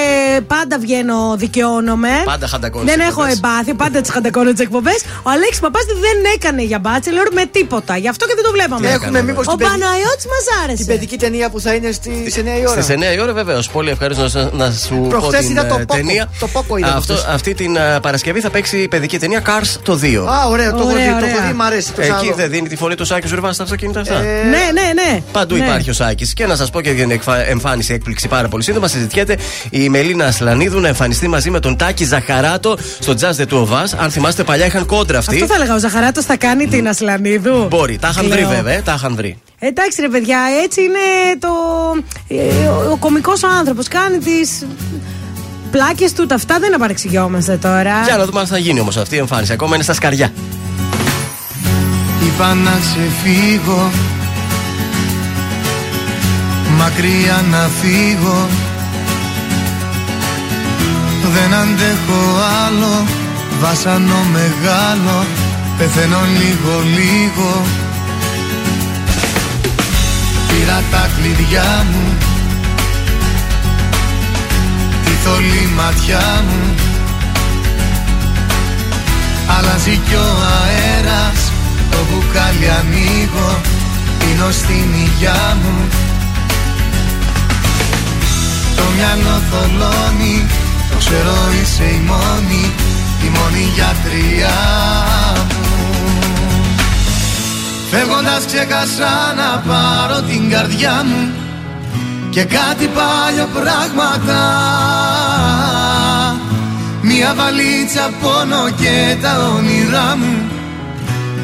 πάντα βγαίνω, δικαιώνομαι. Πάντα χαντακώνεις Δεν τις έχω εκπομπές. εμπάθει, πάντα τις χαντακώνω τις εκπομπές. Ο Αλέξης Παπάς δεν έκανε για Bachelor με τίποτα. Γι' αυτό και δεν το βλέπαμε. Τι Έχουμε έκανε, μήπως Ο την, παιδι- Παναγιώτης μας την άρεσε. παιδική ταινία που θα είναι στη, σε 9 η ώρα. Στις 9 η ώρα, βεβαίως. Πολύ ευχαρίστω να, να σου πω Προχθές την είδα το ε, Poco. ταινία. Το Poco είδα Αυτό, προχθές. αυτή την ε, Παρασκευή θα παίξει η παιδική ταινία Cars το 2. Α, ωραίο, το έχω Ωραία, δει, το έχω ωραία. δει, μ' αρέσει. Το Εκεί ξαναδώ. δεν δίνει τη φωνή του Σάκης Ζουρβά στα αυτοκίνητα αυτά. Ε, Ναι, ναι, ναι. Παντού Ναι. υπάρχει ο Σάκης. Και να σας πω και για την εκφα- εμφάνιση έκπληξη πάρα πολύ σύντομα. Συζητιέται η Μελίνα Ασλανίδου να εμφανιστεί μαζί με τον Τάκη Ζαχαράτο στο Jazz The Two of Us. Αν θυμάστε, παλιά είχαν κόντρα αυτοί. Αυτό θα έλεγα. Ο Ζαχαράτος θα κάνει την Ασλανίδου. Μπορεί, τα είχαν βρει Κλαίω. βέβαια, ε, τα είχαν βρει. Εντάξει ρε παιδιά, έτσι είναι το. ε, Ο, ο κωμικός ο άνθρωπος. Κάνει τις πλάκες του, τα αυτά δεν να παρεξηγιόμαστε τώρα. Για να δούμε αν θα γίνει όμως αυτή η εμφάνιση. Ακόμα είναι στα σκαριά. Είπα να ξεφύγω Μακριά να φύγω Δεν αντέχω άλλο Βάσανο μεγάλο Πεθαίνω λίγο λίγο Πήρα τα κλειδιά μου. Τη θολή ματιά μου. Αλλάζει κι ο αέρας Το μπουκάλι ανοίγω Πίνω στην υγειά μου. Το μυαλό θολώνει Το ξέρω είσαι η μόνη Η μόνη γιατριά μου Φεύγοντας ξέχασα να πάρω την καρδιά μου Και κάτι παλιό πράγματα. Μια βαλίτσα πόνο και τα όνειρά μου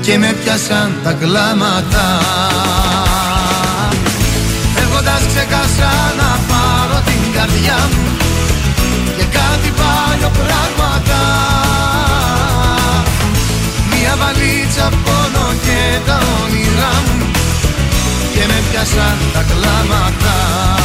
Και με πιάσαν τα κλάματα. Φεύγοντας ξέχασα να πάρω την καρδιά μου Και κάτι παλιό πράγματα. Μια βαλίτσα πόνο και τα όνειρά μου Και με πιάσαν τα κλάματα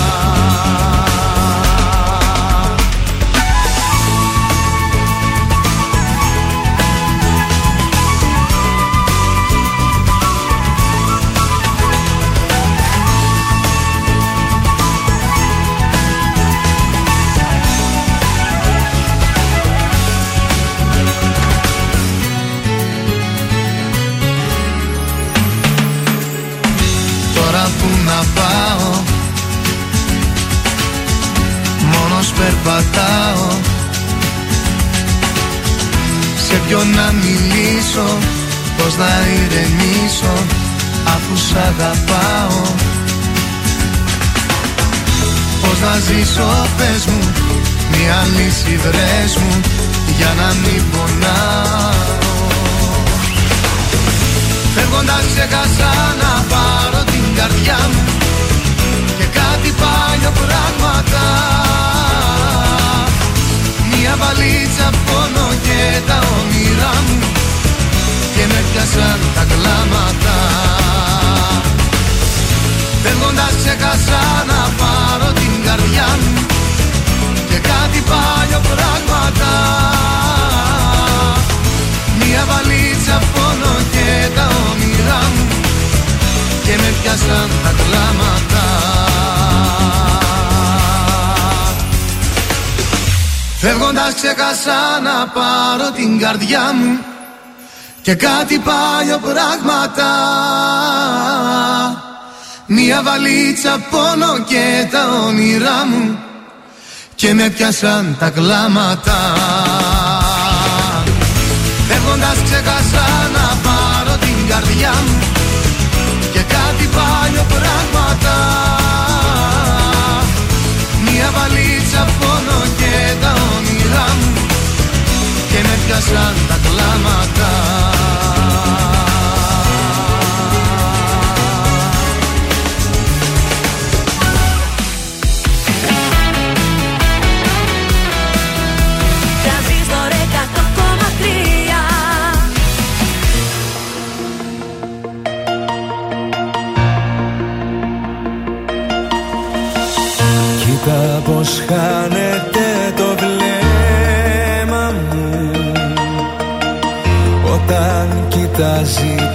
περπατάω. Σε ποιον να μιλήσω Πώς να ηρεμήσω Αφού σ' αγαπάω. Πώς να ζήσω πες μου Μια λύση βρες μου Για να μην πονάω. Φεύγοντας ξέχασα να πάρω την καρδιά μου Και κάτι παλιό πράγματα Μια βαλίτσα πόνο και τα όνειρά μου Και με πιάσαν τα κλάματα. Φεύγοντας ξέχασα να πάρω την καρδιά μου Και κάτι παλιό πράγματα. Μια βαλίτσα πόνο και τα όνειρά μου Και με πιάσαν τα κλάματα Φεύγοντας ξέχασα να πάρω την καρδιά μου Και κάτι παλιό πράγματα. Μια βαλίτσα πόνο και τα όνειρά μου Και με πιάσαν τα κλάματα. Φεύγοντας ξέχασα να πάρω την καρδιά μου Και κάτι παλιό πράγματα πιάσαν τα κλάματα. Τρανζίστορ 100,3 Κοίτα πως χάνεται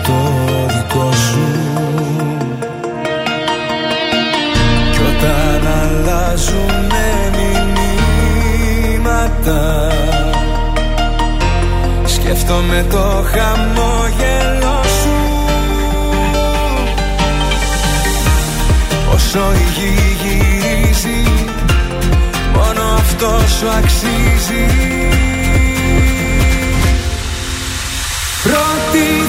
το δικό σου. Κι όταν αλλάζουνε μηνύματα Σκέφτομαι το χαμόγελο σου. Όσο η γη γυρίζει Μόνο αυτό σου αξίζει. Πρώτη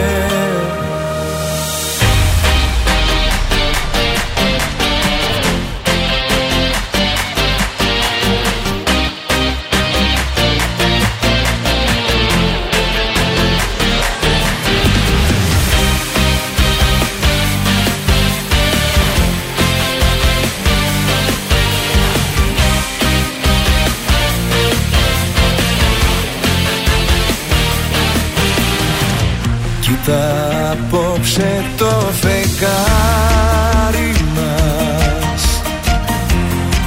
σε το φεγγάρι μας.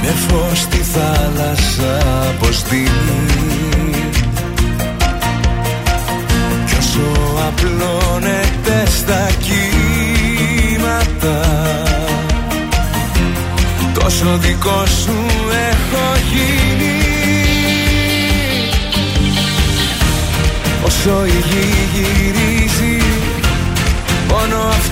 Με φως στη θάλασσα αποστείλει Κι όσο απλώνεται στα κύματα Τόσο δικό σου έχω γίνει. Όσο η γη γυρίζει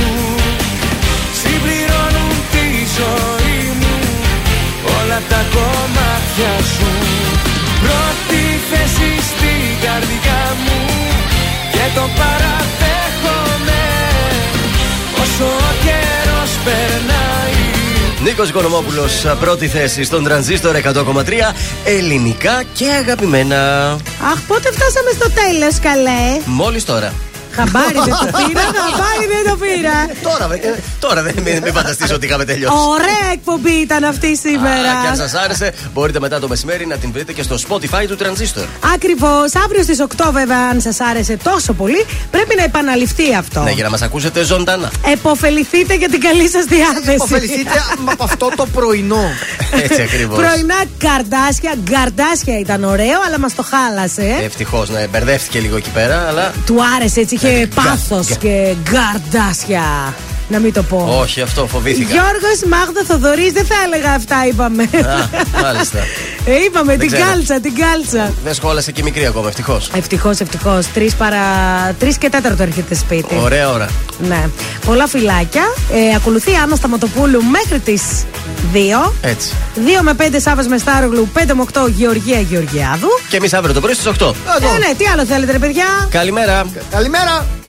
σου Συμπληρώνουν τη ζωή μου Όλα τα κομμάτια σου Πρώτη θέση στην καρδιά μου Και το παραδέχομαι Όσο ο καιρός περνάει Νίκος Οικονομόπουλος, πρώτη θέση στον τρανζίστορ 100,3 ελληνικά και αγαπημένα. Αχ, πότε φτάσαμε στο τέλος, καλέ. Μόλις τώρα. Χαμπάρι δεν το πήρα, χαμπάρι δεν το πήρα. Τώρα, ε, τώρα δεν μην, μην φανταστείς ότι είχαμε τελειώσει. Ωραία εκπομπή ήταν αυτή σήμερα. Α, και αν σας άρεσε, μπορείτε μετά το μεσημέρι να την βρείτε και στο Spotify του Transistor. Ακριβώς. Αύριο στις 8, βέβαια, αν σας άρεσε τόσο πολύ, πρέπει να επαναληφθεί αυτό. Ναι, για να μας ακούσετε ζωντανά. Εποφεληθείτε για την καλή σας διάθεση. Υποφεληθείτε από αυτό το πρωινό. Έτσι ακριβώς. Πρωινά καρδάσια, γκαρντάσια ήταν ωραίο, αλλά μας το χάλασε. Ευτυχώς, ναι, μπερδεύτηκε λίγο εκεί πέρα, αλλά. Του άρεσε έτσι, είχε Ε, πάθος γκα- και γκαρντάσια. Να μην το πω. Όχι, αυτό φοβήθηκα. Γιώργος Μάγδα Θοδωρής δεν θα έλεγα αυτά είπαμε. Α, μάλιστα. Ε, είπαμε Δεν την ξέρω. κάλτσα, την κάλτσα. Δεν σχόλασε και η μικρή ακόμα, ευτυχώς. Ευτυχώς, ευτυχώς. Τρεις παρα... Τρεις και τέταρτο έρχεται σπίτι. Ωραία ώρα. Ναι. Πολλά φυλάκια. Ε, ακολουθεί η Άννα Σταματοπούλου μέχρι τις 2. Έτσι. 2 με 5 Σάβα Μεστάρογλου, 5 με 8 Γεωργία Γεωργιάδου. Και εμείς αύριο το πρωί στις 8. Ε, ναι, τι άλλο θέλετε, ρε παιδιά; Καλημέρα. Καλημέρα.